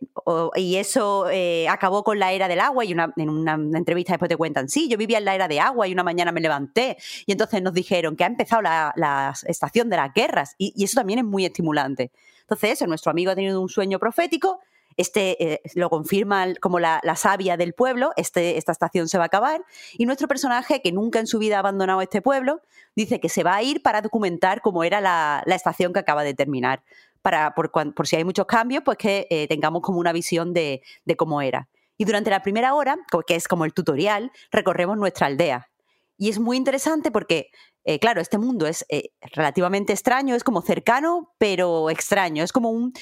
y eso eh, acabó con la era del agua y una- en una, entrevista después te cuentan, sí, yo vivía en la era de agua y una mañana me levanté y entonces nos dijeron que ha empezado la, la estación de las guerras y, y eso también es muy estimulante. Entonces eso, nuestro amigo ha tenido un sueño profético, este eh, lo confirma como la, la sabia del pueblo, este, esta estación se va a acabar, y nuestro personaje, que nunca en su vida ha abandonado este pueblo, dice que se va a ir para documentar cómo era la, la estación que acaba de terminar, para, por, si hay muchos cambios, pues que eh, tengamos como una visión de, de cómo era. Y durante la primera hora, co- que es como el tutorial, recorremos nuestra aldea. Y es muy interesante porque, eh, claro, este mundo es relativamente extraño, es como cercano, pero extraño. Es como un,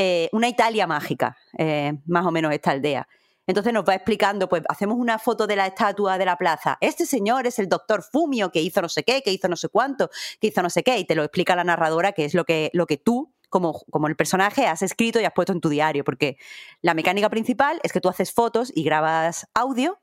eh, una Italia mágica, eh, más o menos esta aldea. Entonces nos va explicando, pues hacemos una foto de la estatua de la plaza. Este señor es el doctor Fumio que hizo no sé qué, que hizo no sé cuánto, que hizo no sé qué, y te lo explica la narradora, que es lo que, lo que tú, como, como el personaje, has escrito y has puesto en tu diario. Porque la mecánica principal es que tú haces fotos y grabas audio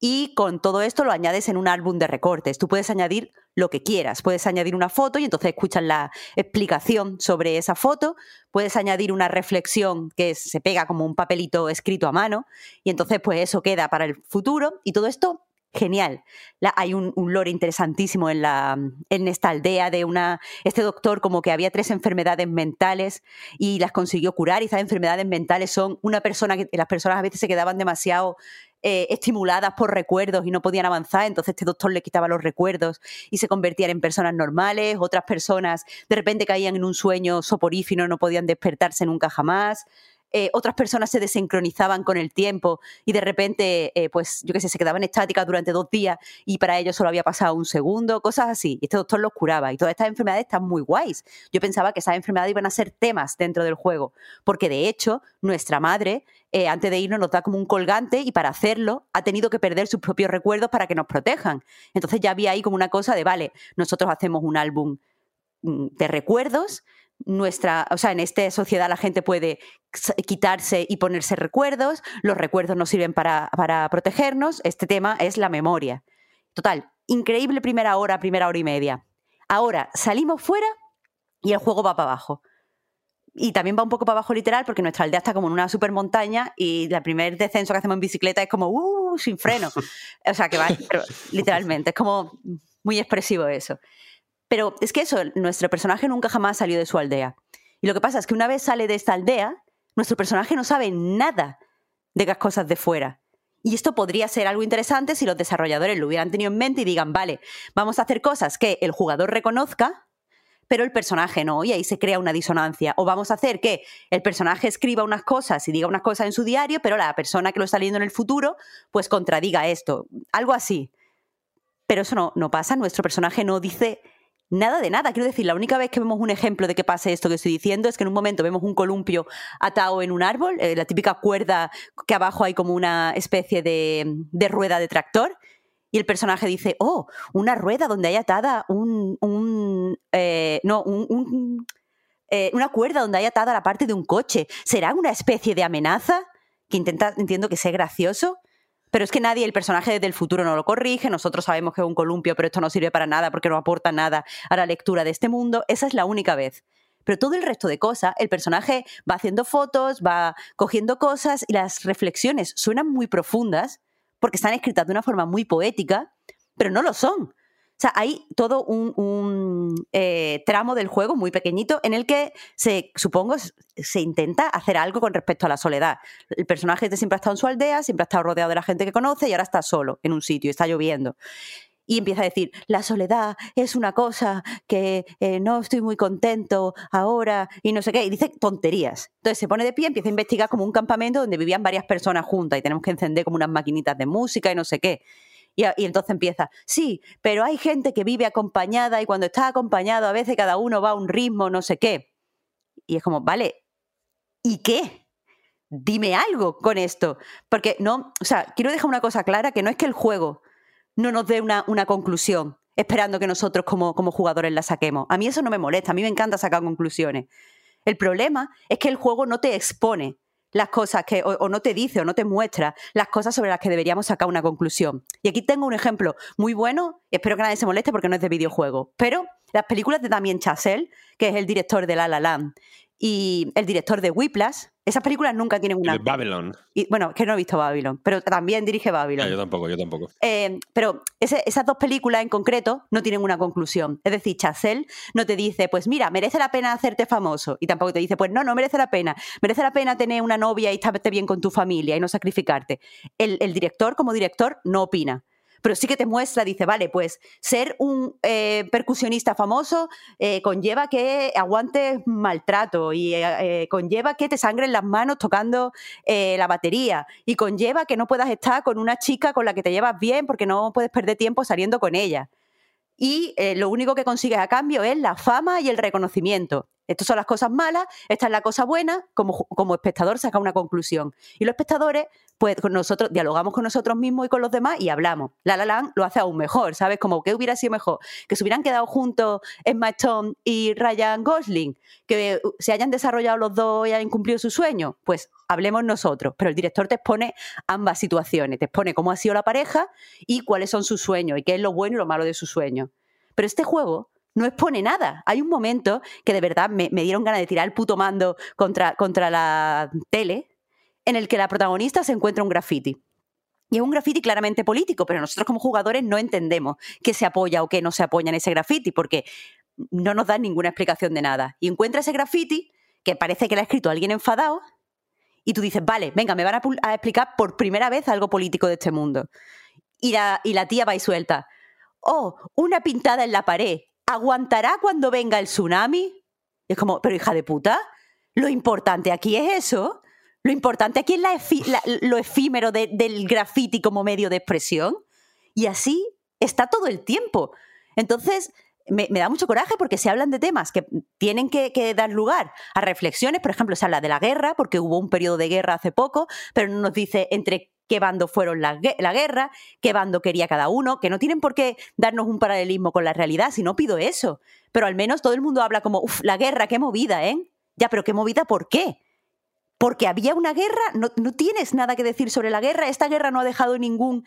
y con todo esto lo añades en un álbum de recortes. Tú puedes añadir lo que quieras. Puedes añadir una foto y entonces escuchas la explicación sobre esa foto. Puedes añadir una reflexión que se pega como un papelito escrito a mano y entonces pues eso queda para el futuro y todo esto genial. Hay un, un lore interesantísimo en, la, en esta aldea de una, este doctor como que había tres enfermedades mentales y las consiguió curar y esas enfermedades mentales son una persona que las personas a veces se quedaban demasiado eh, estimuladas por recuerdos y no podían avanzar, entonces este doctor le quitaba los recuerdos y se convertían en personas normales, otras personas de repente caían en un sueño soporífero, no podían despertarse nunca jamás. Eh, otras personas se desincronizaban con el tiempo y de repente, eh, pues yo qué sé, se quedaban estáticas durante dos días y para ellos solo había pasado un segundo, cosas así. Y este doctor los curaba. Y todas estas enfermedades están muy guays. Yo pensaba que esas enfermedades iban a ser temas dentro del juego, porque de hecho, nuestra madre, eh, antes de irnos, nos da como un colgante y para hacerlo ha tenido que perder sus propios recuerdos para que nos protejan. Entonces ya había ahí como una cosa de, vale, nosotros hacemos un álbum mm, de recuerdos nuestra, o sea, en esta sociedad la gente puede quitarse y ponerse recuerdos, los recuerdos nos sirven para, para protegernos, este tema es la memoria. Total, increíble primera hora, primera hora y media. Ahora salimos fuera y el juego va para abajo. Y también va un poco para abajo literal porque nuestra aldea está como en una super montaña y el primer descenso que hacemos en bicicleta es como, uh, sin freno. *laughs* O sea, que va, literalmente, es como muy expresivo eso. Pero es que eso, nuestro personaje nunca jamás salió de su aldea. Y lo que pasa es que una vez sale de esta aldea, nuestro personaje no sabe nada de las cosas de fuera. Y esto podría ser algo interesante si los desarrolladores lo hubieran tenido en mente y digan, vale, vamos a hacer cosas que el jugador reconozca, pero el personaje no, y ahí se crea una disonancia. O vamos a hacer que el personaje escriba unas cosas y diga unas cosas en su diario, pero la persona que lo está leyendo en el futuro, pues contradiga esto. Algo así. Pero eso no, no pasa, nuestro personaje no dice Nada de nada. Quiero decir, la única vez que vemos un ejemplo de que pase esto que estoy diciendo es que en un momento vemos un columpio atado en un árbol, eh, la típica cuerda que abajo hay como una especie de, rueda de tractor. Y el personaje dice, oh, una rueda donde hay atada un, eh, no, un, eh, una cuerda donde hay atada la parte de un coche. ¿Será una especie de amenaza? Que intenta, entiendo que sea gracioso. Pero es que nadie, el personaje del futuro no lo corrige, nosotros sabemos que es un columpio, pero esto no sirve para nada porque no aporta nada a la lectura de este mundo. Esa es la única vez. Pero todo el resto de cosas, el personaje va haciendo fotos, va cogiendo cosas y las reflexiones suenan muy profundas porque están escritas de una forma muy poética, pero no lo son. O sea, hay todo un, eh, tramo del juego muy pequeñito en el que se, supongo, se intenta hacer algo con respecto a la soledad. El personaje siempre ha estado en su aldea, siempre ha estado rodeado de la gente que conoce y ahora está solo en un sitio está lloviendo. Y empieza a decir, la soledad es una cosa que eh, no estoy muy contento ahora y no sé qué. Y dice tonterías. Entonces se pone de pie, empieza a investigar como un campamento donde vivían varias personas juntas y tenemos que encender como unas maquinitas de música y no sé qué. Y, entonces empieza, sí, pero hay gente que vive acompañada y cuando está acompañado a veces cada uno va a un ritmo, no sé qué. Y es como, vale, ¿y qué? Dime algo con esto. Porque no, o sea, quiero dejar una cosa clara, que no es que el juego no nos dé una, una conclusión esperando que nosotros como, como jugadores la saquemos. A mí eso no me molesta, a mí me encanta sacar conclusiones. El problema es que el juego no te expone las cosas que, o, no te dice o no te muestra las cosas sobre las que deberíamos sacar una conclusión. Y aquí tengo un ejemplo muy bueno, espero que nadie se moleste porque no es de videojuego, pero las películas de Damien Chazelle, que es el director de La La Land y el director de Whiplash, esas películas nunca tienen una. Babylon. Y, bueno, que no he visto Babylon, pero también dirige Babylon. Ah, yo tampoco, yo tampoco. Eh, pero esas dos películas en concreto no tienen una conclusión. Es decir, Chazelle no te dice, pues mira, merece la pena hacerte famoso. Y tampoco te dice, pues no, no merece la pena. Merece la pena tener una novia y estarte bien con tu familia y no sacrificarte. el director, como director, no opina pero sí que te muestra, dice, vale, pues ser un eh, percusionista famoso eh, conlleva que aguantes maltrato y eh, conlleva que te sangren las manos tocando la batería y conlleva que no puedas estar con una chica con la que te llevas bien porque no puedes perder tiempo saliendo con ella. Y lo único que consigues a cambio es la fama y el reconocimiento. Estas son las cosas malas, esta es la cosa buena, como, como espectador saca una conclusión. Y los espectadores, pues con nosotros, dialogamos con nosotros mismos y con los demás y hablamos. La La Land lo hace aún mejor, ¿sabes? Como que hubiera sido mejor que se hubieran quedado juntos Emma Stone y Ryan Gosling, que uh, se hayan desarrollado los dos y hayan cumplido su sueño. Pues hablemos nosotros, pero el director te expone ambas situaciones, te expone cómo ha sido la pareja y cuáles son sus sueños y qué es lo bueno y lo malo de sus sueños. Pero este juego no expone nada. Hay un momento que de verdad me, dieron ganas de tirar el puto mando contra, contra la tele, en el que la protagonista se encuentra un graffiti. Y es un graffiti claramente político, pero nosotros como jugadores no entendemos qué se apoya o qué no se apoya en ese graffiti, porque no nos dan ninguna explicación de nada. Y encuentra ese graffiti que parece que lo ha escrito alguien enfadado, y tú dices, vale, venga, me van a, explicar por primera vez algo político de este mundo. Y la, y la tía va y suelta, oh, una pintada en la pared, ¿aguantará cuando venga el tsunami? es como, pero hija de puta, lo importante aquí es eso. Lo importante aquí es lo efímero del graffiti como medio de expresión. Y así está todo el tiempo. Entonces, me, da mucho coraje porque se hablan de temas que tienen que, dar lugar a reflexiones. Por ejemplo, se habla de la guerra, porque hubo un periodo de guerra hace poco, pero no nos dice entre qué bando fueron la, guerra, qué bando quería cada uno, que no tienen por qué darnos un paralelismo con la realidad, si no pido eso. Pero al menos todo el mundo habla como, uff, la guerra, qué movida, ¿eh? Ya, pero qué movida, ¿por qué? Porque había una guerra, no, no tienes nada que decir sobre la guerra, esta guerra no ha dejado ningún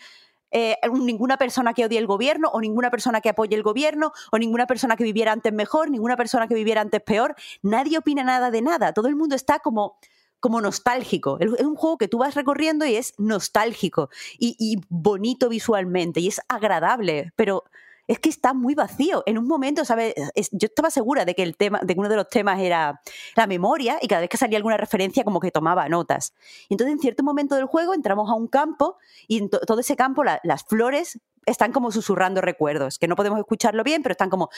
eh, ninguna persona que odie el gobierno o ninguna persona que apoye el gobierno o ninguna persona que viviera antes mejor, ninguna persona que viviera antes peor. Nadie opina nada de nada. Todo el mundo está como como nostálgico. Es un juego que tú vas recorriendo y es nostálgico y, bonito visualmente y es agradable, pero es que está muy vacío. En un momento, ¿sabes? yo estaba segura de que el tema, de uno de los temas era la memoria y cada vez que salía alguna referencia como que tomaba notas. Y entonces en cierto momento del juego entramos a un campo y en todo ese campo las flores están como susurrando recuerdos, que no podemos escucharlo bien, pero están como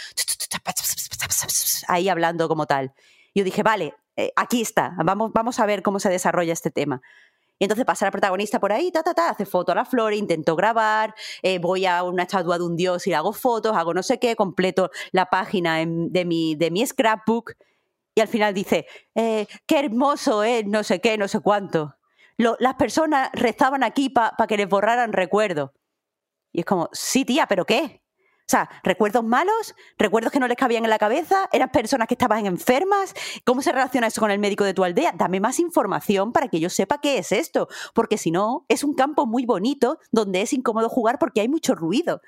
ahí hablando como tal. Yo dije, vale, eh, aquí está, vamos, vamos a ver cómo se desarrolla este tema. Y entonces pasa la protagonista por ahí, ta, ta, ta, hace foto a la flor, intento grabar, eh, voy a una estatua de un dios y hago fotos, hago no sé qué, completo la página de, mi, de mi scrapbook y al final dice, eh, qué hermoso es, no sé qué, no sé cuánto. las personas rezaban aquí para que les borraran recuerdos. Y es como, sí, tía, pero ¿qué? Sea, recuerdos malos, recuerdos que no les cabían en la cabeza, eran personas que estaban enfermas. ¿Cómo se relaciona eso con el médico de tu aldea? Dame más información para que yo sepa qué es esto, porque si no, es un campo muy bonito donde es incómodo jugar porque hay mucho ruido.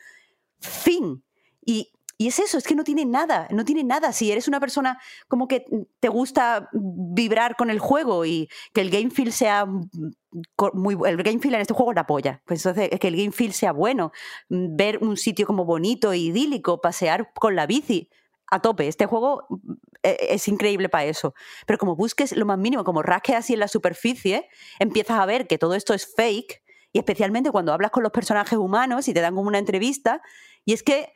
Fin. Y y es eso, es que no tiene nada, no tiene nada. Si eres una persona como que te gusta vibrar con el juego y que el game feel sea muy el game feel en este juego la apoya. Pues entonces que el game feel sea bueno, mm, ver un sitio como bonito, idílico, pasear con la bici a tope. Este juego e, es increíble para eso. Pero como busques lo más mínimo, como rasques así en la superficie, empiezas a ver que todo esto es fake y especialmente cuando hablas con los personajes humanos y te dan como una entrevista y es que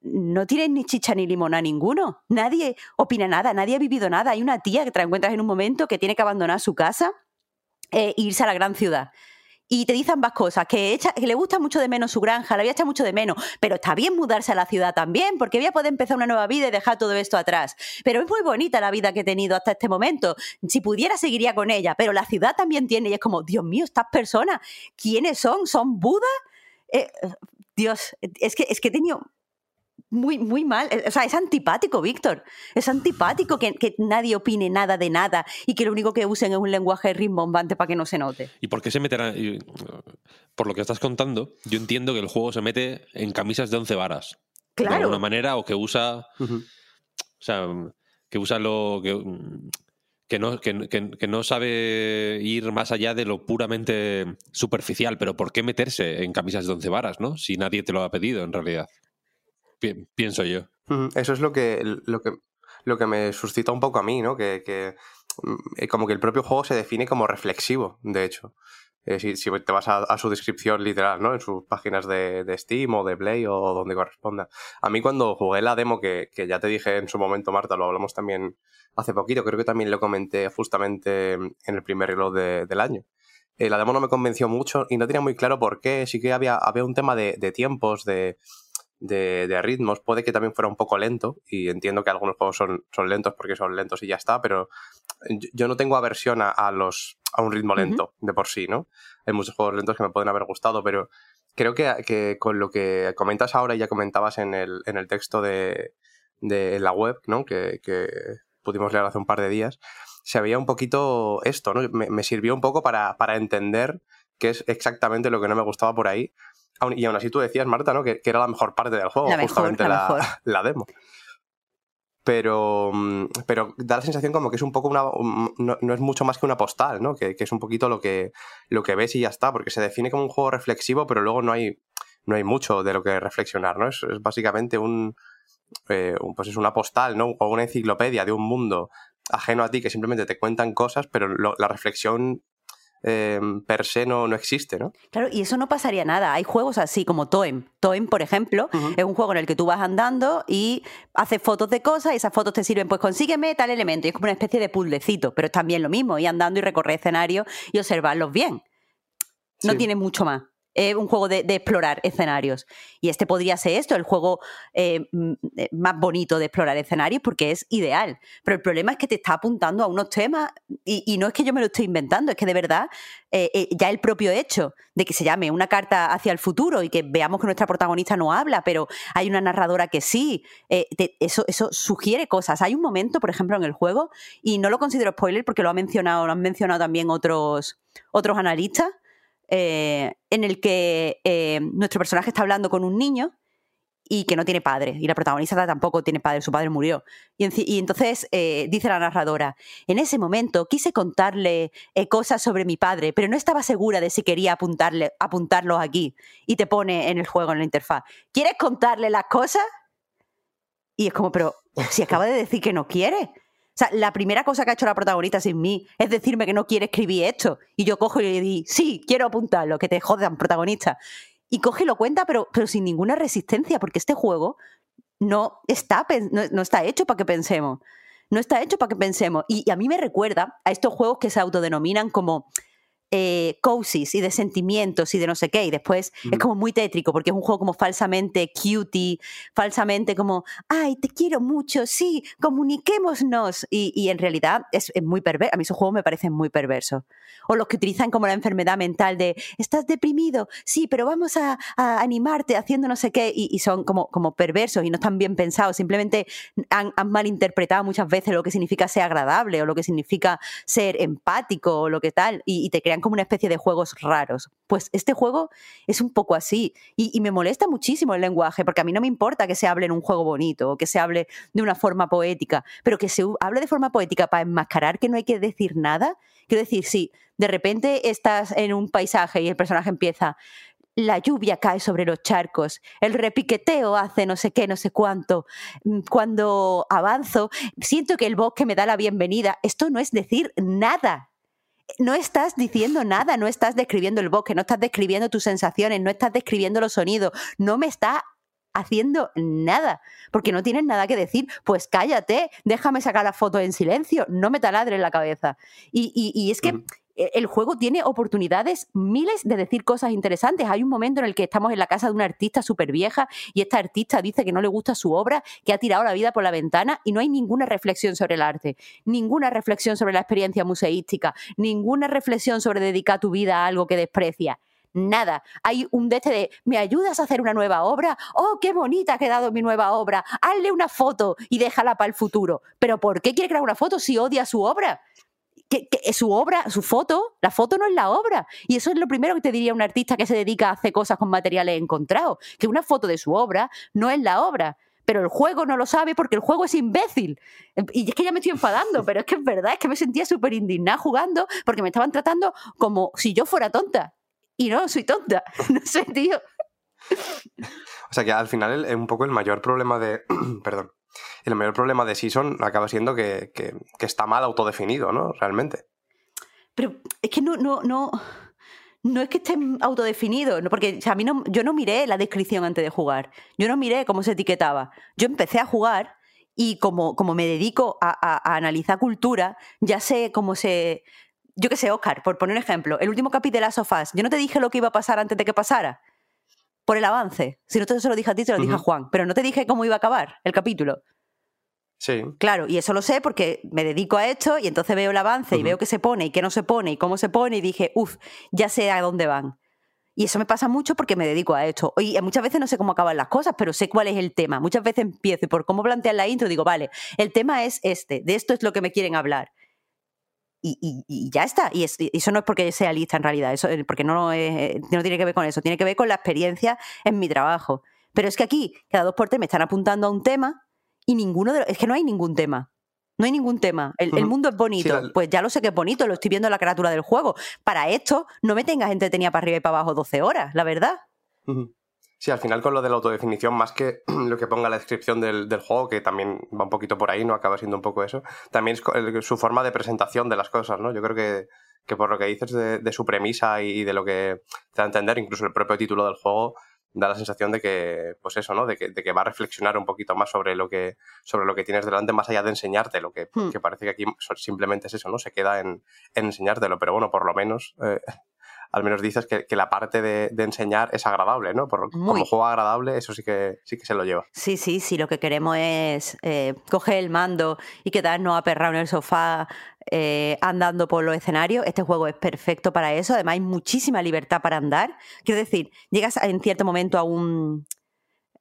no tienen ni chicha ni limona ninguno. Nadie opina nada, nadie ha vivido nada. Hay una tía que te encuentras en un momento que tiene que abandonar su casa e irse a la gran ciudad. Y te dice ambas cosas, que, le gusta mucho de menos su granja, la había echado mucho de menos, pero está bien mudarse a la ciudad también, porque voy a poder empezar una nueva vida y dejar todo esto atrás. Pero es muy bonita la vida que he tenido hasta este momento. Si pudiera, seguiría con ella, pero la ciudad también tiene, y es como, Dios mío, estas personas, ¿quiénes son? ¿Son Buda? Eh, Dios, es que, es que he tenido muy, muy mal. O sea, es antipático, Víctor. Es antipático que, nadie opine nada de nada y que lo único que usen es un lenguaje rimbombante para que no se note. ¿Y por qué se meterá? Por lo que estás contando, yo entiendo que el juego se mete en camisas de once varas. Claro. De alguna manera, o que usa. O sea, que usa lo. Que, que no, que, no sabe ir más allá de lo puramente superficial, pero ¿por qué meterse en camisas de once varas, no? Si nadie te lo ha pedido, en realidad pienso yo. Eso es lo que, lo que, lo que me suscita un poco a mí, ¿no? Que, mm, como que el propio juego se define como reflexivo, de hecho. Eh, si, te vas a, su descripción literal, ¿no? En sus páginas de, Steam o de Play o donde corresponda. A mí cuando jugué la demo, que, ya te dije en su momento, Marta, lo hablamos también hace poquito, creo que también lo comenté justamente en el primer reloj del año. Eh, la demo no me convenció mucho y no tenía muy claro por qué. Sí que había, había un tema de tiempos, de, de, ritmos. Puede que también fuera un poco lento y entiendo que algunos juegos son, son lentos porque son lentos y ya está, pero yo no tengo aversión a, los, a un ritmo lento de por sí, ¿no? Hay muchos juegos lentos que me pueden haber gustado, pero creo que, que con lo que comentas ahora y ya comentabas en el, en el texto de, de la web, ¿no? Que, que pudimos leer hace un par de días, se veía un poquito esto, ¿no? Me, me sirvió un poco para, para entender qué es exactamente lo que no me gustaba por ahí y aún así tú decías, Marta, ¿no? Que, era la mejor parte del juego, justamente la, demo. Pero, mm, pero da la sensación como que es un poco una. No, es mucho más que una postal, ¿no? Que, es un poquito lo que, lo que ves y ya está, porque se define como un juego reflexivo, pero luego no hay, no hay mucho de lo que reflexionar, ¿no? Es, básicamente eh, un, Pues es una postal, ¿no? O una enciclopedia de un mundo ajeno a ti que simplemente te cuentan cosas, pero la reflexión em, per se no, no existe, ¿no? Claro, y eso no pasaría nada. Hay juegos así como Toem. Toem, por ejemplo, es un juego en el que tú vas andando y haces fotos de cosas y esas fotos te sirven, pues consígueme tal elemento. Y es como una especie de puzzlecito, pero es también lo mismo, ir andando y recorrer escenarios y observarlos bien. No tiene mucho más es un juego de, explorar escenarios. Y este podría ser esto, el juego eh, eh, más bonito de explorar escenarios, porque es ideal. Pero el problema es que te está apuntando a unos temas, y, no es que yo me lo estoy inventando, es que de verdad eh, ya el propio hecho de que se llame una carta hacia el futuro y que veamos que nuestra protagonista no habla, pero hay una narradora que sí, eso, eso sugiere cosas. Hay un momento, por ejemplo, en el juego, y no lo considero spoiler porque lo, ha mencionado, lo han mencionado también otros, otros analistas, eh, en el que eh, nuestro personaje está hablando con un niño y que no tiene padre, y la protagonista tampoco tiene padre, su padre murió. Y, entonces eh, dice la narradora, en ese momento quise contarle cosas sobre mi padre, pero no estaba segura de si quería apuntarle, apuntarlos aquí. Y te pone en el juego, en la interfaz, ¿quieres contarle las cosas? Y es como, pero si acaba de decir que no quiere. O sea, la primera cosa que ha hecho la protagonista sin mí es decirme que no quiere escribir esto. Y yo cojo y le digo, sí, quiero apuntarlo, que te jodan, protagonista. Y coge y lo cuenta, pero, pero sin ninguna resistencia, porque este juego no está, no, está hecho para que pensemos. No está hecho para que pensemos. y a mí me recuerda a estos juegos que se autodenominan como eh, y de sentimientos y de no sé qué. Y después es como muy tétrico porque es un juego como falsamente cutie, falsamente como, ay, te quiero mucho, sí, comuniquémonos. Y, y en realidad es, muy perverso. A mí esos juegos me parecen muy perversos. O los que utilizan como la enfermedad mental de, estás deprimido, sí, pero vamos a, animarte haciendo no sé qué. Y, son como, como perversos y no están bien pensados. Simplemente han, han malinterpretado muchas veces lo que significa ser agradable o lo que significa ser empático o lo que tal. y, y te crean como una especie de juegos raros. Pues este juego es un poco así y, me molesta muchísimo el lenguaje porque a mí no me importa que se hable en un juego bonito o que se hable de una forma poética, pero que se hable de forma poética para enmascarar que no hay que decir nada. Quiero decir, si de repente estás en un paisaje y el personaje empieza la lluvia cae sobre los charcos, el repiqueteo hace no sé qué, no sé cuánto. Mm, cuando avanzo, siento que el bosque me da la bienvenida. Esto no es decir nada no estás diciendo nada, no estás describiendo el bosque, no estás describiendo tus sensaciones, no estás describiendo los sonidos, no me está haciendo nada, porque no tienes nada que decir, pues cállate, déjame sacar la foto en silencio, no me taladres la cabeza. Y, es que... el juego tiene oportunidades, miles de decir cosas interesantes. Hay un momento en el que estamos en la casa de una artista súper vieja y esta artista dice que no le gusta su obra, que ha tirado la vida por la ventana y no hay ninguna reflexión sobre el arte, ninguna reflexión sobre la experiencia museística, ninguna reflexión sobre dedicar tu vida a algo que desprecia nada. Hay un de este de, ¿me ayudas a hacer una nueva obra? ¡Oh, qué bonita ha quedado mi nueva obra! Hazle una foto y déjala para el futuro. ¿Pero por qué quiere crear una foto si odia su obra? Que, su obra, su foto, la foto no es la obra. Y eso es lo primero que te diría un artista que se dedica a hacer cosas con materiales encontrados, que una foto de su obra no es la obra. Pero el juego no lo sabe porque el juego es imbécil. Y es que ya me estoy enfadando, *laughs* pero es que es verdad, es que me sentía súper indignada jugando porque me estaban tratando como si yo fuera tonta. Y no, soy tonta. *laughs* No sé, tío. O sea que al final es un poco el mayor problema de. *clears throat* Perdón el mayor problema de Season acaba siendo que, está mal autodefinido, ¿no? Realmente. Pero es que no, no, no. No es que esté autodefinido, porque a mí no, yo no miré la descripción antes de jugar. Yo no miré cómo se etiquetaba. Yo empecé a jugar y como, como me dedico a, analizar cultura, ya sé cómo se. Yo qué sé, Oscar, por poner un ejemplo, el último capítulo de las sofás, yo no te dije lo que iba a pasar antes de que pasara por el avance. Si no te se lo dije a ti, te lo dije a Juan. Pero no te dije cómo iba a acabar el capítulo. Sí. Claro, y eso lo sé porque me dedico a esto y entonces veo el avance y veo qué se pone y qué no se pone y cómo se pone y dije, uff, ya sé a dónde van. Y eso me pasa mucho porque me dedico a esto. Y muchas veces no sé cómo acaban las cosas, pero sé cuál es el tema. Muchas veces empiezo y por cómo plantean la intro digo, vale, el tema es este, de esto es lo que me quieren hablar y, ya está. Y, eso no es porque sea lista en realidad, eso porque no, no tiene que ver con eso, tiene que ver con la experiencia en mi trabajo. Pero es que aquí, cada dos por tres me están apuntando a un tema y ninguno de los, Es que no hay ningún tema. No hay ningún tema. El, mundo es bonito. Pues ya lo sé que es bonito, lo estoy viendo en la carátula del juego. Para esto, no me tengas entretenida para arriba y para abajo 12 horas, la verdad. Sí, al final con lo de la autodefinición, más que *clears throat* lo que ponga la descripción del, juego, que también va un poquito por ahí, no acaba siendo un poco eso, también es su forma de presentación de las cosas, ¿no? Yo creo que, que por lo que dices de, su premisa y, de lo que te da a entender, incluso el propio título del juego, da la sensación de que, pues eso, ¿no? De que, de que, va a reflexionar un poquito más sobre lo que, sobre lo que tienes delante, más allá de enseñarte, lo que, hmm. que parece que aquí simplemente es eso, ¿no? Se queda en, en enseñártelo, pero bueno, por lo menos eh, al menos dices que, la parte de, enseñar es agradable, ¿no? Por, como juego agradable, eso sí que, sí que se lo lleva. Sí, sí, sí, lo que queremos es eh, coger el mando y quedarnos aperrados en el sofá eh, andando por los escenarios. Este juego es perfecto para eso. Además, hay muchísima libertad para andar. Quiero decir, llegas en cierto momento a un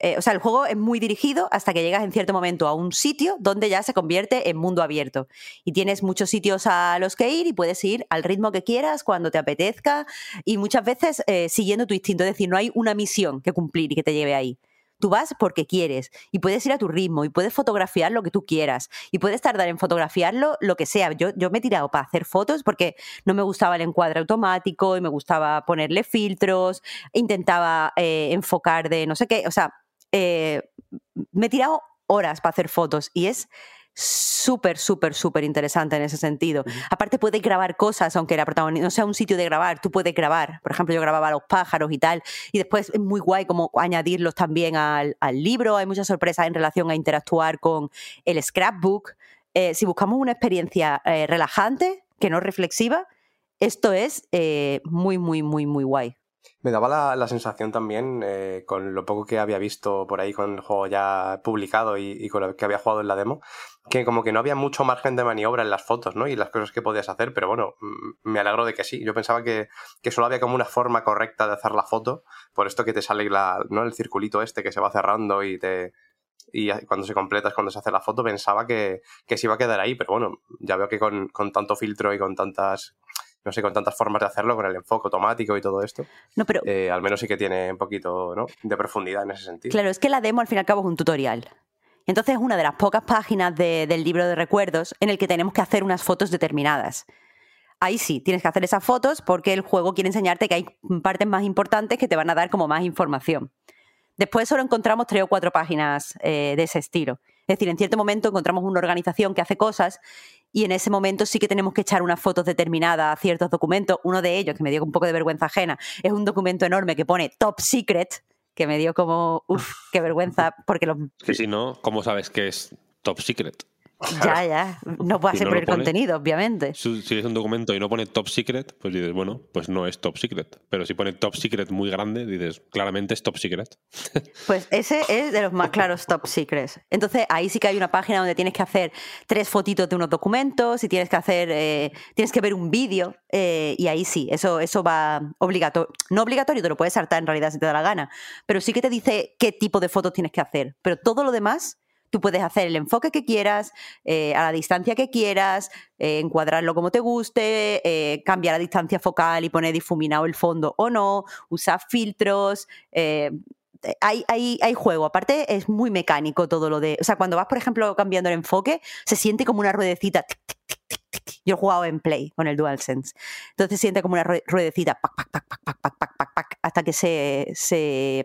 eh, o sea, el juego es muy dirigido hasta que llegas en cierto momento a un sitio donde ya se convierte en mundo abierto. Y tienes muchos sitios a los que ir y puedes ir al ritmo que quieras, cuando te apetezca y muchas veces eh, siguiendo tu instinto. Es decir, no hay una misión que cumplir y que te lleve ahí. Tú vas porque quieres y puedes ir a tu ritmo y puedes fotografiar lo que tú quieras y puedes tardar en fotografiarlo lo que sea. Yo, yo me he tirado para hacer fotos porque no me gustaba el encuadre automático y me gustaba ponerle filtros, intentaba eh, enfocar de no sé qué, o sea, eh, me he tirado horas para hacer fotos y es súper, súper, súper interesante en ese sentido. Aparte puedes grabar cosas, aunque la protagonista no sea un sitio de grabar, tú puedes grabar. Por ejemplo, yo grababa los pájaros y tal, y después es muy guay como añadirlos también al, libro. Hay muchas sorpresas en relación a interactuar con el scrapbook. Eh, si buscamos una experiencia eh, relajante, que no reflexiva, esto es muy, muy, muy, muy guay. Me daba la, sensación también, eh, con lo poco que había visto por ahí con el juego ya publicado y, con lo que había jugado en la demo, que como que no había mucho margen de maniobra en las fotos, ¿no? Y las cosas que podías hacer, pero bueno, me alegro de que sí. Yo pensaba que, que solo había como una forma correcta de hacer la foto, por esto que te sale la, ¿no? el circulito este que se va cerrando y te, y cuando se completa es cuando se hace la foto, pensaba que, que se iba a quedar ahí, pero bueno, ya veo que con, con tanto filtro y con tantas no sé, con tantas formas de hacerlo, con el enfoque automático y todo esto. No, pero. Eh, al menos sí que tiene un poquito ¿no? de profundidad en ese sentido. Claro, es que la demo al fin y al cabo es un tutorial. Entonces es una de las pocas páginas del libro de recuerdos en el que tenemos que hacer unas fotos determinadas. Ahí sí, tienes que hacer esas fotos porque el juego quiere enseñarte que hay partes más importantes que te van a dar como más información. Después solo encontramos tres o cuatro páginas eh, de ese estilo. Es decir, en cierto momento encontramos una organización que hace cosas y en ese momento sí que tenemos que echar unas fotos determinadas a ciertos documentos. Uno de ellos, que me dio un poco de vergüenza ajena, es un documento enorme que pone Top Secret, que me dio como, uff, qué vergüenza, porque los... Sí, sí, ¿no? ¿Cómo sabes que es Top Secret? *laughs* Ya, ya. No puede ser por el contenido, obviamente. Si es un documento y no pone top secret, pues dices, bueno, pues no es top secret. Pero si pone top secret muy grande, dices, claramente es top secret. *laughs* Pues ese es de los más claros top secrets. Entonces ahí sí que hay una página donde tienes que hacer tres fotitos de unos documentos y tienes que hacer, eh, tienes que ver un vídeo eh, y ahí sí, eso, eso va obligatorio. No obligatorio, te lo puedes saltar en realidad si te da la gana, pero sí que te dice qué tipo de fotos tienes que hacer. Pero todo lo demás Tú puedes hacer el enfoque que quieras, eh, a la distancia que quieras, eh, encuadrarlo como te guste, eh, cambiar la distancia focal y poner difuminado el fondo o no, usar filtros. Hay, hay, hay, juego. Aparte, es muy mecánico todo lo de. O sea, cuando vas, por ejemplo, cambiando el enfoque, se siente como una ruedecita. Yo he jugado en Play con el DualSense. Entonces siente como una ruedecita hasta que se, se,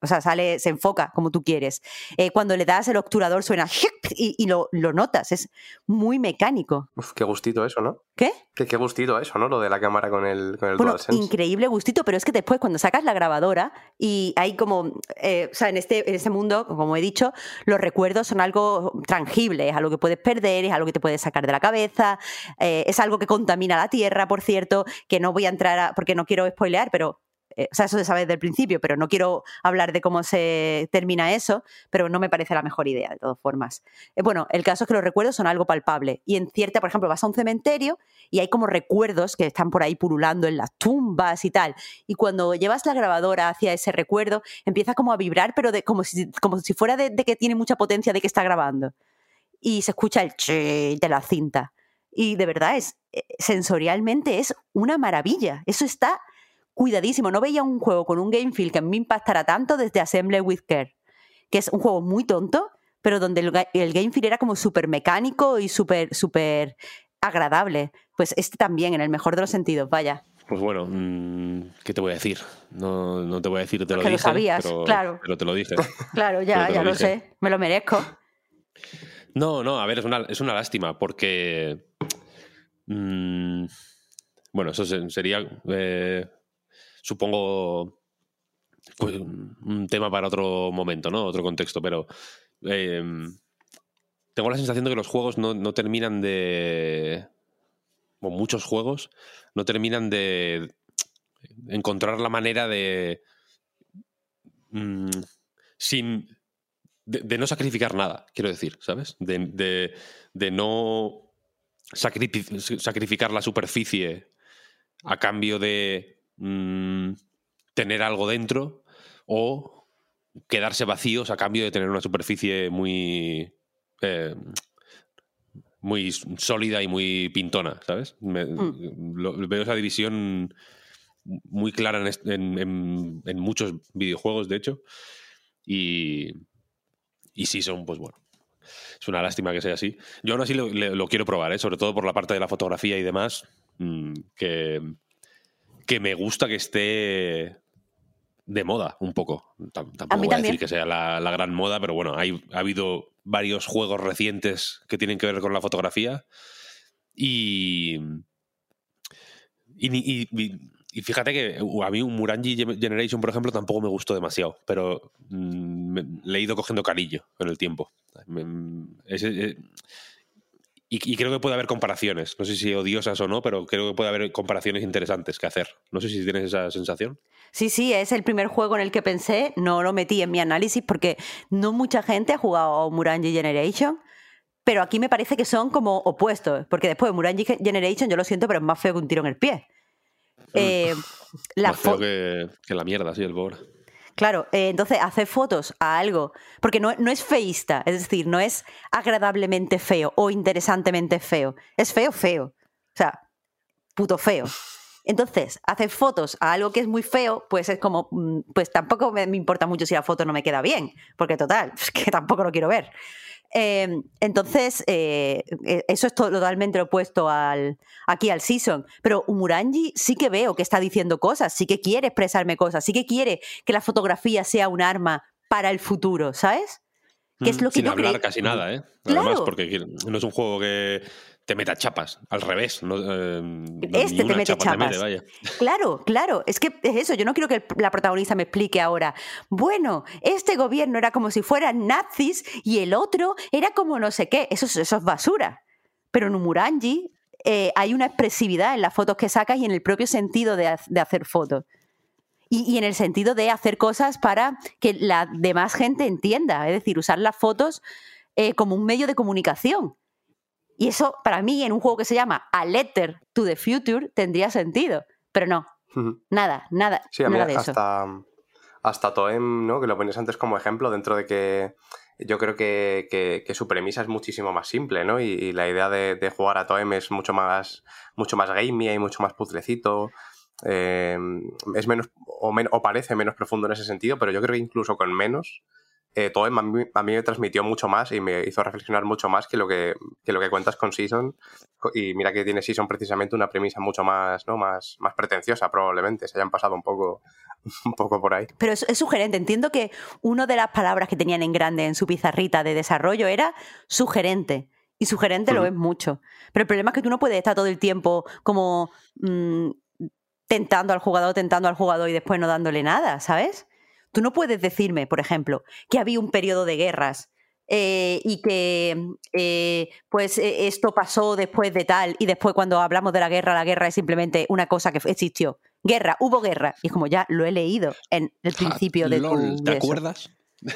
o sea, sale, se enfoca como tú quieres. Eh, cuando le das el obturador suena y, y lo, lo, notas, es muy mecánico. Uf, qué gustito eso, ¿no? ¿Qué? Qué, qué gustito eso, ¿no? Lo de la cámara con el, con el bueno, Increíble gustito, pero es que después cuando sacas la grabadora y hay como, eh, o sea, en este, en este mundo, como he dicho, los recuerdos son algo tangible, es algo que puedes perder, es algo que te puedes sacar de la cabeza, eh, es algo que contamina la tierra, por cierto, que no voy a entrar a, porque no quiero spoilear, pero eh, o sea, eso se sabe desde el principio, pero no quiero hablar de cómo se termina eso, pero no me parece la mejor idea, de todas formas. Eh, bueno, el caso es que los recuerdos son algo palpable y en cierta, por ejemplo, vas a un cementerio y hay como recuerdos que están por ahí pululando en las tumbas y tal, y cuando llevas la grabadora hacia ese recuerdo, empieza como a vibrar, pero de, como, si, como si fuera de, que tiene mucha potencia de que está grabando. Y se escucha el che de la cinta. Y de verdad es, eh, sensorialmente es una maravilla. Eso está cuidadísimo. No veía un juego con un game feel que a mí me impactara tanto desde Assembly with Care, que es un juego muy tonto, pero donde el, game feel era como súper mecánico y súper, súper agradable. Pues este también, en el mejor de los sentidos, vaya. Pues bueno, mm, ¿qué te voy a decir? No, no te voy a decir, te lo que lo sabías, pero, claro. Pero te lo dije. *laughs* Claro, ya, ya lo, sé. Me lo merezco. No, no, a ver, es una, es una lástima porque. Mmm, bueno, eso se- sería, eh, supongo, pues, un tema para otro momento, ¿no? Otro contexto, pero eh, tengo la sensación de que los juegos no, terminan de... O muchos juegos no terminan de encontrar la manera de... mm, sin... De, de no sacrificar nada, quiero decir, ¿sabes? De, de- de no sacrificar la superficie a cambio de mm, tener algo dentro o quedarse vacíos a cambio de tener una superficie muy eh, muy sólida y muy pintona, ¿sabes? Me- lo- veo esa división muy clara en, est- en- en- en muchos videojuegos, de hecho, y, y sí son, pues bueno, es una lástima que sea así. Yo aún así lo, quiero probar, ¿eh? sobre todo por la parte de la fotografía y demás, mm, que, que me gusta que esté de moda un poco. Tam- Tampoco voy a también. decir que sea la, la gran moda, pero bueno, hay, ha habido varios juegos recientes que tienen que ver con la fotografía y... Y, y- y- y fíjate que uh, a mí un Murangi Generation, por ejemplo, tampoco me gustó demasiado, pero mm, me- le he ido cogiendo cariño con el tiempo. Me- ese- eh, y, creo que puede haber comparaciones, no sé si odiosas o no, pero creo que puede haber comparaciones interesantes que hacer. No sé si tienes esa sensación. Sí, sí, es el primer juego en el que pensé, no lo metí en mi análisis porque no mucha gente ha jugado Murangi Generation, pero aquí me parece que son como opuestos, porque después de Murangi Generation yo lo siento, pero es más feo que un tiro en el pie. Eh, la Más feo fo- que, que la mierda, sí, el pobre. Claro, eh, entonces hacer fotos a algo, porque no, no es feísta, es decir, no es agradablemente feo o interesantemente feo, es feo, feo. O sea, puto feo. Entonces, hacer fotos a algo que es muy feo, pues es como, mm, pues tampoco me, me importa mucho si la foto no me queda bien, porque total, *laughs* es que tampoco lo quiero ver. Eh, entonces, eh, eh, eso es to- totalmente opuesto al, aquí al Season. Pero Umurangi sí que veo que está diciendo cosas, sí que quiere expresarme cosas, sí que quiere que la fotografía sea un arma para el futuro, ¿sabes? Que es lo que Sin yo hablar casi nada, ¿eh? Claro. Además, porque no es un juego que te meta chapas, al revés. No, eh, Este te mete chapa te mete, chapas. vaya. Claro, claro, es que es eso, yo no quiero que la protagonista me explique ahora, bueno, este gobierno era como si fueran nazis y el otro era como no sé qué, eso, es- eso es basura. Pero en Umurangi eh, hay una expresividad en las fotos que sacas y en el propio sentido de, de hacer fotos. Y, y en el sentido de hacer cosas para que la demás gente entienda, es decir, usar las fotos eh, como un medio de comunicación. Y eso, para mí, en un juego que se llama A Letter to the Future, tendría sentido. Pero no, nada, nada, Sí, a mí nada de eso. hasta, hasta Toem, ¿no? Que lo pones antes como ejemplo, dentro de que yo creo que, que- que su premisa es muchísimo más simple, ¿no? Y, y la idea de, de jugar a Toem es mucho más, mucho más gamey y mucho más puzzlecito. Eh, es menos, o, men- o parece menos profundo en ese sentido, pero yo creo que incluso con menos, eh, Toem a mí, a mí me transmitió mucho más y me hizo reflexionar mucho más que lo que, que lo que cuentas con Season. Y mira que tiene Season precisamente una premisa mucho más, ¿no? más, más pretenciosa, probablemente. Se hayan pasado un poco, *laughs* un poco por ahí. Pero es, es sugerente. Entiendo que una de las palabras que tenían en grande en su pizarrita de desarrollo era sugerente. Y sugerente lo es mucho. Pero el problema es que tú no puedes estar todo el tiempo como mm, tentando al jugador, tentando al jugador y después no dándole nada, ¿sabes? Tú no puedes decirme, por ejemplo, que había un periodo de guerras eh, y que eh, pues eh, esto pasó después de tal y después cuando hablamos de la guerra, la guerra es simplemente una cosa que existió. Guerra, hubo guerra. Y es como ya lo he leído en el principio de tu... LOL, de ¿Te acuerdas? *laughs*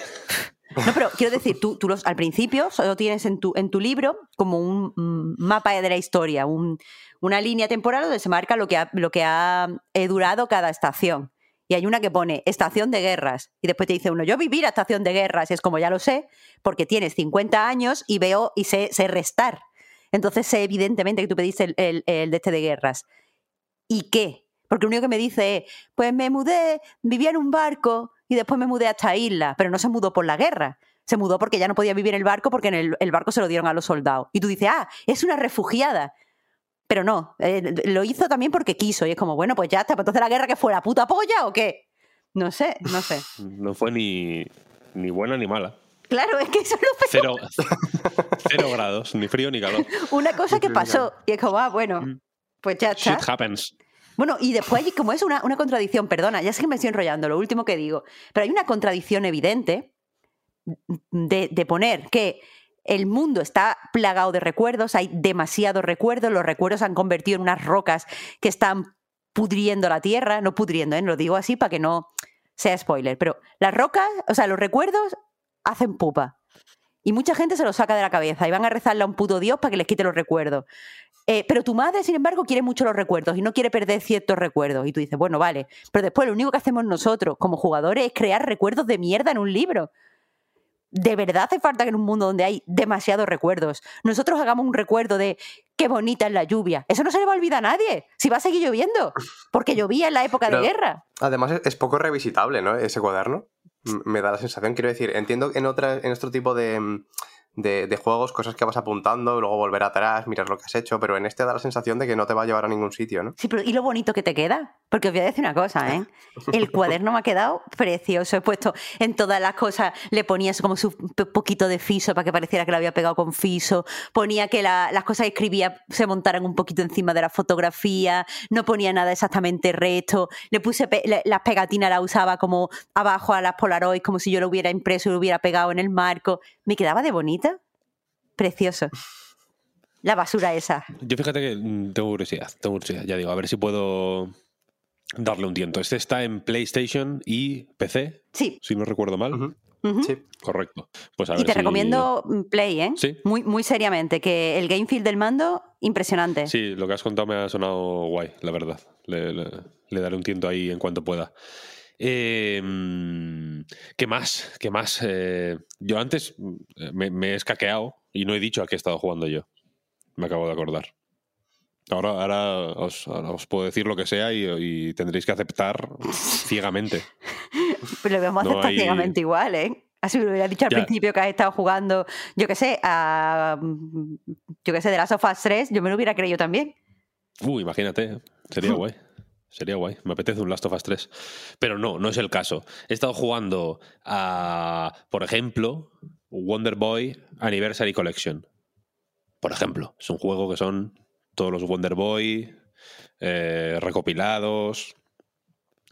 No, pero quiero *laughs* decir, tú, tú los, al principio solo tienes en tu, en tu libro como un mm, mapa de la historia, un- una línea temporal donde se marca lo que ha, lo que ha eh, durado cada estación. Y hay una que pone estación de guerras. Y después te dice uno, yo viví la estación de guerras. Y es como, ya lo sé, porque tienes 50 años y veo y sé, sé restar. Entonces sé evidentemente que tú pediste el, el, de este de guerras. ¿Y qué? Porque lo único que me dice es, pues me mudé, vivía en un barco y después me mudé a esta isla, pero no se mudó por la guerra. Se mudó porque ya no podía vivir en el barco porque en el, el barco se lo dieron a los soldados. Y tú dices, ah, es una refugiada. Pero no, eh, lo hizo también porque quiso. Y es como, bueno, pues ya está, pues entonces la guerra que fue la puta polla o qué? No sé, no sé. No fue ni, ni buena ni mala. Claro, es que eso peor. Cero, *laughs* cero grados, ni frío ni calor. Una cosa que pasó. Y es como, ah, bueno, Pues ya está. Shit happens. Bueno, y después, hay- como es una, una contradicción, perdona, ya sé que me estoy enrollando, lo último que digo, pero hay una contradicción evidente de, de poner que el mundo está plagado de recuerdos, hay demasiados recuerdos, los recuerdos se han convertido en unas rocas que están pudriendo la tierra, no pudriendo, ¿eh? lo digo así para que no sea spoiler, pero las rocas, o sea, los recuerdos hacen pupa. Y mucha gente se los saca de la cabeza y van a rezarle a un puto Dios para que les quite los recuerdos. Eh, pero tu madre, sin embargo, quiere mucho los recuerdos y no quiere perder ciertos recuerdos. Y tú dices, bueno, vale. Pero después lo único que hacemos nosotros como jugadores es crear recuerdos de mierda en un libro. De verdad hace falta que en un mundo donde hay demasiados recuerdos, nosotros hagamos un recuerdo de qué bonita es la lluvia. Eso no se le va a olvidar a nadie. Si va a seguir lloviendo. Porque llovía en la época Pero- de guerra. Además, es- poco revisitable, ¿no? Ese cuaderno. Me da la sensación, quiero decir, entiendo que en, otra, en otro tipo de, mm, de, juegos, cosas que vas apuntando, luego volver atrás, mirar lo que has hecho, pero en este da la sensación de que no te va a llevar a ningún sitio, ¿no? Sí, pero ¿y lo bonito que te queda? Porque os voy a decir una cosa, ¿eh? El cuaderno me ha quedado precioso. He puesto en todas las cosas, le ponías como su poquito de fiso para que pareciera que lo había pegado con fiso. Ponía que la- las cosas que escribía se montaran un poquito encima de la fotografía. No ponía nada exactamente recto. Le puse las pegatinas, las usaba como abajo a las Polaroid, como si yo lo hubiera impreso y lo hubiera pegado en el marco. Me quedaba de bonita. Precioso. La basura esa. Yo fíjate que mm, tengo curiosidad, tengo curiosidad. Ya digo, a ver si puedo darle un tiento. Este está en PlayStation y PC, Sí. si no recuerdo mal. Sí. Correcto. Pues a Y ver te si- recomiendo Play, ¿eh? Sí. Muy, muy seriamente, que el game feel del mando, impresionante. Sí, lo que has contado me ha sonado guay, la verdad. Le, le- le daré un tiento ahí en cuanto pueda. Eh, mm, ¿Qué más? ¿Qué más? Eh, yo antes mm, me, me he escaqueado y no he dicho a qué he estado jugando yo. Me acabo de acordar. Ahora, ahora, os, ahora os puedo decir lo que sea y, y tendréis que aceptar *laughs* ciegamente. Pero lo vamos a No aceptar hay- ciegamente igual, ¿eh? Así me lo hubiera dicho al Ya. principio que has estado jugando, yo qué sé, a. Yo qué sé, de las of Us 3, yo me lo hubiera creído también. Uh, imagínate, sería *laughs* guay. Sería guay. Me apetece un Last of Us 3. Pero no, no es el caso. He estado jugando a, por ejemplo, Wonder Boy Anniversary Collection. Por ejemplo, es un juego que son todos los Wonder Boy eh, recopilados.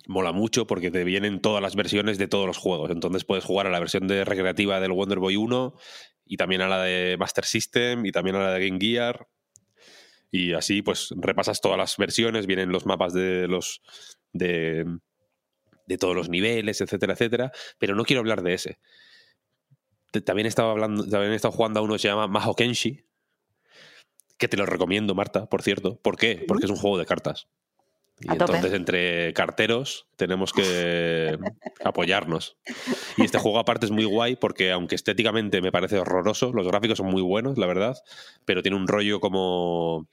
Mola mucho porque te vienen todas las versiones de todos los juegos. Entonces puedes jugar a la versión de recreativa del Wonder Boy 1 y también a la de Master System y también a la de Game Gear. Y así, pues, repasas todas las versiones, vienen los mapas de los. de, de todos los niveles, etcétera, etcétera. Pero no quiero hablar de ese. También estaba hablando, también he estado jugando a uno que se llama Maho Kenshi. Que te lo recomiendo, Marta, por cierto. ¿Por qué? Porque es un juego de cartas. Y A tope. entonces, entre carteros, tenemos que *laughs* apoyarnos. Y este juego, aparte, es muy guay porque, aunque estéticamente me parece horroroso, los gráficos son muy buenos, la verdad, pero tiene un rollo como,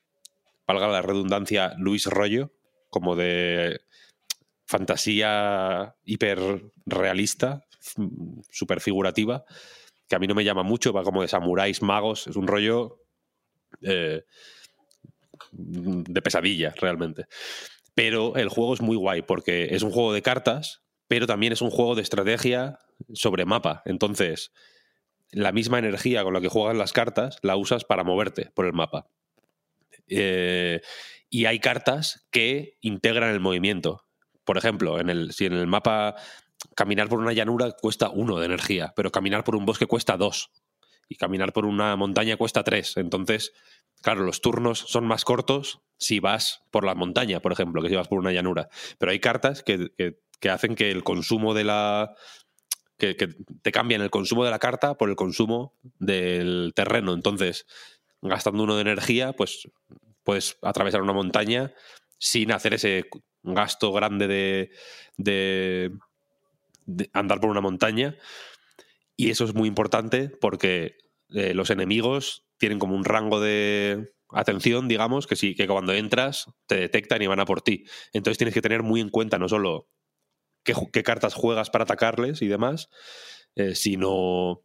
valga la redundancia, Luis Rollo, como de fantasía hiper realista, súper figurativa, que a mí no me llama mucho, va como de samuráis, magos, es un rollo eh, de pesadilla, realmente. Pero el juego es muy guay porque es un juego de cartas, pero también es un juego de estrategia sobre mapa. Entonces, la misma energía con la que juegas las cartas la usas para moverte por el mapa. Eh, y hay cartas que integran el movimiento. Por ejemplo, en el, si en el mapa caminar por una llanura cuesta uno de energía, pero caminar por un bosque cuesta dos. Y caminar por una montaña cuesta tres. Entonces, claro, los turnos son más cortos si vas por la montaña, por ejemplo, que si vas por una llanura. Pero hay cartas que, que- hacen que el consumo de la. Que, que te cambian el consumo de la carta por el consumo del terreno. Entonces, gastando uno de energía, pues puedes atravesar una montaña sin hacer ese gasto grande de, de- andar por una montaña. Y eso es muy importante porque eh, los enemigos tienen como un rango de atención, digamos, que sí, que cuando entras te detectan y van a por ti. Entonces tienes que tener muy en cuenta no solo qué cartas juegas para atacarles y demás, eh, sino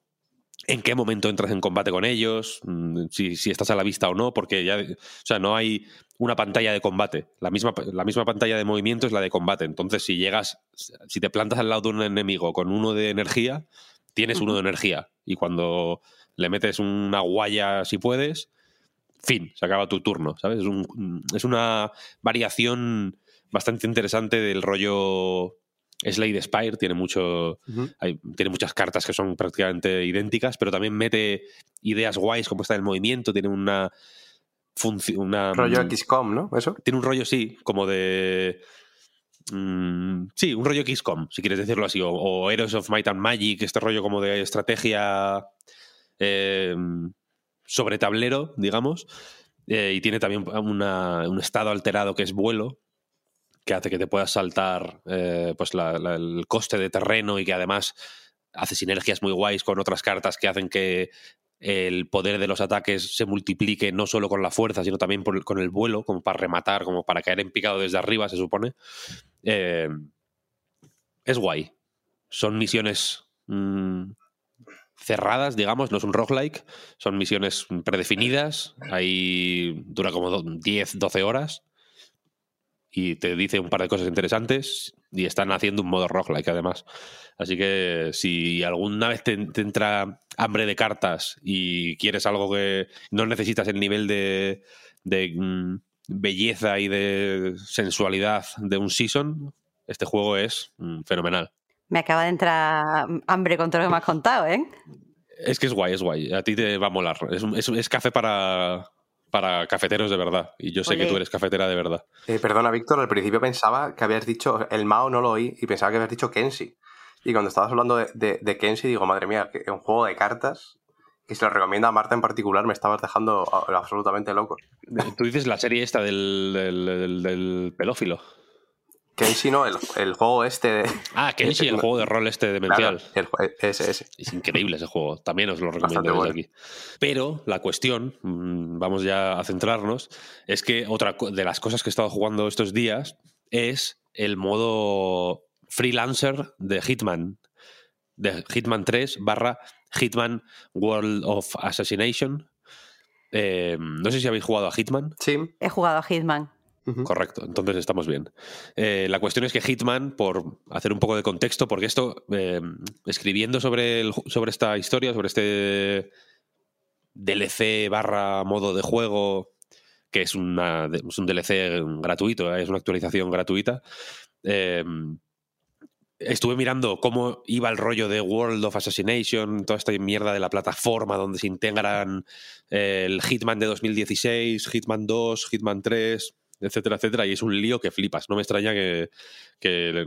en qué momento entras en combate con ellos, mm, si, si estás a la vista o no, porque ya, o sea, no hay una pantalla de combate. La misma, la misma pantalla de movimiento es la de combate. Entonces, si llegas, si te plantas al lado de un enemigo con uno de energía, tienes uno de energía. Y cuando le metes una guaya, si puedes, fin, se acaba tu turno, ¿sabes? Es, un- es una variación bastante interesante del rollo Slade Spire, tiene mucho hay- tiene muchas cartas que son prácticamente idénticas, pero también mete ideas guays como está el movimiento, tiene una función, una Rollo mm, XCOM, ¿no? ¿Eso? tiene un rollo sí, como de mm, sí, un rollo XCOM, si quieres decirlo así, o, o Heroes of Might and Magic, este rollo como de estrategia eh, sobre tablero, digamos, eh, y tiene también una- un estado alterado que es vuelo, que hace que te puedas saltar eh, pues el coste de terreno y que además hace sinergias muy guays con otras cartas que hacen que el poder de los ataques se multiplique no solo con la fuerza, sino también con el vuelo, como para rematar, como para caer en picado desde arriba, se supone. Eh, es guay. Son misiones mm, cerradas, digamos, no es un roguelike, son misiones predefinidas, ahí dura como do- 10, 12 horas y te dice un par de cosas interesantes y están haciendo un modo roguelike además. Así que si alguna vez te, te entra hambre de cartas y quieres algo que no necesitas el nivel de, de, mm, belleza y de sensualidad de un season, este juego es mm, fenomenal. Me acaba de entrar hambre con todo lo que me has contado, ¿eh? Es que es guay, es guay. A ti te va a molar. Es- es café para, para cafeteros de verdad. Y yo sé que tú eres cafetera de verdad. Eh, perdona, Víctor, al principio pensaba que habías dicho el Mao, no lo oí, y pensaba que habías dicho Kenshi. Y cuando estabas hablando de, de, de Kenshi, digo, madre mía, un juego de cartas que se lo recomienda a Marta en particular, me estabas dejando absolutamente loco. Tú dices la serie esta del, del, del- del pedófilo. Kenshi no, el, el juego este de... Ah, *laughs* Kenshi, el juego de rol este demencial. Claro, el jue- ese, ese. Es increíble ese juego, también os lo recomiendo desde bueno. aquí. Pero la cuestión, mm, vamos ya a centrarnos, es que otra de las cosas que he estado jugando estos días es el modo freelancer de Hitman, de Hitman 3 barra Hitman World of Assassination. Eh, no sé si habéis jugado a Hitman. Sí. He jugado a Hitman. Correcto, entonces estamos bien. Eh, la cuestión es que Hitman, por hacer un poco de contexto, porque esto, eh, escribiendo sobre, el sobre esta historia, sobre este DLC barra modo de juego, que es, una, es un DLC gratuito, ¿eh? es una actualización gratuita, estuve mirando cómo iba el rollo de World of Assassination, toda esta mierda de la plataforma donde se integran el Hitman de 2016, Hitman 2, Hitman 3, etcétera, etcétera, y es un lío que flipas. No me extraña que, que,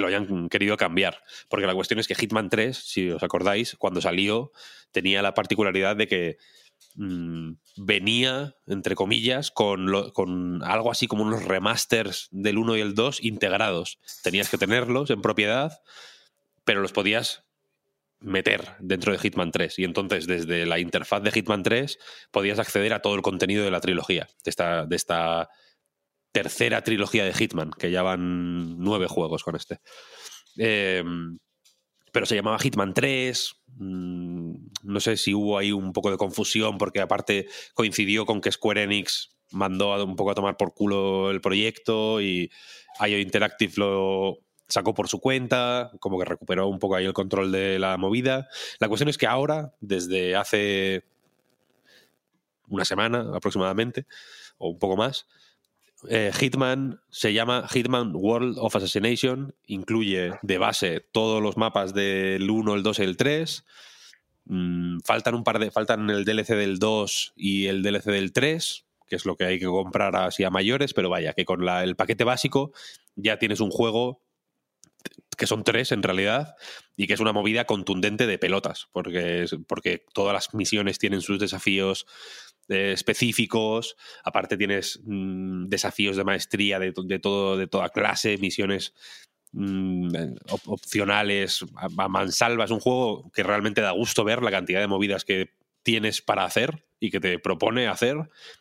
lo hayan querido cambiar, porque la cuestión es que Hitman 3, si os acordáis, cuando salió tenía la particularidad de que mm, venía, entre comillas, con, con algo así como unos remasters del 1 y el 2 integrados. Tenías que tenerlos en propiedad, pero los podías meter dentro de Hitman 3. Y entonces, desde la interfaz de Hitman 3, podías acceder a todo el contenido de la trilogía, de esta, de esta tercera trilogía de Hitman, que ya van nueve juegos con este. Eh, pero se llamaba Hitman 3. mm, No sé si hubo ahí un poco de confusión, porque aparte coincidió con que Square Enix mandó un poco a tomar por culo el proyecto y IO Interactive lo sacó por su cuenta, como que recuperó un poco ahí el control de la movida. La cuestión es que ahora, desde hace una semana aproximadamente, o un poco más, eh, Hitman se llama Hitman World of Assassination, incluye de base todos los mapas del 1, el 2 y el 3. Mm, faltan un par de. Faltan el DLC del 2 y el DLC del 3, que es lo que hay que comprar así a mayores, pero vaya, que con el paquete básico ya tienes un juego que son tres en realidad, y que es una movida contundente de pelotas, porque, porque todas las misiones tienen sus desafíos eh, específicos, aparte tienes mm, desafíos de maestría de, to- de todo, de toda clase, misiones mm, eh, op- opcionales, a, a mansalva. Es un juego que realmente da gusto ver la cantidad de movidas que tienes para hacer y que te propone hacer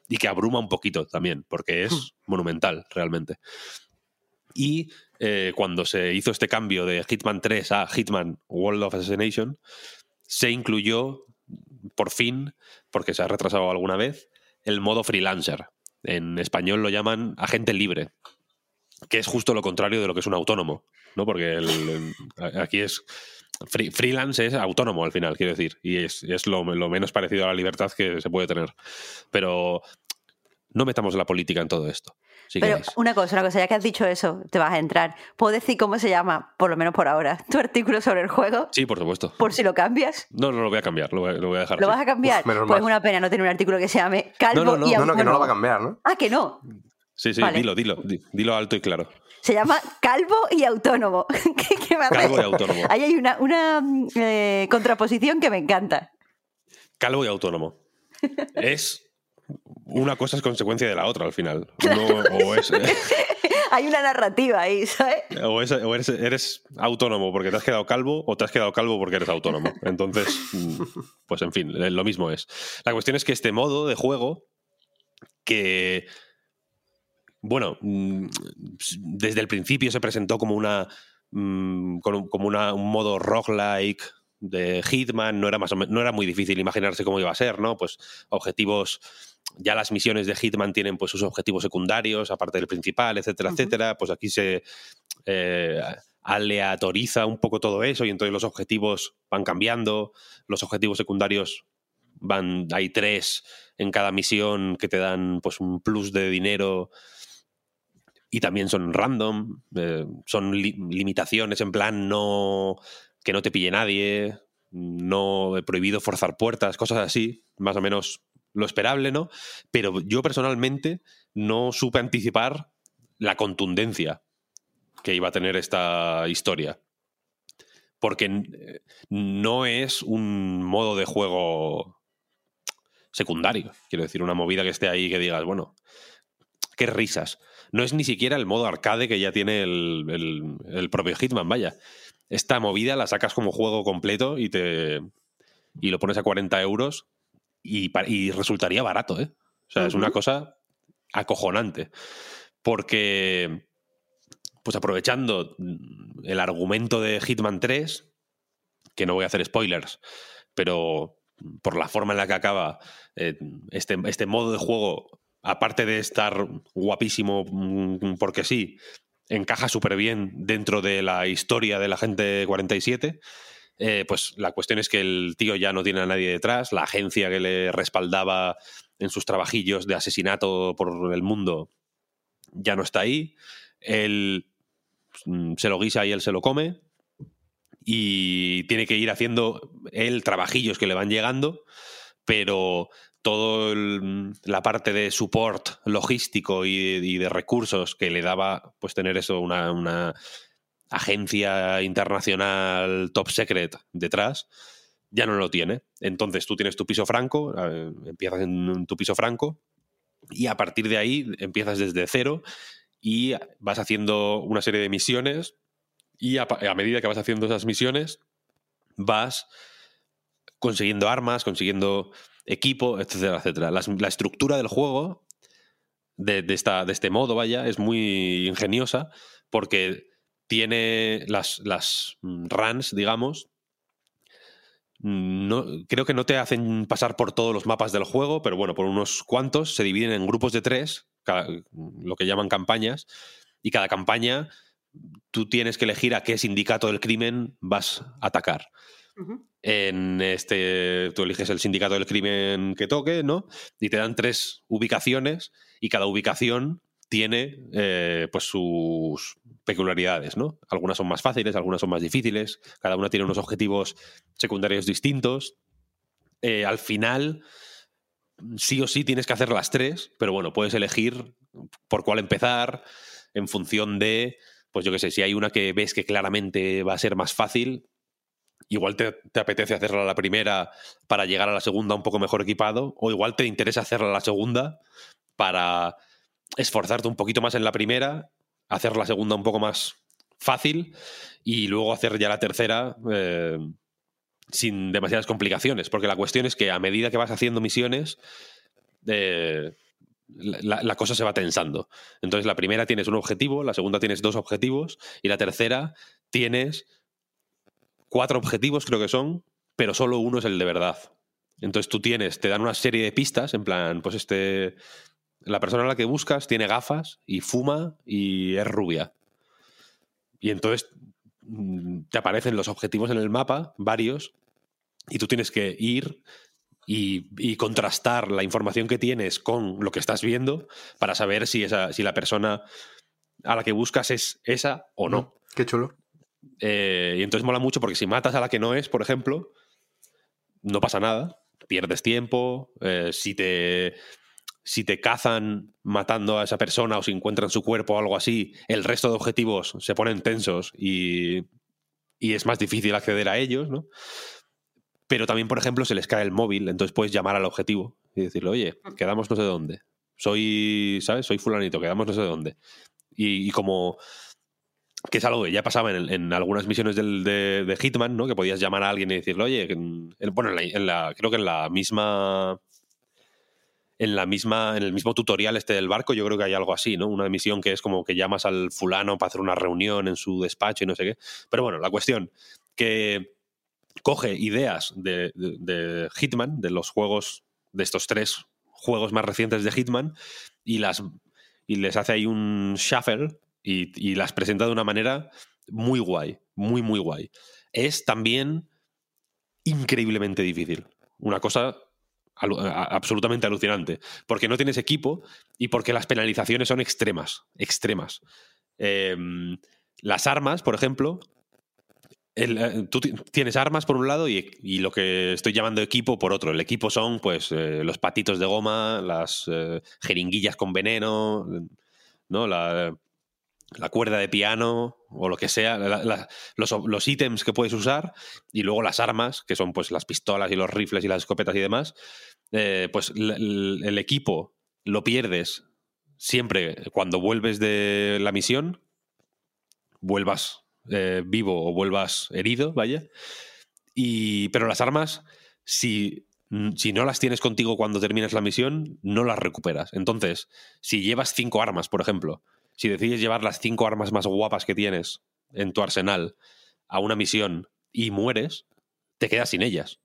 y que abruma un poquito también, porque es monumental realmente. Y eh, cuando se hizo este cambio de Hitman 3 a Hitman World of Assassination, se incluyó por fin, porque se ha retrasado alguna vez, el modo freelancer. En español lo llaman agente libre, que es justo lo contrario de lo que es un autónomo, ¿no? Porque aquí es freelance es autónomo al final, quiero decir, y es, lo, menos parecido a la libertad que se puede tener. Pero no metamos la política en todo esto. Pero una cosa, una cosa, ya que has dicho eso, te vas a entrar. ¿Puedo decir cómo se llama, por lo menos por ahora, tu artículo sobre el juego? Sí, por supuesto. ¿Por si lo cambias? No, no lo voy a cambiar, lo voy, a dejar. ¿Lo vas a cambiar? pues es una pena no tener un artículo que se llame Calvo no, no, y No, no, que no lo va a cambiar, ¿no? Ah, que no. Sí, sí, dilo, dilo, dilo alto y claro. Se llama Calvo y Autónomo. *laughs* ¿Qué, Calvo y Autónomo. Ahí hay una, una eh, contraposición que me encanta. Calvo y Autónomo. *laughs* es una cosa es consecuencia de la otra al final. *laughs* *laughs* Hay una narrativa ahí, ¿sabes? O, eres, autónomo porque te has quedado calvo o te has quedado calvo porque eres autónomo. Entonces, mm, pues en fin, lo mismo es. La cuestión es que este modo de juego, que, bueno, mm, desde el principio se presentó como una mm, como un modo roguelike de Hitman, no era, más no era muy difícil imaginarse cómo iba a ser, ¿no? Pues objetivos ya las misiones de Hitman tienen pues sus objetivos secundarios, aparte del principal, etcétera, etcétera. Pues aquí se eh, aleatoriza un poco todo eso y entonces los objetivos van cambiando. Los objetivos secundarios van, hay tres en cada misión que te dan pues un plus de dinero y también son random, eh, son limitaciones en plan no que no te pille nadie, no he prohibido forzar puertas, cosas así, más o menos lo esperable, ¿no? Pero yo personalmente no supe anticipar la contundencia que iba a tener esta historia. Porque eh, no es un modo de juego secundario. Quiero decir, una movida que esté ahí que digas, bueno, qué risas. No es ni siquiera el modo arcade que ya tiene el, el propio Hitman, vaya. Esta movida la sacas como juego completo y te. y lo pones a 40 euros y, resultaría barato, ¿eh? O sea, es una cosa acojonante. Porque, pues aprovechando el argumento de Hitman 3, que no voy a hacer spoilers, pero por la forma en la que acaba eh, este, este modo de juego, aparte de estar guapísimo mm, porque sí, encaja súper bien dentro de la historia de la gente 47 eh, pues la cuestión es que el tío ya no tiene a nadie detrás, la agencia que le respaldaba en sus trabajillos de asesinato por el mundo ya no está ahí, él mm, se lo guisa y él se lo come y tiene que ir haciendo él trabajillos que le van llegando, pero toda la parte de support logístico y, de recursos que le daba pues tener eso una agencia internacional top secret detrás, ya no lo tiene. Entonces tú tienes tu piso franco, empiezas en tu piso franco y a partir de ahí empiezas desde cero y vas haciendo una serie de misiones y a, medida que vas haciendo esas misiones vas consiguiendo armas, consiguiendo equipo, etcétera, etcétera. La, estructura del juego de, esta, de este modo, vaya, es muy ingeniosa porque tiene las, las mm, runs, digamos, no, creo que no te hacen pasar por todos los mapas del juego, pero bueno, por unos cuantos se dividen en grupos de tres, lo que llaman campañas, y cada campaña tú tienes que elegir a qué sindicato del crimen vas a atacar. En este, tú eliges el sindicato del crimen que toque, ¿no? Y te dan tres ubicaciones y cada ubicación tiene eh, pues sus peculiaridades, ¿no? Algunas son más fáciles, algunas son más difíciles, cada una tiene unos objetivos secundarios distintos. Eh, al final, sí o sí tienes que hacer las tres, pero bueno, puedes elegir por cuál empezar en función de, pues yo qué sé, si hay una que ves que claramente va a ser más fácil, igual te, te, apetece hacerla la primera para llegar a la segunda un poco mejor equipado, o igual te interesa hacerla la segunda para esforzarte un poquito más en la primera, hacer la segunda un poco más fácil y luego hacer ya la tercera eh, sin demasiadas complicaciones. Porque la cuestión es que a medida que vas haciendo misiones, eh, la, cosa se va tensando. Entonces la primera tienes un objetivo, la segunda tienes dos objetivos y la tercera tienes cuatro objetivos, creo que son, pero solo uno es el de verdad. Entonces tú tienes, te dan una serie de pistas, en plan, pues este, la persona a la que buscas tiene gafas y fuma y es rubia. Y entonces mm, te aparecen los objetivos en el mapa, varios, y tú tienes que ir y, y contrastar la información que tienes con lo que estás viendo para saber si, esa, si la persona a la que buscas es esa o no. Qué chulo. Eh, y entonces mola mucho porque si matas a la que no es, por ejemplo, no pasa nada, pierdes tiempo, eh, si te si te cazan matando a esa persona o si encuentran su cuerpo o algo así, el resto de objetivos se ponen tensos y, y es más difícil acceder a ellos, ¿no? Pero también, por ejemplo, se les cae el móvil, entonces puedes llamar al objetivo y decirle, oye, quedamos no sé dónde. Soy, ¿sabes? Soy fulanito, quedamos no sé dónde. Y, y como que es algo que ya pasaba en, en algunas misiones del, de, de, Hitman, ¿no? Que podías llamar a alguien y decirle, oye, bueno, en la, en la, creo que en la misma en la misma en el mismo tutorial este del barco yo creo que hay algo así no una misión que es como que llamas al fulano para hacer una reunión en su despacho y no sé qué pero bueno la cuestión que coge ideas de, de, Hitman de los juegos de estos tres juegos más recientes de Hitman y las y les hace ahí un shuffle y, las presenta de una manera muy guay, muy, muy guay. Es también increíblemente difícil. Una cosa absolutamente alucinante. Porque no tienes equipo y porque las penalizaciones son extremas, extremas. Eh, las armas, por ejemplo, eh, tú tienes armas por un lado y, lo que estoy llamando equipo por otro. El equipo son pues eh, los patitos de goma, las eh, jeringuillas con veneno, ¿no? La, cuerda de piano o lo que sea, los, los, ítems que puedes usar y luego las armas, que son pues las pistolas y los rifles y las escopetas y demás. Eh, pues el, equipo lo pierdes siempre cuando vuelves de la misión, vuelvas eh, vivo o vuelvas herido, vaya. Y, pero las armas, si, si no las tienes contigo cuando terminas la misión, no las recuperas. Entonces, si llevas cinco armas, por ejemplo, si decides llevar las cinco armas más guapas que tienes en tu arsenal a una misión y mueres, te quedas sin ellas.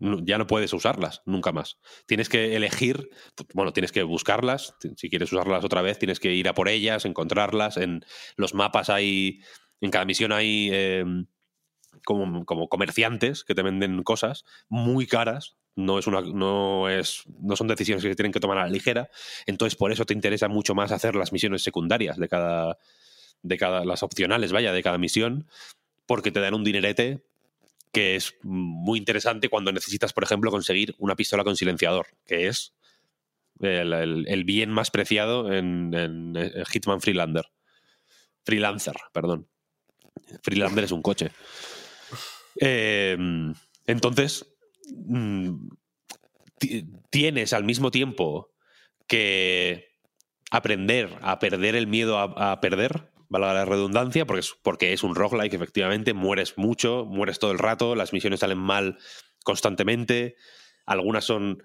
Ya no puedes usarlas nunca más. Tienes que elegir, bueno, tienes que buscarlas. Si quieres usarlas otra vez, tienes que ir a por ellas, encontrarlas. En los mapas hay en cada misión hay eh, como, como, comerciantes que te venden cosas muy caras. No, es una, no, es, no son decisiones que se tienen que tomar a la ligera. Entonces, por eso te interesa mucho más hacer las misiones secundarias de cada. de cada. las opcionales, vaya, de cada misión. Porque te dan un dinerete que es muy interesante cuando necesitas, por ejemplo, conseguir una pistola con silenciador, que es el, bien más preciado en, en, Hitman Freelander. Freelancer, perdón. Freelander es un coche. Eh, entonces, mm, tienes al mismo tiempo que aprender a perder el miedo a perder, valga la redundancia, porque es, porque es un roguelike, efectivamente, mueres mucho, mueres todo el rato, las misiones salen mal constantemente, algunas son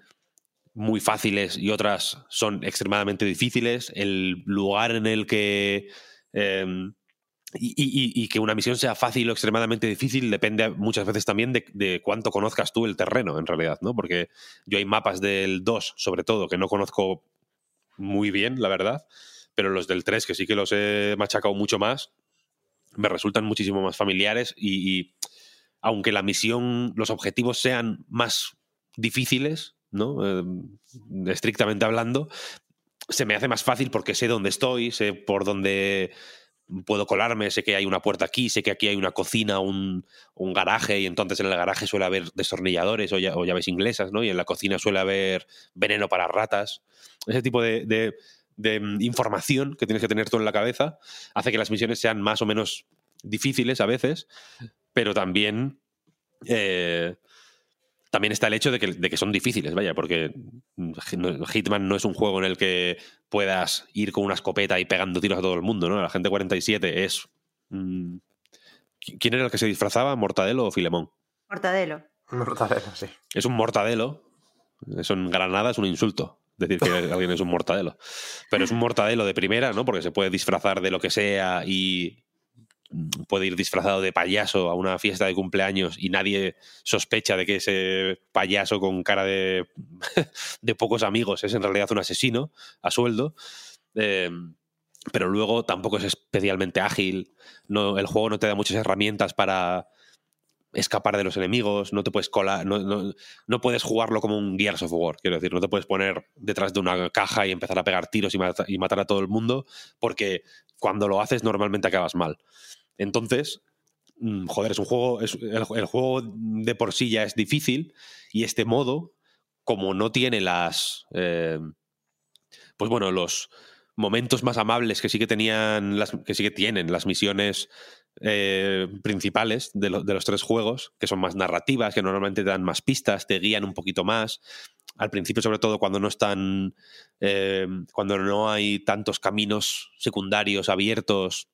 muy fáciles y otras son extremadamente difíciles, el lugar en el que... Y, y, y, que una misión sea fácil o extremadamente difícil depende muchas veces también de, de, cuánto conozcas tú el terreno, en realidad, ¿no? Porque yo hay mapas del 2, sobre todo, que no conozco muy bien, la verdad, pero los del 3, que sí que los he machacado mucho más, me resultan muchísimo más familiares y, aunque la misión, los objetivos sean más difíciles, ¿no? Eh, estrictamente hablando, se me hace más fácil porque sé dónde estoy, sé por dónde puedo colarme, sé que hay una puerta aquí, sé que aquí hay una cocina, un, un garaje, y entonces en el garaje suele haber destornilladores o, llaves inglesas, ¿no? Y en la cocina suele haber veneno para ratas. Ese tipo de, de, información que tienes que tener tú en la cabeza hace que las misiones sean más o menos difíciles a veces, pero también eh, también está el hecho de que, de que, son difíciles, vaya, porque Hitman no es un juego en el que puedas ir con una escopeta y pegando tiros a todo el mundo, ¿no? La gente 47 es. Mmm, ¿Quién era el que se disfrazaba? ¿Mortadelo o Filemón? Mortadelo. Mortadelo, sí. Es un mortadelo. Eso en Granada es un insulto. Decir que *laughs* alguien es un mortadelo. Pero es un mortadelo de primera, ¿no? Porque se puede disfrazar de lo que sea y puede ir disfrazado de payaso a una fiesta de cumpleaños y nadie sospecha de que ese payaso con cara de, *laughs* de pocos amigos es en realidad un asesino a sueldo. Eh, pero luego tampoco es especialmente ágil. No, el juego no te da muchas herramientas para escapar de los enemigos, no te puedes colar, no, no, no, puedes jugarlo como un Gears of War, quiero decir, no te puedes poner detrás de una caja y empezar a pegar tiros y, y matar a todo el mundo, porque cuando lo haces normalmente acabas mal. Entonces, mm, joder, es un juego, es, el, el, juego de por sí ya es difícil y este modo, como no tiene las, eh, pues bueno, los momentos más amables que sí que tenían, las, que sí que tienen las misiones eh, principales de, de, los tres juegos, que son más narrativas, que normalmente te dan más pistas, te guían un poquito más. Al principio, sobre todo, cuando no están. Eh, cuando no hay tantos caminos secundarios abiertos,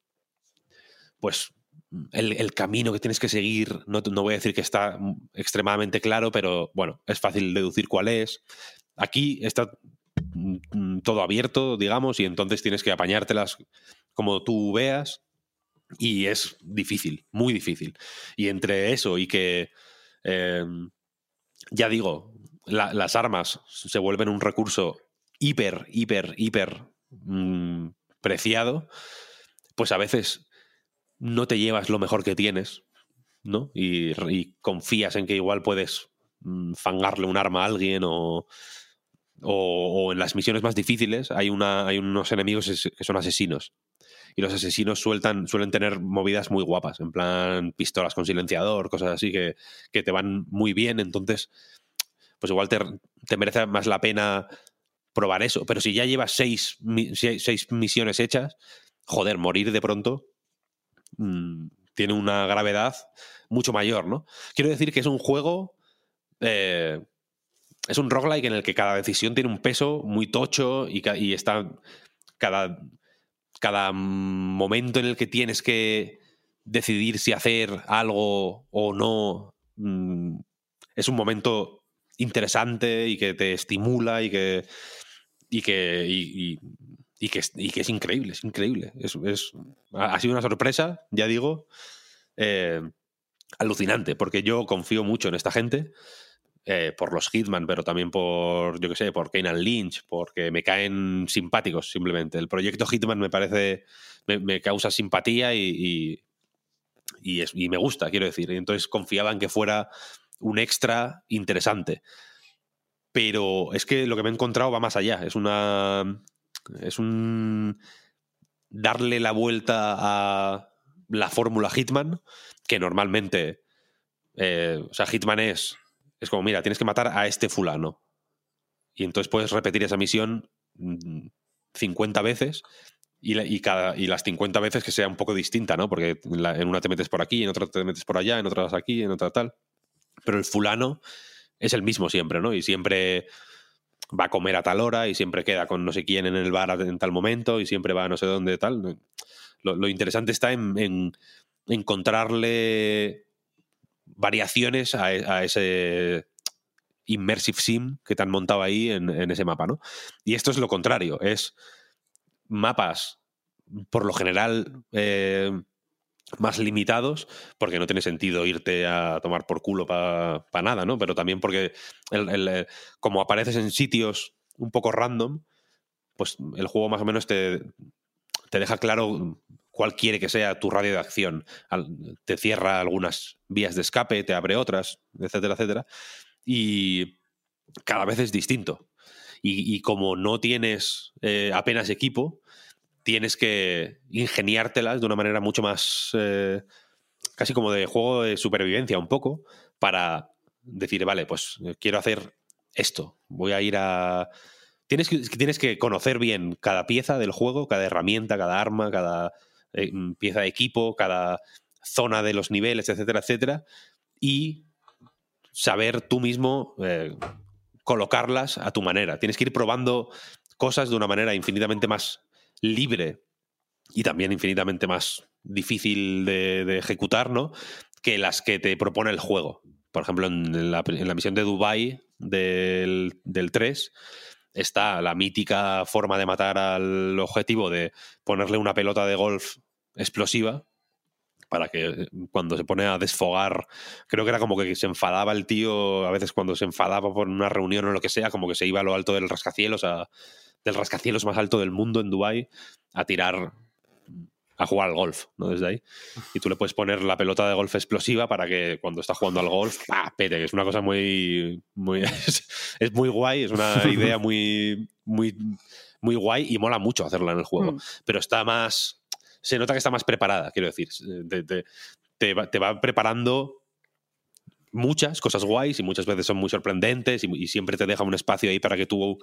pues el, el, camino que tienes que seguir, no, no voy a decir que está extremadamente claro, pero bueno, es fácil deducir cuál es. Aquí está todo abierto, digamos, y entonces tienes que apañártelas como tú veas y es difícil, muy difícil. Y entre eso y que, eh, ya digo, la, las armas se vuelven un recurso hiper, hiper, hiper mmm, preciado, pues a veces no te llevas lo mejor que tienes, ¿no? Y, confías en que igual puedes fangarle un arma a alguien o, o, o, en las misiones más difíciles hay, una, hay unos enemigos que son asesinos y los asesinos sueltan, suelen tener movidas muy guapas, en plan pistolas con silenciador, cosas así que, que te van muy bien, entonces pues igual te, merece más la pena probar eso, pero si ya llevas seis, seis misiones hechas, joder, morir de pronto mmm, tiene una gravedad mucho mayor, ¿no? Quiero decir que es un juego... Eh, es un roguelike en el que cada decisión tiene un peso muy tocho y, y está cada cada momento en el que tienes que decidir si hacer algo o no mmm, es un momento interesante y que te estimula y que y que y, que, y que es increíble, es increíble. Es, es, ha sido una sorpresa, ya digo, eh, alucinante, porque yo confío mucho en esta gente eh, por los Hitman, pero también por, yo que sé, por Keynan Lynch, porque me caen simpáticos simplemente. El proyecto Hitman me parece, me, causa simpatía y, y, y, es, y, me gusta, quiero decir. Y entonces confiaba en que fuera un extra interesante. Pero es que lo que me he encontrado va más allá. Es una. Es un. darle la vuelta a la fórmula Hitman, que normalmente. Eh, o sea, Hitman es es como, mira, tienes que matar a este fulano. Y entonces puedes repetir esa misión 50 mm, veces y, cada, y las 50 veces que sea un poco distinta, ¿no? Porque en, una te metes por aquí, en otra te metes por allá, en otras aquí, en otra tal. Pero el fulano es el mismo siempre, ¿no? Y siempre va a comer a tal hora y siempre queda con no sé quién en el bar en tal momento y siempre va a no sé dónde tal. Lo, interesante está en, encontrarle variaciones a, a, ese immersive sim que te han montado ahí en, ese mapa, ¿no? Y esto es lo contrario, es mapas por lo general eh, más limitados, porque no tiene sentido irte a tomar por culo para pa nada, ¿no? Pero también porque el, el, como apareces en sitios un poco random, pues el juego más o menos te, te deja claro cuál quiere que sea tu radio de acción. Te cierra algunas vías de escape, te abre otras, etcétera, etcétera. Y cada vez es distinto. Y, como no tienes eh, apenas equipo, tienes que ingeniártelas de una manera mucho más, eh, casi como de juego de supervivencia un poco, para decir, vale, pues quiero hacer esto, voy a ir a... Tienes que, tienes que conocer bien cada pieza del juego, cada herramienta, cada arma, cada eh, pieza de equipo, cada zona de los niveles, etcétera, etcétera, y saber tú mismo eh, colocarlas a tu manera. Tienes que ir probando cosas de una manera infinitamente más libre y también infinitamente más difícil de, ejecutar, ¿no? Que las que te propone el juego. Por ejemplo, en la, en la misión de Dubai del, del 3, está la mítica forma de matar al objetivo de ponerle una pelota de golf explosiva para que cuando se pone a desfogar, creo que era como que se enfadaba el tío, a veces cuando se enfadaba por una reunión o lo que sea, como que se iba a lo alto del rascacielos a, del rascacielos más alto del mundo en Dubai a tirar a jugar al golf, ¿no? Desde ahí. Y tú le puedes poner la pelota de golf explosiva para que cuando está jugando al golf, ¡pah! pete, es una cosa muy. muy *laughs* es, muy guay, es una *laughs* idea muy, muy, muy guay y mola mucho hacerla en el juego. Mm. Pero está más. Se nota que está más preparada, quiero decir. Te, te- te va, te va preparando muchas cosas guays y muchas veces son muy sorprendentes y, y siempre te deja un espacio ahí para que tú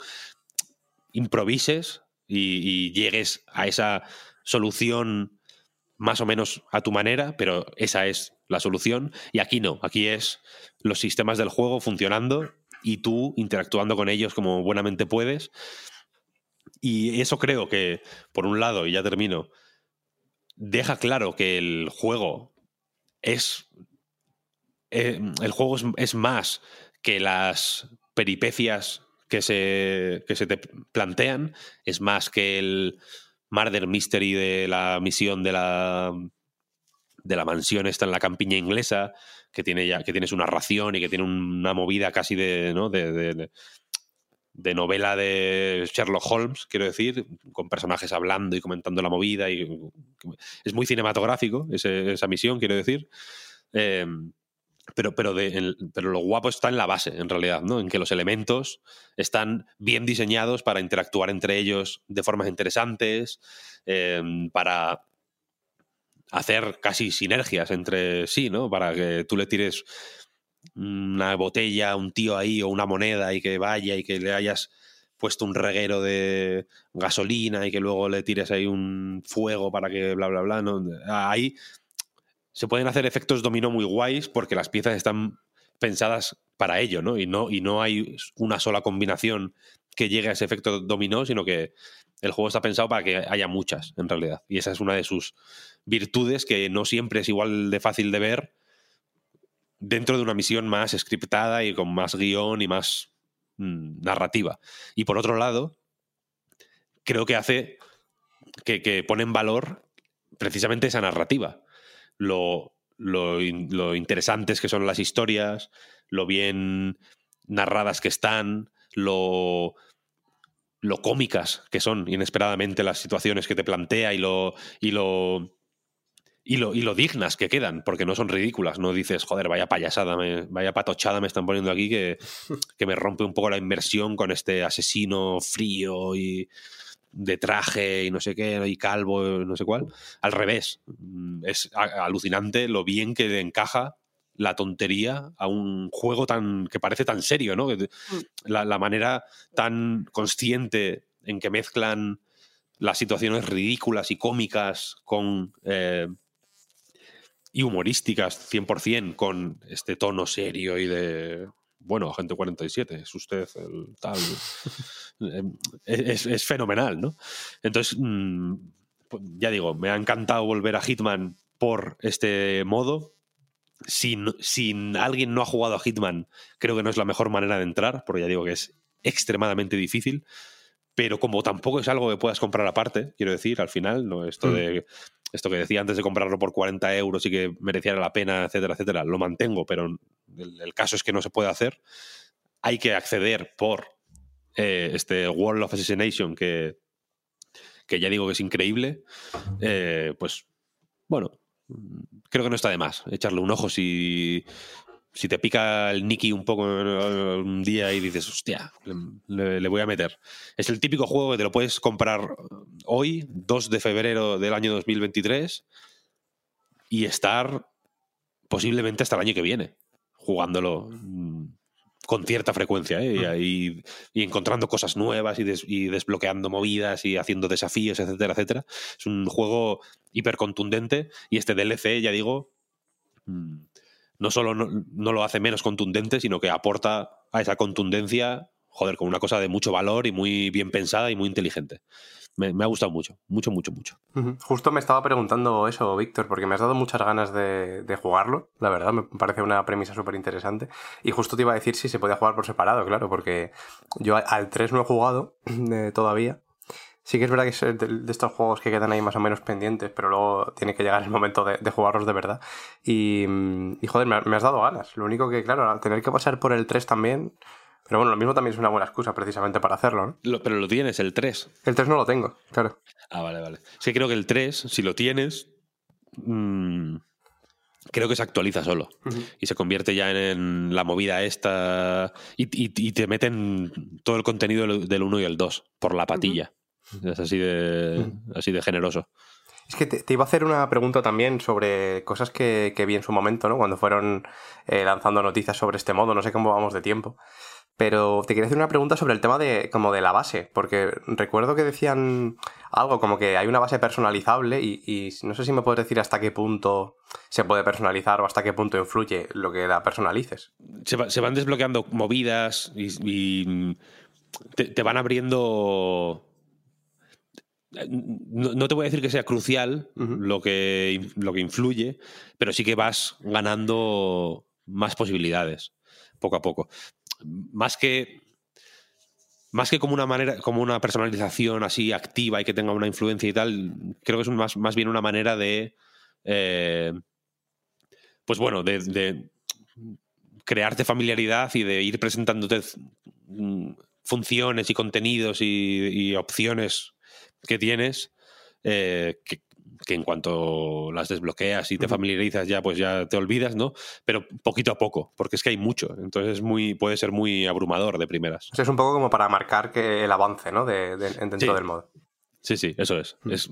improvises y, y llegues a esa solución más o menos a tu manera, pero esa es la solución. Y aquí no, aquí es los sistemas del juego funcionando y tú interactuando con ellos como buenamente puedes. Y eso creo que, por un lado, y ya termino, deja claro que el juego es. eh, el juego es, más que las peripecias que se, que se te plantean, es más que el murder mystery de la misión de la de la mansión esta en la campiña inglesa que tiene ya que tienes una ración y que tiene una movida casi de ¿no? de, de- de novela de Sherlock Holmes quiero decir con personajes hablando y comentando la movida y es muy cinematográfico ese- esa misión quiero decir Eh, pero, pero, de- pero lo guapo está en la base, en realidad, ¿no? En que los elementos están bien diseñados para interactuar entre ellos de formas interesantes, eh, para hacer casi sinergias entre sí, ¿no? Para que tú le tires una botella a un tío ahí o una moneda y que vaya y que le hayas puesto un reguero de gasolina y que luego le tires ahí un fuego para que bla, bla, bla. ¿no? Ahí se pueden hacer efectos dominó muy guays porque las piezas están pensadas para ello, ¿no? Y no, y no hay una sola combinación que llegue a ese efecto dominó, sino que el juego está pensado para que haya muchas, en realidad. Y esa es una de sus virtudes que no siempre es igual de fácil de ver dentro de una misión más scriptada y con más guion y más mm, narrativa. Y por otro lado, creo que hace que, que pone en valor precisamente esa narrativa. Lo, lo, in- lo interesantes que son las historias, lo bien narradas que están, lo, lo cómicas que son inesperadamente las situaciones que te plantea y lo, y lo y lo, y lo dignas que quedan, porque no son ridículas. No dices, joder, vaya payasada, me- vaya patochada me están poniendo aquí que, *laughs* que me rompe un poco la inversión con este asesino frío y de traje y no sé qué, y calvo, no sé cuál. Al revés, Mm, es alucinante lo bien que le encaja la tontería a un juego tan que parece tan serio, ¿no? Que- La, la manera tan consciente en que mezclan las situaciones ridículas y cómicas con eh, y humorísticas 100% con este tono serio y de bueno, Agente 47, es usted el tal. Eh, es, es fenomenal, ¿no? Entonces, mm, ya digo, me ha encantado volver a Hitman por este modo. Si, si alguien no ha jugado a Hitman, creo que no es la mejor manera de entrar, porque ya digo que es extremadamente difícil. Pero como tampoco es algo que puedas comprar aparte, quiero decir, al final, no esto Mm. de esto que decía antes de comprarlo por 40 euros y que mereciera la pena, etcétera, etcétera, lo mantengo, pero el, caso es que no se puede hacer. Hay que acceder por eh, este World of Assassination que, que ya digo que es increíble. Eh, pues bueno, creo que no está de más echarle un ojo si, si te pica el Nicky un poco eh, un día y dices, hostia, le, le voy a meter. Es el típico juego que te lo puedes comprar hoy, 2 de febrero del año 2023, y estar posiblemente hasta el año que viene jugándolo mm, con cierta frecuencia ¿eh? y, ahí- y encontrando cosas nuevas y, des- y desbloqueando movidas y haciendo desafíos, etcétera, etcétera. Es un juego hiper contundente y este DLC, ya digo, mm, no solo no, no lo hace menos contundente, sino que aporta a esa contundencia, joder, con una cosa de mucho valor y muy bien pensada y muy inteligente. Me, me ha gustado mucho, mucho, mucho, mucho. Justo me estaba preguntando eso, Víctor, porque me has dado muchas ganas de, de jugarlo, la verdad, me parece una premisa súper interesante. Y justo te iba a decir si se podía jugar por separado, claro, porque yo al- al 3 no he jugado *clears throat* eh, todavía. Sí que es verdad que es de, estos juegos que quedan ahí más o menos pendientes, pero luego tiene que llegar el momento de, de jugarlos de verdad. Y, mm, y, joder, me, me has dado ganas. Lo único que, claro, al tener que pasar por el 3 también, Pero bueno, lo mismo también es una buena excusa precisamente para hacerlo, ¿no? Lo- pero lo tienes, el 3. El 3 no lo tengo, claro. Ah, vale, vale. Sí, creo que el 3, si lo tienes, mm, creo que se actualiza solo. Y se convierte ya en, en la movida esta. Y, y- y te meten todo el contenido del, del 1 y el 2 por la patilla. Es así de, así de generoso. Es que te, te iba a hacer una pregunta también sobre cosas que, que vi en su momento, ¿no? Cuando fueron eh, lanzando noticias sobre este modo, no sé cómo vamos de tiempo. Pero te quería hacer una pregunta sobre el tema de como de la base, porque recuerdo que decían algo como que hay una base personalizable y, y no sé si me puedes decir hasta qué punto se puede personalizar o hasta qué punto influye lo que la personalices. Se, va- se van desbloqueando movidas y, y te, te van abriendo. No, no te voy a decir que sea crucial lo, que, lo que influye, pero sí que vas ganando más posibilidades poco a poco. Más que. Más que como una manera, como una personalización así activa y que tenga una influencia y tal, creo que es más, más bien una manera de. eh, pues bueno, de, crearte familiaridad y de ir presentándote mm, funciones y contenidos y, y opciones que tienes eh, que, que en cuanto las desbloqueas y te familiarizas ya pues ya te olvidas, ¿no? Pero poquito a poco, porque es que hay mucho, entonces es muy puede ser muy abrumador de primeras. O sea, es un poco como para marcar que el avance, ¿no? De, de- dentro Sí. del modo. Sí, sí, eso es. Mm. es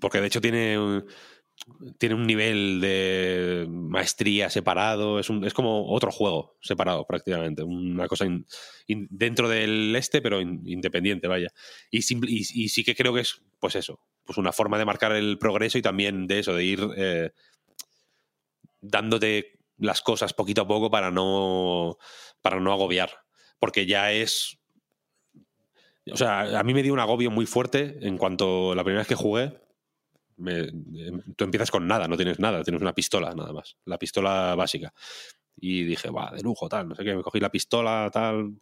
porque de hecho tiene un, tiene un nivel de maestría separado, es, un, es como otro juego separado prácticamente, una cosa in- in- dentro del este, pero in- independiente, vaya. Y, simple- y, y sí que creo que es, pues eso, pues una forma de marcar el progreso y también de eso, de ir eh, dándote las cosas poquito a poco para no, para no agobiar, porque ya es o sea, a mí me dio un agobio muy fuerte en cuanto la primera vez que jugué. me- em, tú empiezas con nada, no tienes nada, tienes una pistola nada más, la pistola básica. Y dije, va, de lujo, tal, no sé qué, me cogí la pistola, tal.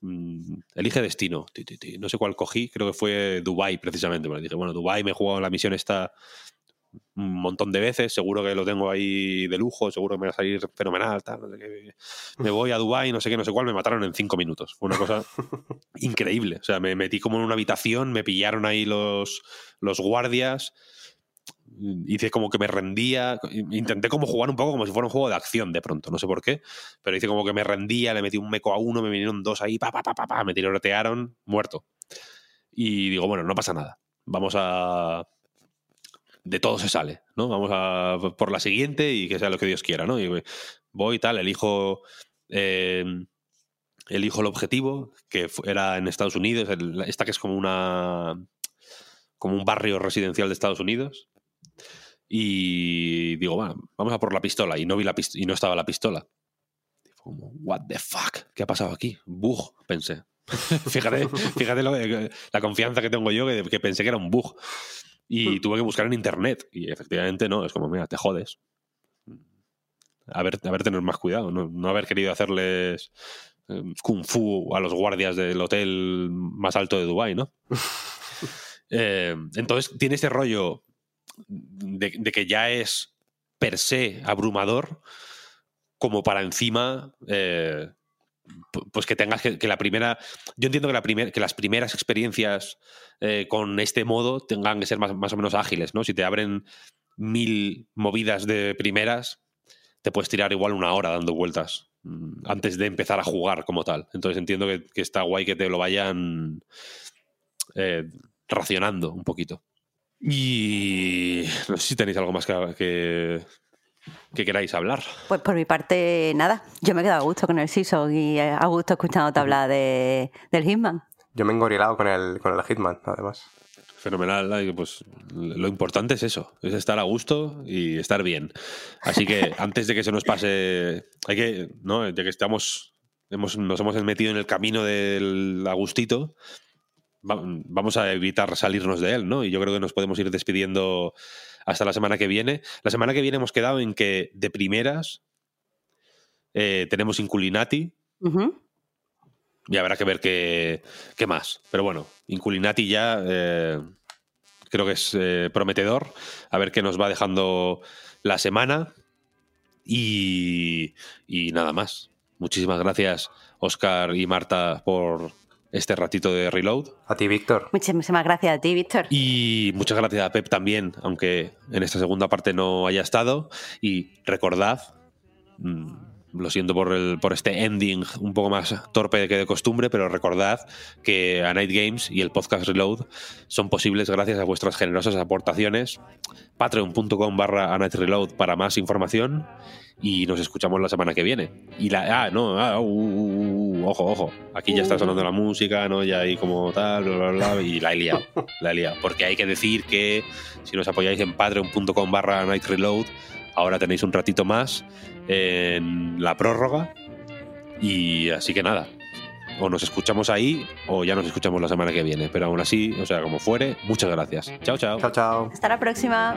mm, elige destino, ti, ti, ti, no sé cuál cogí, creo que fue Dubai precisamente. Me dije, bueno, Dubai me he jugado la misión esta un montón de veces, seguro que lo tengo ahí de lujo, seguro que me va a salir fenomenal, tal, no sé qué. Me voy a Dubai, no sé qué, no sé cuál, me mataron en cinco minutos. Fue una cosa *laughs* increíble. O sea, me metí como en una habitación, me pillaron ahí los, los guardias, hice como que me rendía, intenté como jugar un poco como si fuera un juego de acción de pronto, no sé por qué, pero hice como que me rendía, le metí un meco a uno, me vinieron dos ahí, pa, pa, pa, pa, pa, me tirotearon, muerto. Y digo, bueno, no pasa nada, vamos a... De todo se sale, ¿no? Vamos a por la siguiente y que sea lo que Dios quiera, ¿no? Y voy tal, elijo... eh, elijo el objetivo, que era en Estados Unidos, esta que es como una como un barrio residencial de Estados Unidos. Y digo, bueno, vamos a por la pistola. Y no vi la pist- y no estaba la pistola. Y fue como, what the fuck, ¿qué ha pasado aquí? Bug, pensé. *laughs* fíjate, fíjate lo que- la confianza que tengo yo que, que pensé que era un bug. Y tuve que buscar en internet. Y efectivamente no, es como, mira, te jodes. A ver, a ver tener más cuidado, no, no haber querido hacerles eh, kung fu a los guardias del hotel más alto de Dubái, ¿no? *laughs* Eh, entonces tiene este rollo de, que ya es per se abrumador como para encima eh, pu- pues que tengas que, la primera yo entiendo que la primer- que las primeras experiencias eh, con este modo tengan que ser más, más o menos ágiles no si te abren mil movidas de primeras te puedes tirar igual una hora dando vueltas mm, antes de empezar a jugar como tal. Entonces entiendo que, que está guay que te lo vayan eh, racionando un poquito y no sé si tenéis algo más que, que, que queráis hablar. Pues por mi parte, nada. Yo me he quedado a gusto con el Season y a gusto escuchándote hablar de, del Hitman. Yo me he engorilado con el, con el Hitman, además. Fenomenal. Pues lo importante es eso, es estar a gusto y estar bien. Así que *laughs* antes de que se nos pase, hay que, ¿no? Ya que estamos, hemos, nos hemos metido en el camino del agustito, vamos a evitar salirnos de él, ¿no? Y yo creo que nos podemos ir despidiendo hasta la semana que viene. La semana que viene hemos quedado en que de primeras eh, tenemos Inculinati, Ujú. y habrá que ver qué, qué más. Pero bueno, Inculinati ya eh, creo que es eh, prometedor. A ver qué nos va dejando la semana. Y, y nada más. muchísimas gracias, Oscar y Marta, por este ratito de reload. A ti, Víctor. Muchísimas gracias a ti, Víctor. Y muchas gracias a Pep también, aunque en esta segunda parte no haya estado. Y recordad, mm, lo siento por, el, por este ending un poco más torpe que de costumbre, pero recordad que A Night Games y el podcast Reload son posibles gracias a vuestras generosas aportaciones. Patreon.com barra A Night Reload para más información y nos escuchamos la semana que viene. Y la. Ah, no, ah, uh, uh, uh, ojo, ojo. Aquí ya está sonando la música, ¿no? Ya hay como tal, bla, bla, bla. Y la he liado. *laughs* La he liado. Porque hay que decir que si nos apoyáis en patreon.com barra night reload, ahora tenéis un ratito más en la prórroga. Y así que nada. O nos escuchamos ahí o ya nos escuchamos la semana que viene. Pero aún así, o sea, como fuere, muchas gracias. Chao, chao. Chao, chao. Hasta la próxima.